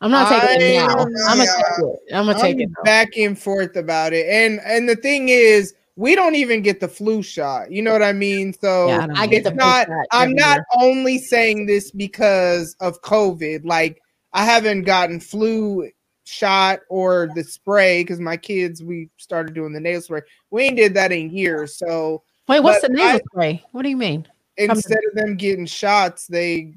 I'm not taking it now. I'm gonna take it. I'm gonna take it. though. back and forth about it, and and the thing is, we don't even get the flu shot. You know what I mean? So Yeah, I, I get the not. I'm not year. only saying this because of COVID. Like I haven't gotten flu shot or the spray because my kids we started doing the nasal spray. We ain't did that in years. So Wait, what's the nasal I- spray? What do you mean? instead of them getting shots, they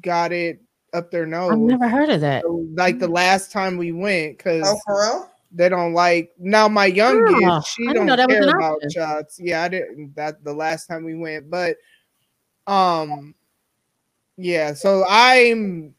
got it up their nose. I've never heard of that. So, like the last time we went, because Oh, for real? they don't like now. My youngest, Oh, she I don't know that care an about option. shots. Yeah, I didn't. That the last time we went, but um, yeah. So I'm.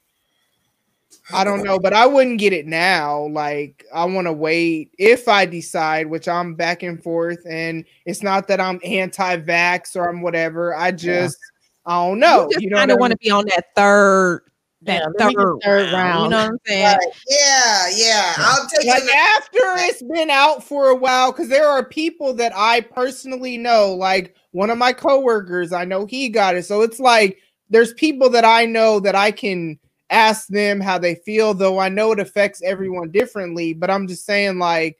I don't know, but I wouldn't get it now. Like I want to wait if I decide, which I'm back and forth, and it's not that I'm anti-vax or I'm whatever. I just I don't know. You You know, kind of what I want to be on that third, that Yeah, let me get third, third round, You know what I'm saying? Right. Yeah, yeah. I'll take like it. after it's been out for a while because there are people that i personally know like one of my coworkers i know he got it so it's like there's people that i know that i can ask them how they feel though i know it affects everyone differently but i'm just saying like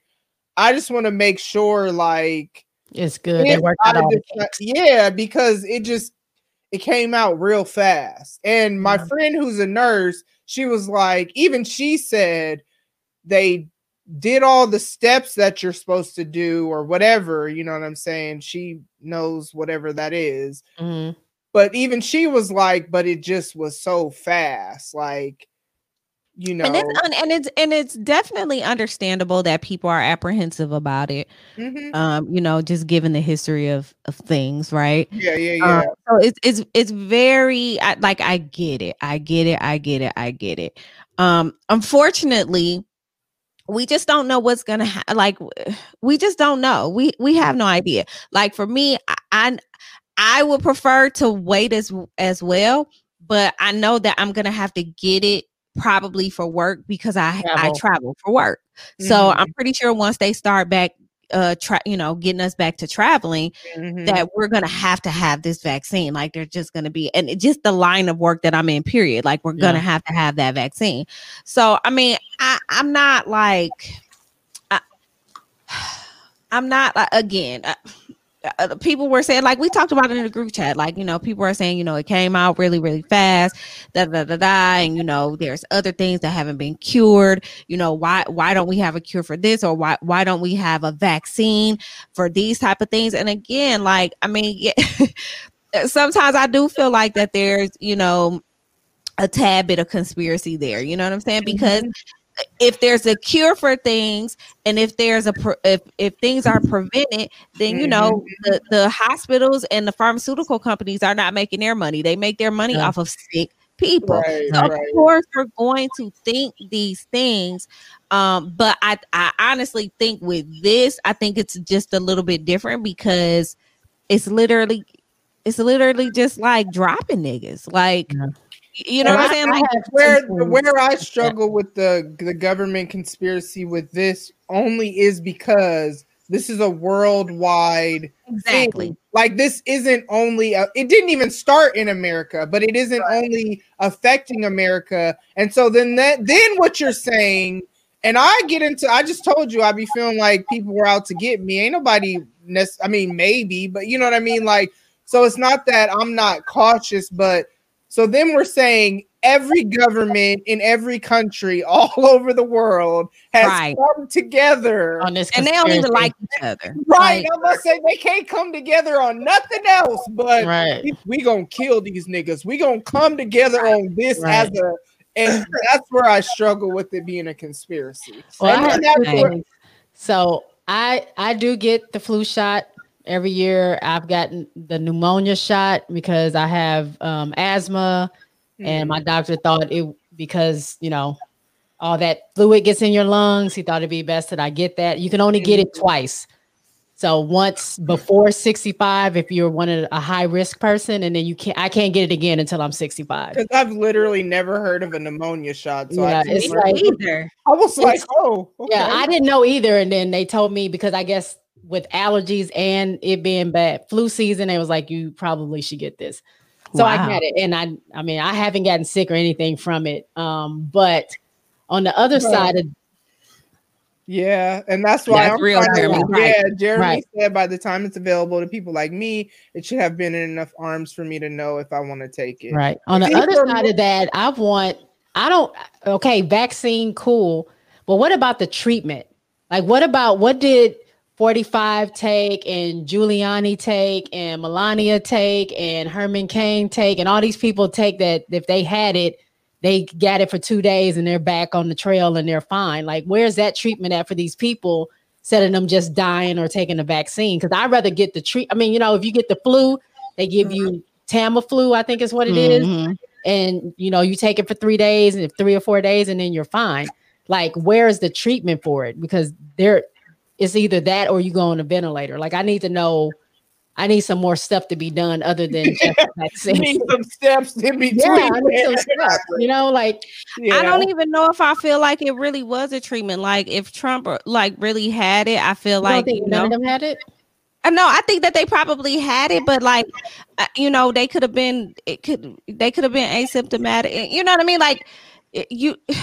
i just want to make sure like It's good. They if work out all yeah because it just it came out real fast. And my friend who's a nurse she was like even she said they did all the steps that you're supposed to do or whatever you know what i'm saying? She knows whatever that is. Mhm. but even she was like but it just was so fast like you know And it's un- and it's and it's definitely understandable that people are apprehensive about it. Mhm. Um, you know, just given the history of of things, right? yeah yeah Um, yeah so it's it's it's very I, like I get it, I get it, I get it, I get it. Um, unfortunately, we just don't know what's gonna ha- like. We just don't know. We we have no idea. Like for me, I I, I would prefer to wait as as well, but I know that I'm gonna have to get it probably for work because I I Travel. travel for work. So Mhm. I'm pretty sure once they start back uh you know getting us back to traveling Mhm. that we're gonna have to have this vaccine like they're just gonna be and it- just the line of work that i'm in period like we're gonna have to have that vaccine so i mean i i'm not like I, i'm not like, again uh, uh, people were saying like we talked about it in the group chat like you know people are saying you know it came out really really fast da da da da and you know there's other things that haven't been cured. You know why why don't we have a cure for this or why why don't we have a vaccine for these type of things? And again like i mean yeah, sometimes i do feel like that there's you know a tad bit of conspiracy there you know what i'm saying? Because if there's a cure for things and if there's a if, if things are prevented then you know the, the hospitals and the pharmaceutical companies are not making their money. They make their money Yeah. off of sick people. Right, so of course we're going to think these things um but i i honestly think with this i think it's just a little bit different because it's literally it's literally just like dropping niggas. Like Yeah. You know And what i'm saying I like where where I struggle with the the government conspiracy with this only is because this is a worldwide exactly thing. Like this isn't only a, it didn't even start in America, but it isn't only affecting America. And so then that then what you're saying and I get into I just told you I'd be feeling like people were out to get me. Ain't nobody nec- I mean maybe, but you know what I mean like so it's not that I'm not cautious, but so then we're saying every government in every country all over the world has Right. come together. on this, and they don't even like each other Right. Like, I must say they can't come together on nothing else, but Right. we, we gonna kill these niggas. We gonna come together on this Right. as a and that's where I struggle with it being a conspiracy. Well, And I then have that's two where- So I I do get the flu shot every year. I've gotten the pneumonia shot because I have um, asthma, and my doctor thought it because you know all that fluid gets in your lungs. He thought it'd be best that I get that. You can only get it twice. So once before 65, if you're one of a high risk person, and then you can't, I can't get it again until I'm 65. Because I've literally never heard of a pneumonia shot. So Yeah, I, it's like- I was like, oh, okay. Yeah, I didn't know either. And then they told me because I guess with allergies and it being bad flu season, it was like you probably should get this. So I Wow. got it. And I I mean, I haven't gotten sick or anything from it. Um, but on the other Right. side of Yeah, and that's why That's I'm real, Jeremy. Yeah, Jeremy Right. said by the time it's available to people like me, it should have been in enough arms for me to know if I want to take it. Right. On the other side of that, I want, I don't, okay, vaccine, cool. But what about the treatment? Like, what about what did 45 take and Giuliani take and Melania take and Herman Cain take and all these people take that if they had it, they got it for two days and they're back on the trail and they're fine. Like, where's that treatment at for these people? Instead of them just dying or taking the vaccine, because I'd rather get the treat. I mean, you know, if you get the flu, they give you Tamiflu, I think is what it is Mhm. and you know you take it for three days and three or four days and then you're fine like where's the treatment for it because there it's either that or you go on a ventilator like i need to know i need some more stuff to be done other than just You vaccine need some steps in between. yeah I need some steps, you know like I don't even know if I feel like it really was a treatment. Like if Trump uh, like really had it, I feel you like think you none know. of them had it Uh, No, I think that they probably had it, but like, uh, you know, they could have been. It could. They could have been asymptomatic. You know what I mean? Like, you.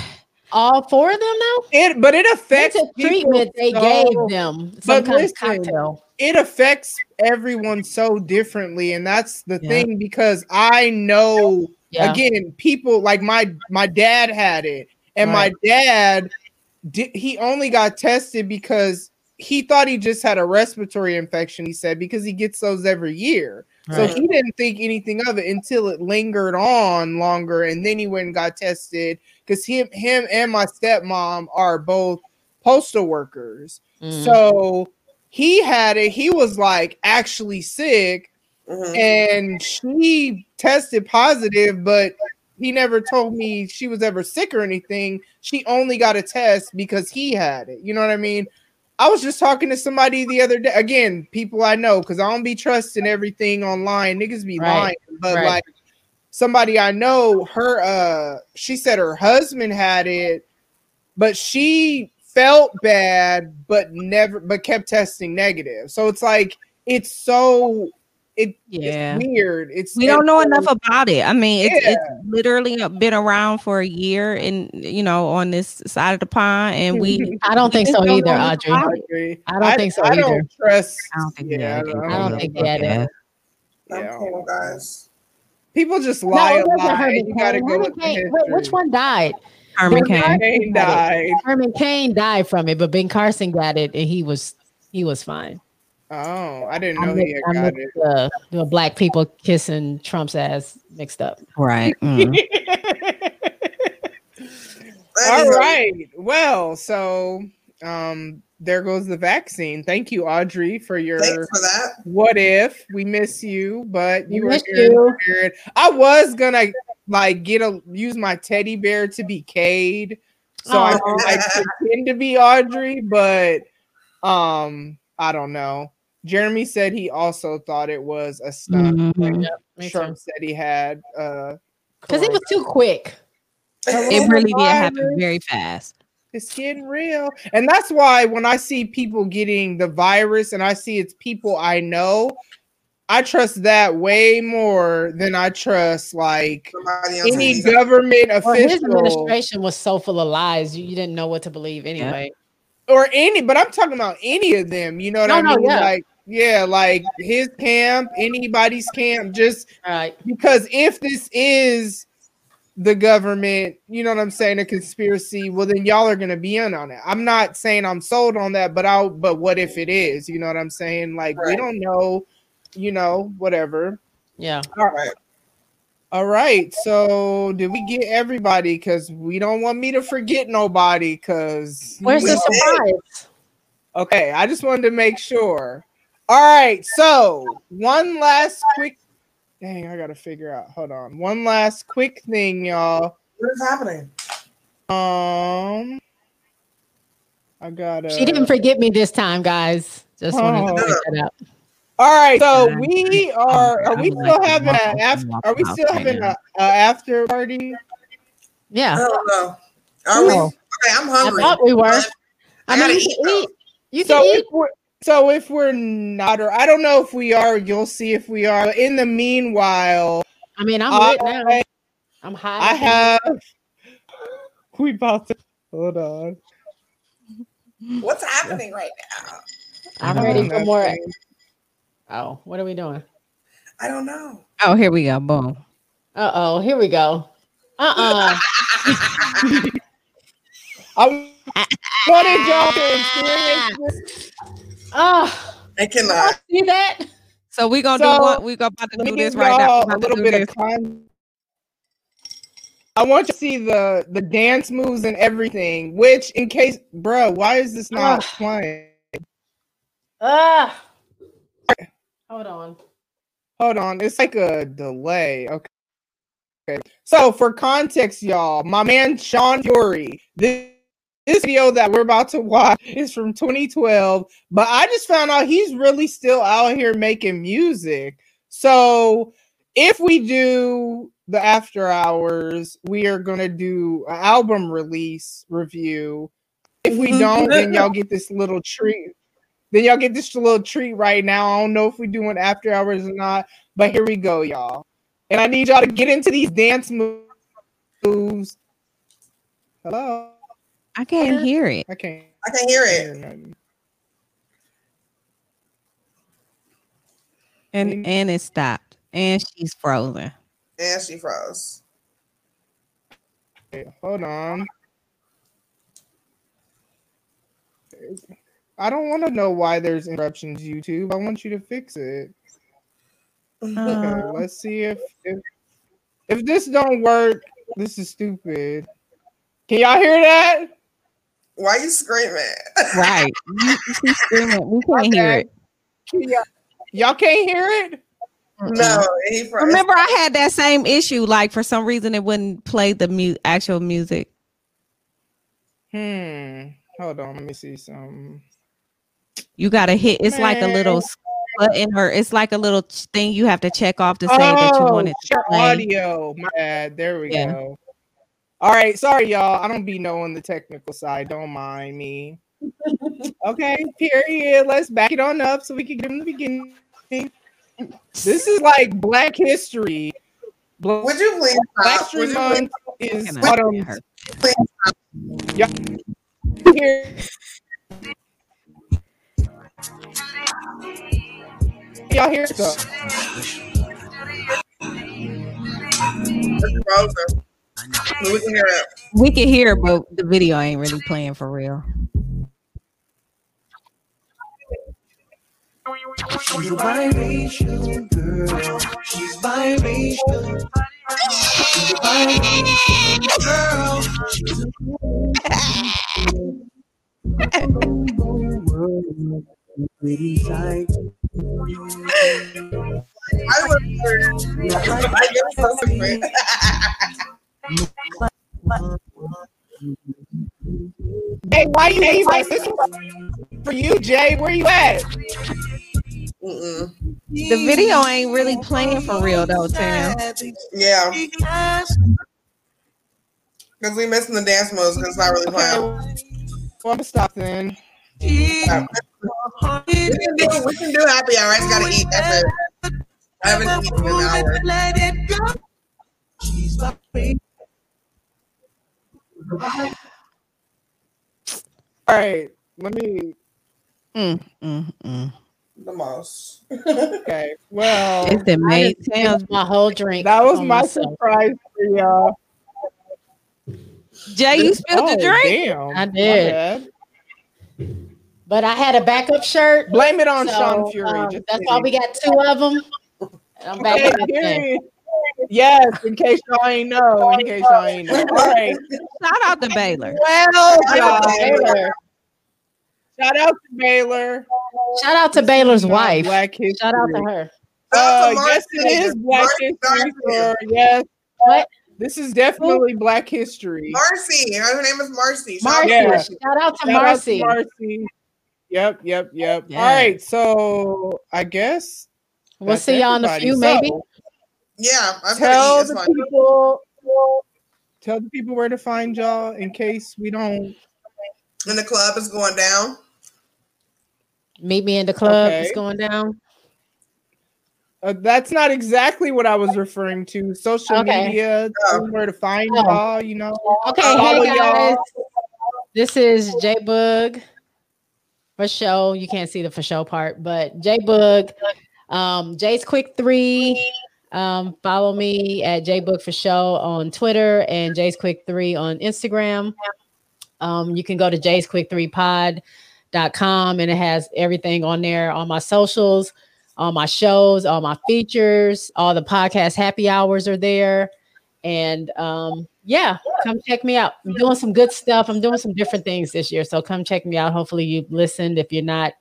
all four of them though It, but it affects it's a treatment they so- gave them some But kind listen, of cocktail it affects everyone so differently, and that's the Yeah. thing because I know Yeah. again people like my my dad had it, and Right. my dad did he only got tested because he thought he just had a respiratory infection. He said because he gets those every year. So Right. he didn't think anything of it until it lingered on longer, and then he went and got tested because him, him and my stepmom are both postal workers. Mhm. So he had it. He was like actually sick, Mhm. and she tested positive, but he never told me she was ever sick or anything. She only got a test because he had it. You know what I mean? I was just talking to somebody the other day. Again, people I know because I don't be trusting everything online. Niggas be Right. lying, but Right. like somebody I know, her uh, she said her husband had it, but she felt bad, but never, but kept testing negative. So it's like it's so it, Yeah. it's weird. It's We don't know it's- enough about it. I mean, it's, Yeah. it's literally been around for a year, and you know, on this side of the pond, and we. i don't think so either know audrey about it. agree. I don't think so I either. don't trust. I don't think. Yeah, Yeah, I don't, I don't think they had it. yeah. I'm cool, guys. People just No, lie it a lot. Herman You gotta go Herman Cain- wait, which one died? Herman Ben Cain. Cain died. Herman Cain died from it, but Ben Carson got it and he was he was fine. Oh, I didn't I know he mixed, had got mixed it. uh, the black people kissing Trump's ass mixed up. Right. mm. All Anyway, right. Well, so um there goes the vaccine. Thank you, Audrey, for your Thanks for that. what if. We miss you, but We you were miss here you. spirit. I was gonna like get a use my teddy bear to be Cade. So I could like pretend to be Audrey, but um, I don't know. Jeremy said he also thought it was a stunt. Mhm. Me Trump said he had uh Because it was too quick. It really did happen very fast. It's getting real. And that's why when I see people getting the virus and I see it's people I know, I trust that way more than I trust like any needs- government Well, his administration was so full of lies, you, you didn't know what to believe anyway. or any, but I'm talking about any of them. You know what No, I no, mean? yeah. Like, yeah, like his camp, anybody's camp, just Right. because if this is the government, you know what I'm saying, a conspiracy, well then y'all are gonna be in on it. I'm not saying I'm sold on that, but I'll but what if it is? You know what I'm saying? Like we don't know, you know, whatever. Yeah. All right. All right. So did we get everybody? Because we don't want me to forget nobody. Because Where's the surprise? Okay, I just wanted to make sure. All right, so one last quick. Dang, I gotta figure out. Hold on. One last quick thing, y'all. What is happening? Um, I gotta. She didn't forget me this time, guys. Just wanted to Oh. point that out. All right, so we are. Are we still having a after? Are we still having a, a after party? Yeah. I Yeah. don't know. Are we? Oh. Okay, I'm hungry. I thought we were. I I gotta mean, you eat, can though. eat. You So can eat. If we're so if we're not, or I don't know if we are. You'll see if we are. In the meanwhile, I mean, I'm I, lit now. I'm high. I have. We about to hold on. What's happening right now? I'm ready for more. Oh, what are we doing? I don't know. Oh, here we go. Boom. Uh oh, here we go. Uh uh I wanted y'all to experience this. Oh, I cannot. see that? So we gonna So, do what we gonna about to do this right now. a little bit this. of time. I want you to see the the dance moves and everything. Which, in case, bro, why is this not Ah. playing? Ah. Hold on. Hold on, it's like a delay. Okay. Okay. So for context, y'all, my man Sean Fury, this, this video that we're about to watch is from 2012, but I just found out he's really still out here making music. So if we do the after hours, we are gonna do an album release review. If we mm-hmm. don't, then y'all get this little treat. Then y'all get this little treat right now. I don't know if we're doing after hours or not, but here we go, y'all. And I need y'all to get into these dance moves. Hello, I can't hear it. I can't I can hear hear it. And and it stopped. And she's frozen. And she froze. Okay, hold on. I don't want to know why there's interruptions, YouTube. I want you to fix it. Okay, um, let's see if if if this don't work. This is stupid. Can y'all hear that? Why are you screaming? Right. You- She's screaming. We can't hear it. Can y'all, y'all can't hear it? No, he. Remember, I had that same issue. Like for some reason, it wouldn't play the mu- actual music. Hmm. Hold on. Let me see some. You gotta hit. It's like a little Man. button, or it's like a little thing you have to check off to say that you Oh, want it to share play. audio. My bad. There we Yeah. go. All right. Sorry, y'all. I don't be knowing the technical side. Don't mind me. okay. Period. Let's back it on up so we can get in the beginning. This is like Black History. Bla- Would you please Black? History Would Month is Can I autumn. hear her? please stop? Y'all hear? Stuff? It's frozen. We can hear it. We can hear, it, but the video ain't really playing for real. She's a biracial girl. She's biracial. She's a biracial girl. She's a. I would I get so stupid. Hey, why you leave us? This is for you, Jay. Where you at? Mm-mm. The video ain't really playing for real though, Tim. Yeah. Because we missing the dance moves because it's not really playing. Well, I'm gonna stop then. Yeah. We can do we can do happy hour. I just gotta eat. That's it. I haven't eaten in an hour. All right, let me. Mm, mm, mm. The most. Okay, well, It's the I made just my whole drink. that was my myself. surprise for y'all. Jay, you spilled the Oh, drink. Damn, I did. But I had a backup shirt. Blame it on so, Sean Fury. um, just that's why we got two of them. I'm back Okay, up there. period. Yes, in case y'all ain't know. In case y'all ain't know. All right. Shout out to Baylor. Well, Shout out to. Baylor. Shout out to Baylor. Shout out to Baylor's wife. Black History. Shout out to her. Uh, Shout out to yes, it Marcy. is Black Marcy History. Garcia. Yes, What? this is definitely Black History. Marcy. Her name is Marcy. Shout Marcy. Yeah. Shout out to Shout out to Marcy. Marcy. Yep, yep, yep. Yeah. All right, so I guess We'll see y'all in a few, So, maybe. Yeah, I'm Tell gonna eat. the It's fine. people. Tell the people where to find y'all in case we don't. And the club is going down. Meet me in the club. Okay. It's going down. Uh, that's not exactly what I was referring to. Social Okay. media, tell them where to find Oh. y'all. You know. Okay, Follow hey guys. y'all. This is J Bug for show. You can't see the for show part, but J Bug, um, J's Quick Three. Um, follow me at J Boog for show on Twitter and J's Quick Three on Instagram. Um, you can go to J's Quick Three Pod.com and it has everything on there on my socials, all my shows, all my features, all the podcast happy hours are there. And um, yeah, come check me out. I'm doing some good stuff. I'm doing some different things this year. So come check me out. Hopefully you've listened. If you're not,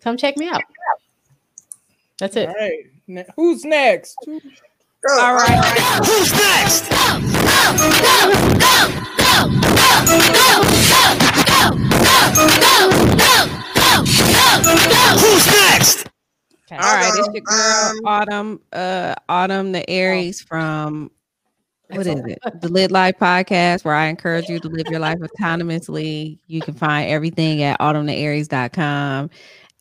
come check me out. That's it. All right. Ne- who's next? Go. All right. Who's next? Who's next? Okay. All right, it's your girl um, Autumn, uh, Autumn the Aries from what is it? The Lit Life Podcast, where I encourage you to live your life autonomously. You can find everything at autumnthearies.com.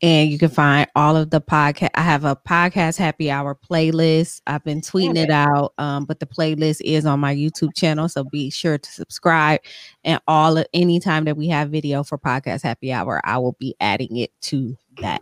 And you can find all of the podcast. I have a podcast happy hour playlist. I've been tweeting it out, um, but the playlist is on my YouTube channel. So be sure to subscribe. And all of anytime that we have video for podcast happy hour, I will be adding it to that.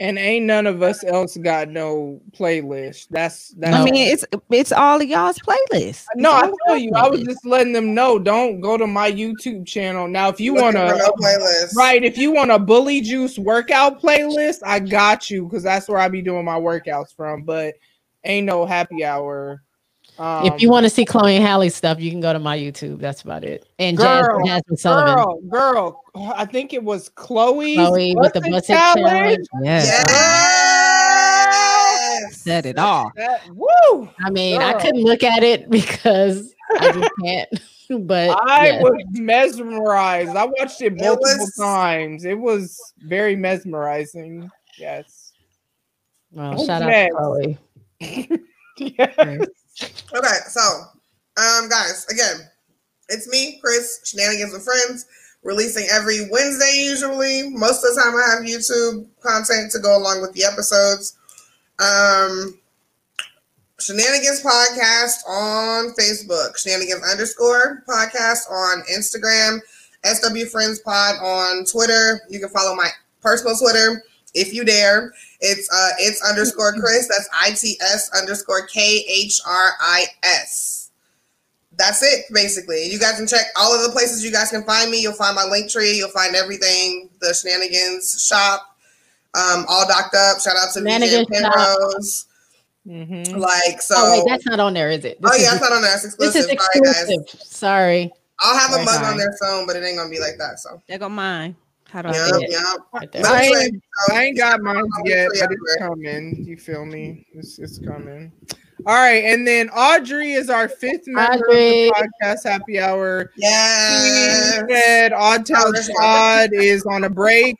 And ain't none of us else got no playlist. That's that's. I mean, it's it's all of y'all's playlists. no, I tell you, y'all's I was just letting them know. Don't go to my YouTube channel now. If you want for to, no playlist. right? If you want a Bully Juice workout playlist, I got you because that's where I be doing my workouts from. But ain't no happy hour. Um, if you want to see Chloe and Halle stuff, you can go to my YouTube. That's about it. And Jazz, Girl, Jazmine Sullivan. girl, girl, I think it was Chloe's Chloe with the Buss It Buss It Challenge. Yes. Yes. Said it all. That, woo! I mean, I couldn't look at it because I just can't. But I yes. was mesmerized. I watched it multiple was- times. It was very mesmerizing. Yes. well, Who's shout out next? to Chloe. yes. Okay, so um guys, again, it's me, Chris, Shenanigans with Friends, releasing every Wednesday usually. Most of the time I have YouTube content to go along with the episodes. Um Shenanigans Podcast on Facebook, Shenanigans underscore podcast on Instagram, SW Friends Pod on Twitter. You can follow my personal Twitter if you dare. It's uh it's underscore Chris. That's I T S underscore K H R I S. That's it, basically. You guys can check all of the places you guys can find me. You'll find my link tree. You'll find everything. The Shenanigans shop, um, all docked up. Shout out to VJ Shenanigans shop. Penrose. Mhm. Like so. oh wait, that's not on there, is it? oh yeah, is- it's not on there. It's this exclusive. is Sorry, guys. exclusive. Sorry. I'll have a Sorry, mug sorry. on there soon, but it ain't gonna be like that. So There go mine. How do I yeah, do it. it? Right there. I ain't, I ain't got mine yet, Yeah, but it's coming. You feel me? It's, it's coming. All right, and then Audrey is our fifth member Audrey. of the podcast happy hour. Yeah, She said Odd Tales. Pod is on a break.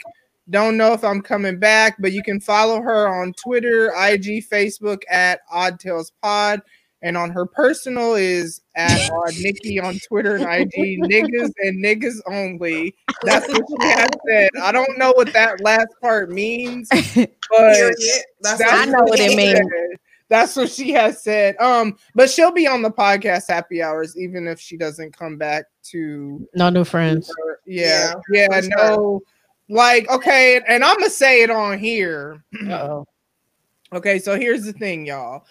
Don't know if I'm coming back, but you can follow her on Twitter, IG, Facebook at Odd Tales Pod. And on her personal is at Odd Nikki on Twitter and IG, niggas and niggas only. That's what she has said. I don't know what that last part means, but That's that's I know what it means. said. That's what she has said. Um, but she'll be on the podcast happy hours, even if she doesn't come back to No new friends. her- yeah, yeah, for sure. no, like okay, and I'm gonna say it on here. Uh-oh. Okay, so here's the thing, y'all.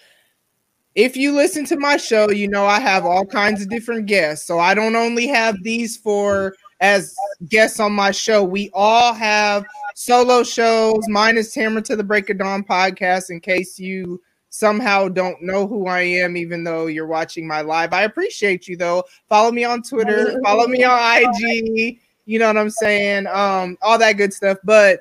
If you listen to my show, you know I have all kinds of different guests. So I don't only have these for as guests on my show. We all have solo shows. Mine is Tamra to the Break of Dawn podcast. In case you somehow don't know who I am, even though you're watching my live, I appreciate you though. Follow me on Twitter. Follow me on IG. You know what I'm saying? Um, all that good stuff. But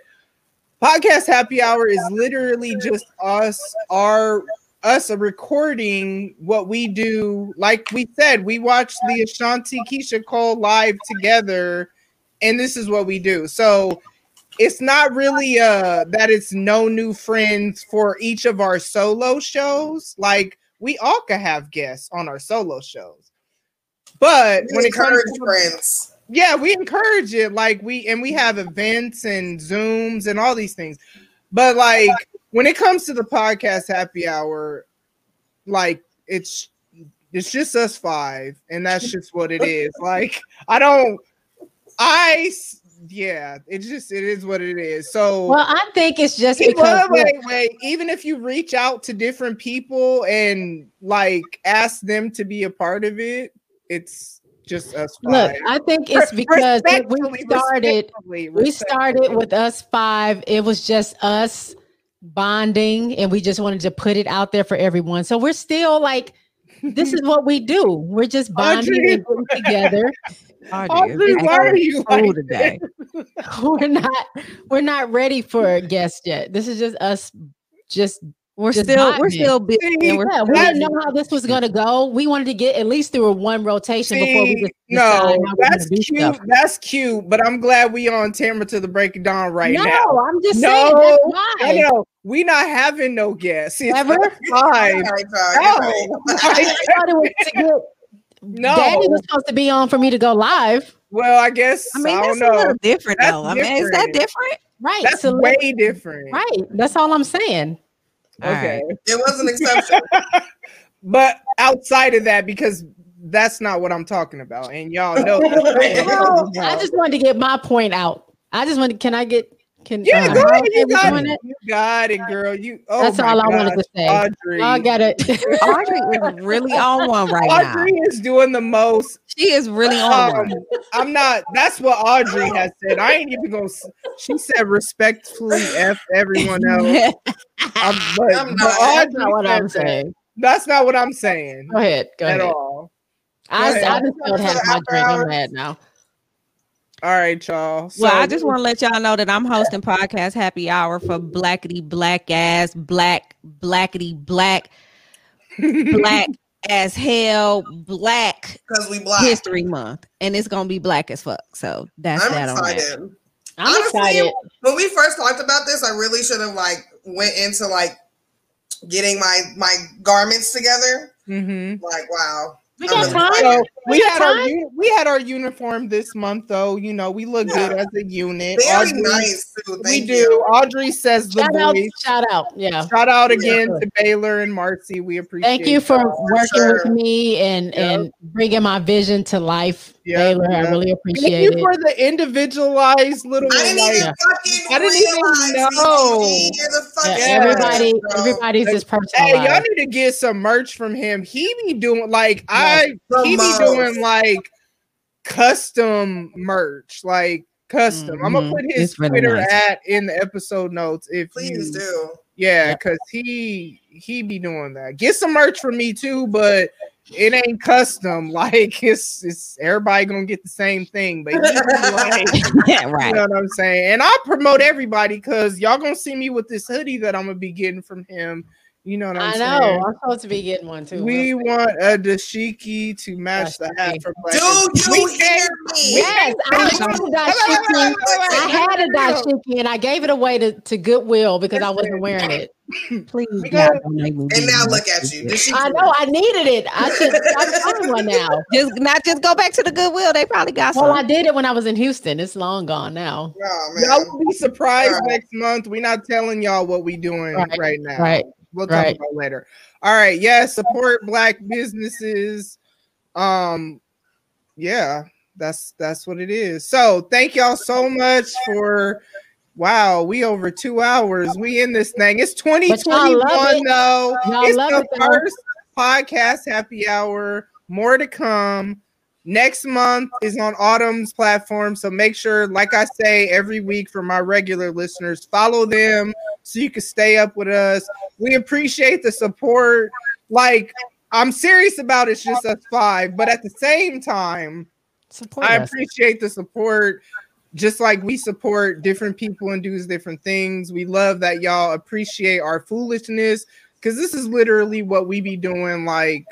podcast happy hour is literally just us our us a recording what we do like we said we watched the ashanti Keyshia Cole live together and this is what we do so it's not really uh that it's no new friends for each of our solo shows. Like we all could have guests on our solo shows. But We when it comes encourage to friends. yeah, we encourage it. Like we and we have events and Zooms and all these things. But like when it comes to the podcast happy hour, like it's it's just us five, and that's just what it is. Like I don't, I yeah, it just it is what it is. So Well, I think it's just because wait, wait, wait. Even if you reach out to different people and like ask them to be a part of it, it's just us Look. I think it's because we started. We started with us five. It was just us bonding, and we just wanted to put it out there for everyone. So we're still like, this is what we do. We're just bonding and together. Audrey, why are you like today? we're not we're not ready for guests yet. This is just us just We're just still we're vibing. still busy. and we're yeah, we didn't know how this was gonna go. We wanted to get at least through a one rotation before we See, just no, we're that's cute. stuff. That's cute, but I'm glad we on Tamra to the break of dawn right no, now. No, I'm just no, saying that's no, why. no, we not having no guests. It's Ever? us five. All right, y'all, No. I thought it was to get no. Daddy was supposed to be on for me to go live. Well, I guess I mean, I that's don't a little different That's though. I mean, is that different. different? Right. That's so way let- different. right. That's all I'm saying. All Okay. It was an exception. But outside of that, because that's not what I'm talking about, and y'all know. that's not what I'm No, talking I about. just wanted to get my point out. I just wanted. Can I get? Can yeah, uh, go ahead. You got it. it? You got it, girl. You. Oh That's my all I wanted to say. Audrey. I got it. Audrey is really on one right Audrey now. is doing the most. She is really on Um, one. I'm not. That's what Audrey has said. I ain't even gonna. She said respectfully f everyone else. I'm, but, I'm not. That's Audrey not what I'm that. saying. That's not what I'm saying Go ahead. Go at ahead. all. I, ahead. I just don't have my drink. I'm mad now. All right, y'all. Well, I just want to let y'all know that I'm hosting podcast happy hour for blackity black ass black blackity black black as hell black Because we black. history month, and it's gonna be black as fuck. So that's I'm that on that. I'm Honestly, excited. When we first talked about this, I really should have like went into like getting my my garments together. Mhm. Like, wow. We got time. So we got had our time? uni- we had our uniform this month though. You know, we look good as a unit. Very Audrey- nice too. We Thank do. you. Audrey says the Shout out. voice. Shout out. Yeah. Shout out again Yeah. to Baylor and Marcy. We appreciate. Thank you for y'all. working sure. with me and Yep. and bringing my vision to life, Yep, Taylor. I yep. really Thank appreciate you it. for the individualized little. I didn't like, even fucking I didn't even know. BBD. You're the Yeah, fucking everybody, best, bro. everybody's just personal. Hey, y'all need to get some merch from him. He be doing like I he be doing like custom merch, like custom. I'm gonna mm-hmm. put his It's really Twitter nice. at in the episode notes if Please you do. yeah, because he he be doing that. Get some merch from me too, but it ain't custom. Like it's it's everybody gonna get the same thing, but he like yeah, right. you know what I'm saying? And I promote everybody because y'all gonna see me with this hoodie that I'm gonna be getting from him. You know what I'm I saying? know. I'm supposed to be getting one too. We We'll see. want a dashiki to match the hat for Black. Do you We hear can't- me? Yes, I had a dashiki. I had a dashiki and I gave it away to, to Goodwill because I wasn't wearing it. Please, We God, go- don't make me And now look at you. Did she I know I needed it. I should I find one now. Just not just go back to the Goodwill. They probably got some. Well, I did it when I was in Houston. It's long gone now. Oh, Y'all will be surprised Right. next month. We're not telling y'all what we're doing right, Right, now. right, We'll talk right. about later. All right. Yeah. Support black businesses. Um, yeah, that's that's what it is. So thank y'all so much for wow, we over two hours. We in this thing. It's 2021 it. though. Y'all it's the it, first podcast happy hour. More to come. Next month is on Autumn's platform. So make sure, like I say every week for my regular listeners, follow them so you can stay up with us. We appreciate the support. Like, I'm serious about it's just us five, but at the same time, Support I us. appreciate the support. Just like we support different people and do different things. We love that y'all appreciate our foolishness because this is literally what we be doing. Like,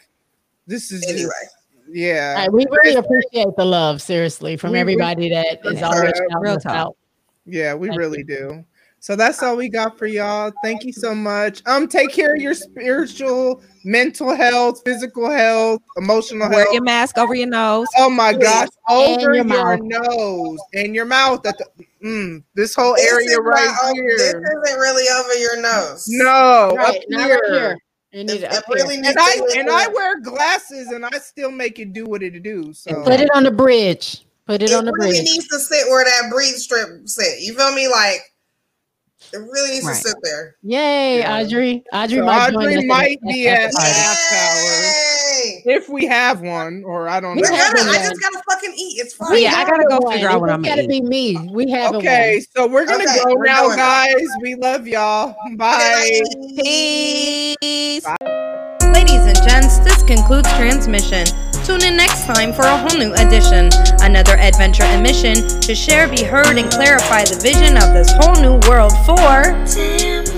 this is Anyway. just, yeah. All right, we really appreciate the love, seriously, from We- we- everybody that is Yeah. always Real talk. out. Yeah, we really do. So that's all we got for y'all. Thank you so much. Um, take care of your spiritual, mental health, physical health, emotional Wear health. your mask over your nose. Oh my gosh, And over your your, nose and your mouth. At the, mm, this whole This area right not- here. This isn't really over your nose. No, Right, up not here. right here. You need It, it it really needs And I and I wear glasses and I still make it do what it do. So Put it on the bridge. Put it it on the really bridge. It needs to sit where that breathe strip sit. You feel me? Like it really needs Right. to sit there. Yay, Yeah. Audrey. Audrey So might Audrey might be at at the party. half hour if we have one, or I don't We know. have gonna, I just gotta fucking eat. It's fine. We Yeah, I gotta go one. figure out what I'm eating. It's gotta eating. be me. We have Okay, so we're gonna Okay, go we're now, going. guys. We love y'all. Bye. Peace. Ladies and gents, this concludes transmission. Tune in next time for a whole new edition, another adventure and mission to share, be heard, and clarify the vision of this whole new world for. Damn.